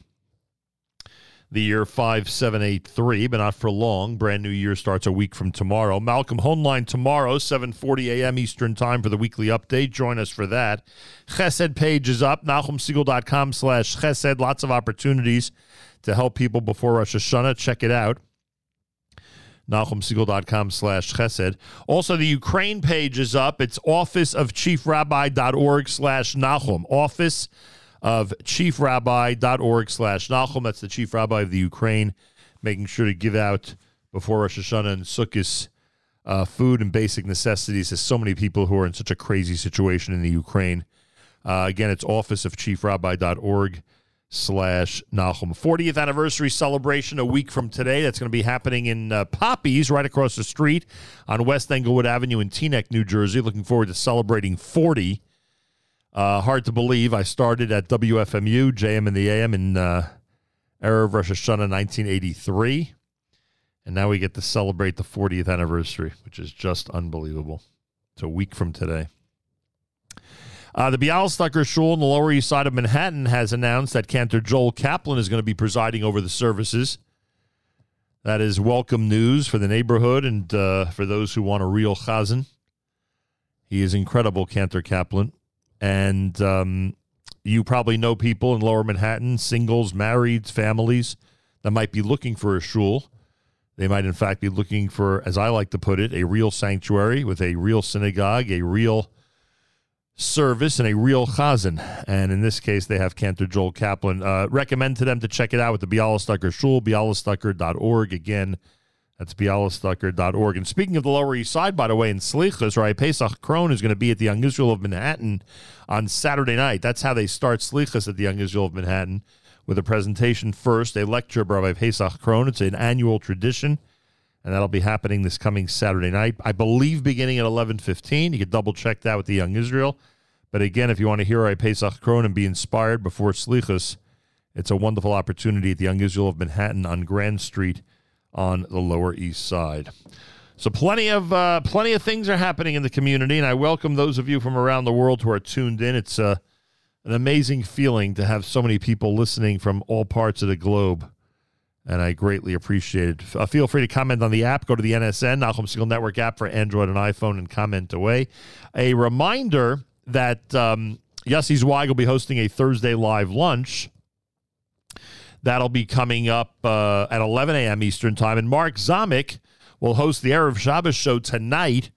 the year 5783, but not for long. Brand new year starts a week from tomorrow. Malcolm Hoenlein tomorrow, 7.40 a.m. Eastern Time for the weekly update. Join us for that. Chesed page is up, nachumsegal.com slash chesed. Lots of opportunities to help people before Rosh Hashanah. Check it out nachumsegal.com slash chesed. Also, the Ukraine page is up. It's officeofchiefrabbi.org slash Nachum. Office of chiefrabbi.org slash Nachum. That's the chief rabbi of the Ukraine, making sure to give out before Rosh Hashanah and Sukkot uh, food and basic necessities to so many people who are in such a crazy situation in the Ukraine. Uh, again, it's officeofchiefrabbi.org slash Nachum. 40th anniversary celebration a week from today. That's going to be happening in uh, Poppies right across the street on West Englewood Avenue in Teaneck, New Jersey. Looking forward to celebrating 40. Uh, hard to believe I started at WFMU, JM in the AM in uh, Erev Rosh Hashanah 1983. And now we get to celebrate the 40th anniversary, which is just unbelievable. It's a week from today. Uh, the Bialystoker Shul in the Lower East Side of Manhattan has announced that Cantor Joel Kaplan is going to be presiding over the services. That is welcome news for the neighborhood and uh, for those who want a real chazan. He is incredible, Cantor Kaplan. And um, you probably know people in Lower Manhattan, singles, marrieds, families that might be looking for a shul. They might, in fact, be looking for, as I like to put it, a real sanctuary with a real synagogue, a real service, and a real chazan. And in this case, they have Cantor Joel Kaplan. Uh, recommend to them to check it out with the Bialystoker Shul, bialystoker.org. Again, that's bialystoker.org. And speaking of the Lower East Side, by the way, in Slichas, right, Pesach Krohn is going to be at the Young Israel of Manhattan on Saturday night. That's how they start Slichas at the Young Israel of Manhattan with a presentation first, a lecture by Rabbi Pesach Krohn. It's an annual tradition, and that'll be happening this coming Saturday night. I believe beginning at 11.15. You can double check that with the Young Israel. But again, if you want to hear a Pesach Krohn and be inspired before Slichas, it's a wonderful opportunity at the Young Israel of Manhattan on Grand Street on the Lower East Side. So plenty of uh, plenty of things are happening in the community, and I welcome those of you from around the world who are tuned in. It's uh, an amazing feeling to have so many people listening from all parts of the globe, and I greatly appreciate it. Uh, feel free to comment on the app. Go to the NSN Nachum Segal Network app for Android and iPhone and comment away. A reminder that um, Yossi Zweig will be hosting a Thursday live lunch. That'll be coming up uh, at 11 a.m. Eastern Time. And Mark Zamek will host the Erev Shabbos show tonight,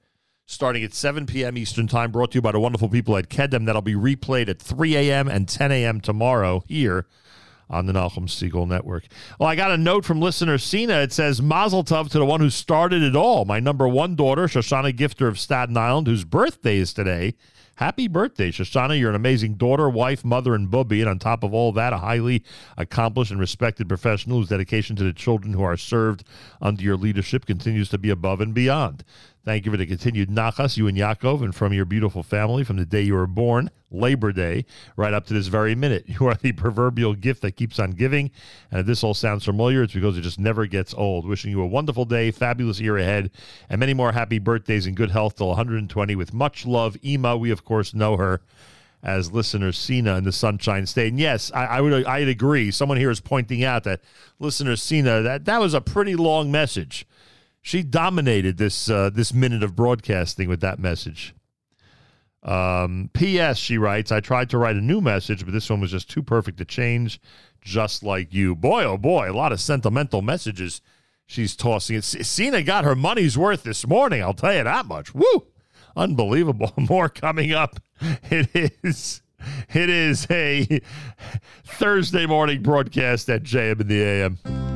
starting at 7 p.m. Eastern Time, brought to you by the wonderful people at Kedem. That'll be replayed at 3 a.m. and 10 a.m. tomorrow here on the Nachum Segal Network. Well, I got a note from listener Sina. It says, Mazel Tov to the one who started it all. My number one daughter, Shoshana Gifter of Staten Island, whose birthday is today. Happy birthday, Shoshana. You're an amazing daughter, wife, mother, and booby. And on top of all that, a highly accomplished and respected professional whose dedication to the children who are served under your leadership continues to be above and beyond. Thank you for the continued nachas, you and Yaakov, and from your beautiful family from the day you were born, Labor Day, right up to this very minute. You are the proverbial gift that keeps on giving. And if this all sounds familiar, it's because it just never gets old. Wishing you a wonderful day, fabulous year ahead, and many more happy birthdays and good health till 120 with much love. Ema, we of course know her as listener Cena in the Sunshine State. And yes, I, I would I'd agree. Someone here is pointing out that listener Cena, that, that was a pretty long message. She dominated this uh, this minute of broadcasting with that message. Um, P.S. She writes, I tried to write a new message, but this one was just too perfect to change, just like you. Boy, oh boy, a lot of sentimental messages she's tossing. It. Cena got her money's worth this morning, I'll tell you that much. Woo! Unbelievable. More coming up. It is. It is a Thursday morning broadcast at JM in the AM.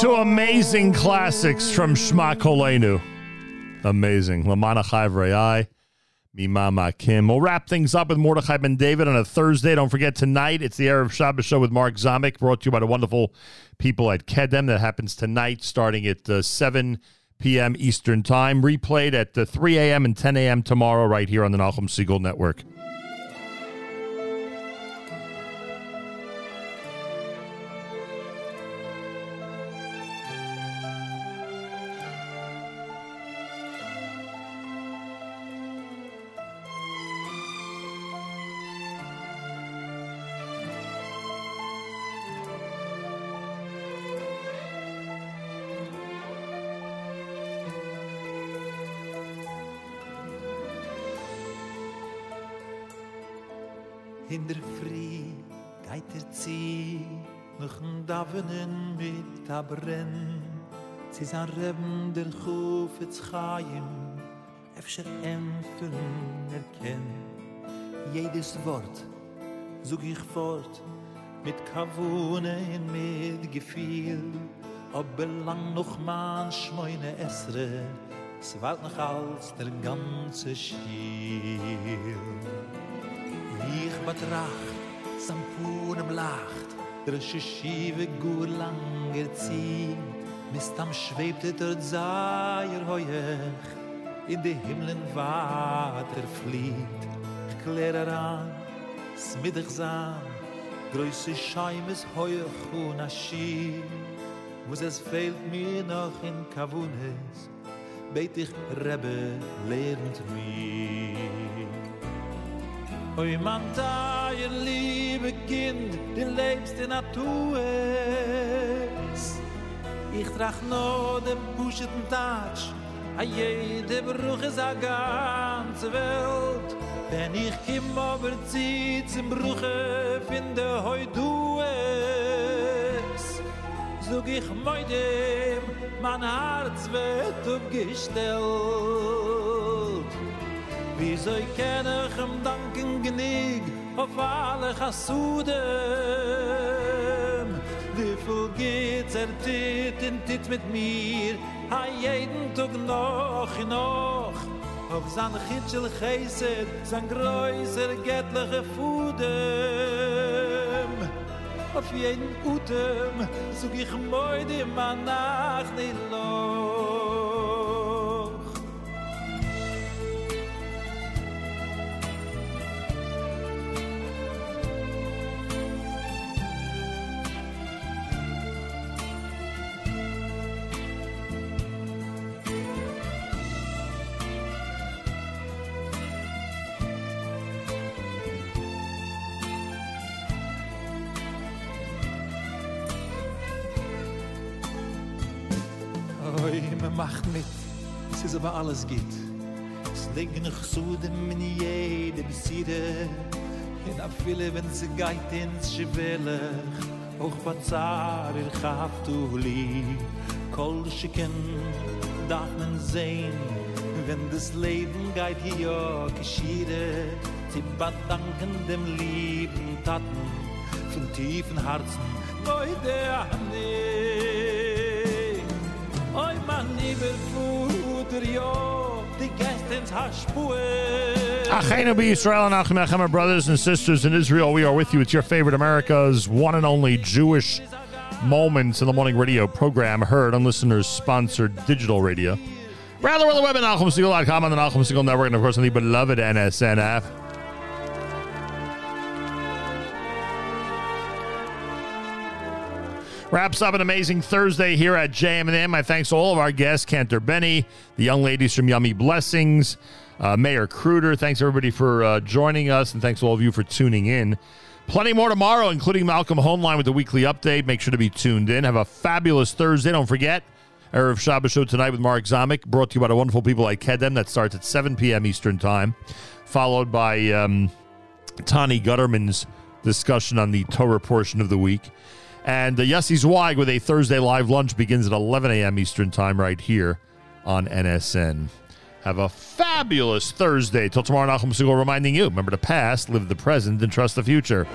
Two amazing classics from Shmakolenu. Amazing. Lamana Chai Vrei, Mimama Kim. We'll wrap things up with Mordechai Ben David on a Thursday. Don't forget tonight, it's the Erev Shabbos show with Mark Zamek, brought to you by the wonderful people at Kedem. That happens tonight, starting at uh, 7 p.m. Eastern Time. Replayed at uh, 3 a.m. and 10 a.m. tomorrow, right here on the Nachum Segal Network. Brenn. Sie san Reben der Chufetz Chaim, efter Empfüllen erkenn. Jedes Wort such ich fort, mit Kavune und mit Gefühl. Ob belang noch man schmoine Esre, es wart noch als der ganze Schiel. Ich betracht, Sampunem lacht, der Schive gut langer zieht, Mistam schwebte dort Seier heuch, in die Himmeln Water flieht. Ich kläre an, smidig sein, größe Scheimes heuch und Aschir, wo es fehlt mir noch in Kavunes, beit ich Rebbe lernt mir. Oi man ihr liebe Kind, du lebst in Atues. Ich trach no dem buscheten Tatsch, a jede Bruch is a ganze Welt. Wenn ich kim aber zieh zum Bruche, finde heu du es. Sog ich moi dem, mein Herz wird umgestellt. Wie soll ich kenne ich ihm danken genig auf alle Chassudem? Wie viel geht's er tit in tit mit mir, ha jeden Tag noch und noch. Auf sein Chitschel Chesed, sein größer göttliche Fudem. Auf jeden Utem, sog ich moi dem Manach nicht loch. Macht mit, es ist aber alles geht. Es liegen noch so dem in jede Besiede, in a viele, wenn sie geht ins Schwelech, auch Bazar, il Chaftu li, kol schicken, darf man sehen, wenn das Leben geht hier geschiede, sie bedanken dem lieben Taten, von tiefen Herzen, neu der. Oi man lieber Futter, jo, die. Achenu Israel and Achim Echem, our brothers and sisters in Israel. We are with you. It's your favorite America's one and only Jewish Moments in the Morning radio program heard on listeners sponsored digital radio. Rather, on the web at NachumSegal.com on the Nachum Segal Network, and of course on the beloved NSN Wraps up an amazing Thursday here at JM&M. My thanks to all of our guests, Cantor Benny, the young ladies from Yummy Blessings, uh, Meir Kruter. Thanks everybody for uh, joining us, and thanks to all of you for tuning in. Plenty more tomorrow, including Malcolm Hoenlein with the weekly update. Make sure to be tuned in. Have a fabulous Thursday. Don't forget, Erev Shabbos show tonight with Mark Zamek, brought to you by the wonderful people like Kedem. That starts at 7 p.m. Eastern Time, followed by um, Tani Gutterman's discussion on the Torah portion of the week. And uh, Yossi Zweig with a Thursday live lunch begins at 11 a.m. Eastern Time right here on NSN. Have a fabulous Thursday. Till tomorrow, Nachum Segal reminding you remember the past, live the present, and trust the future.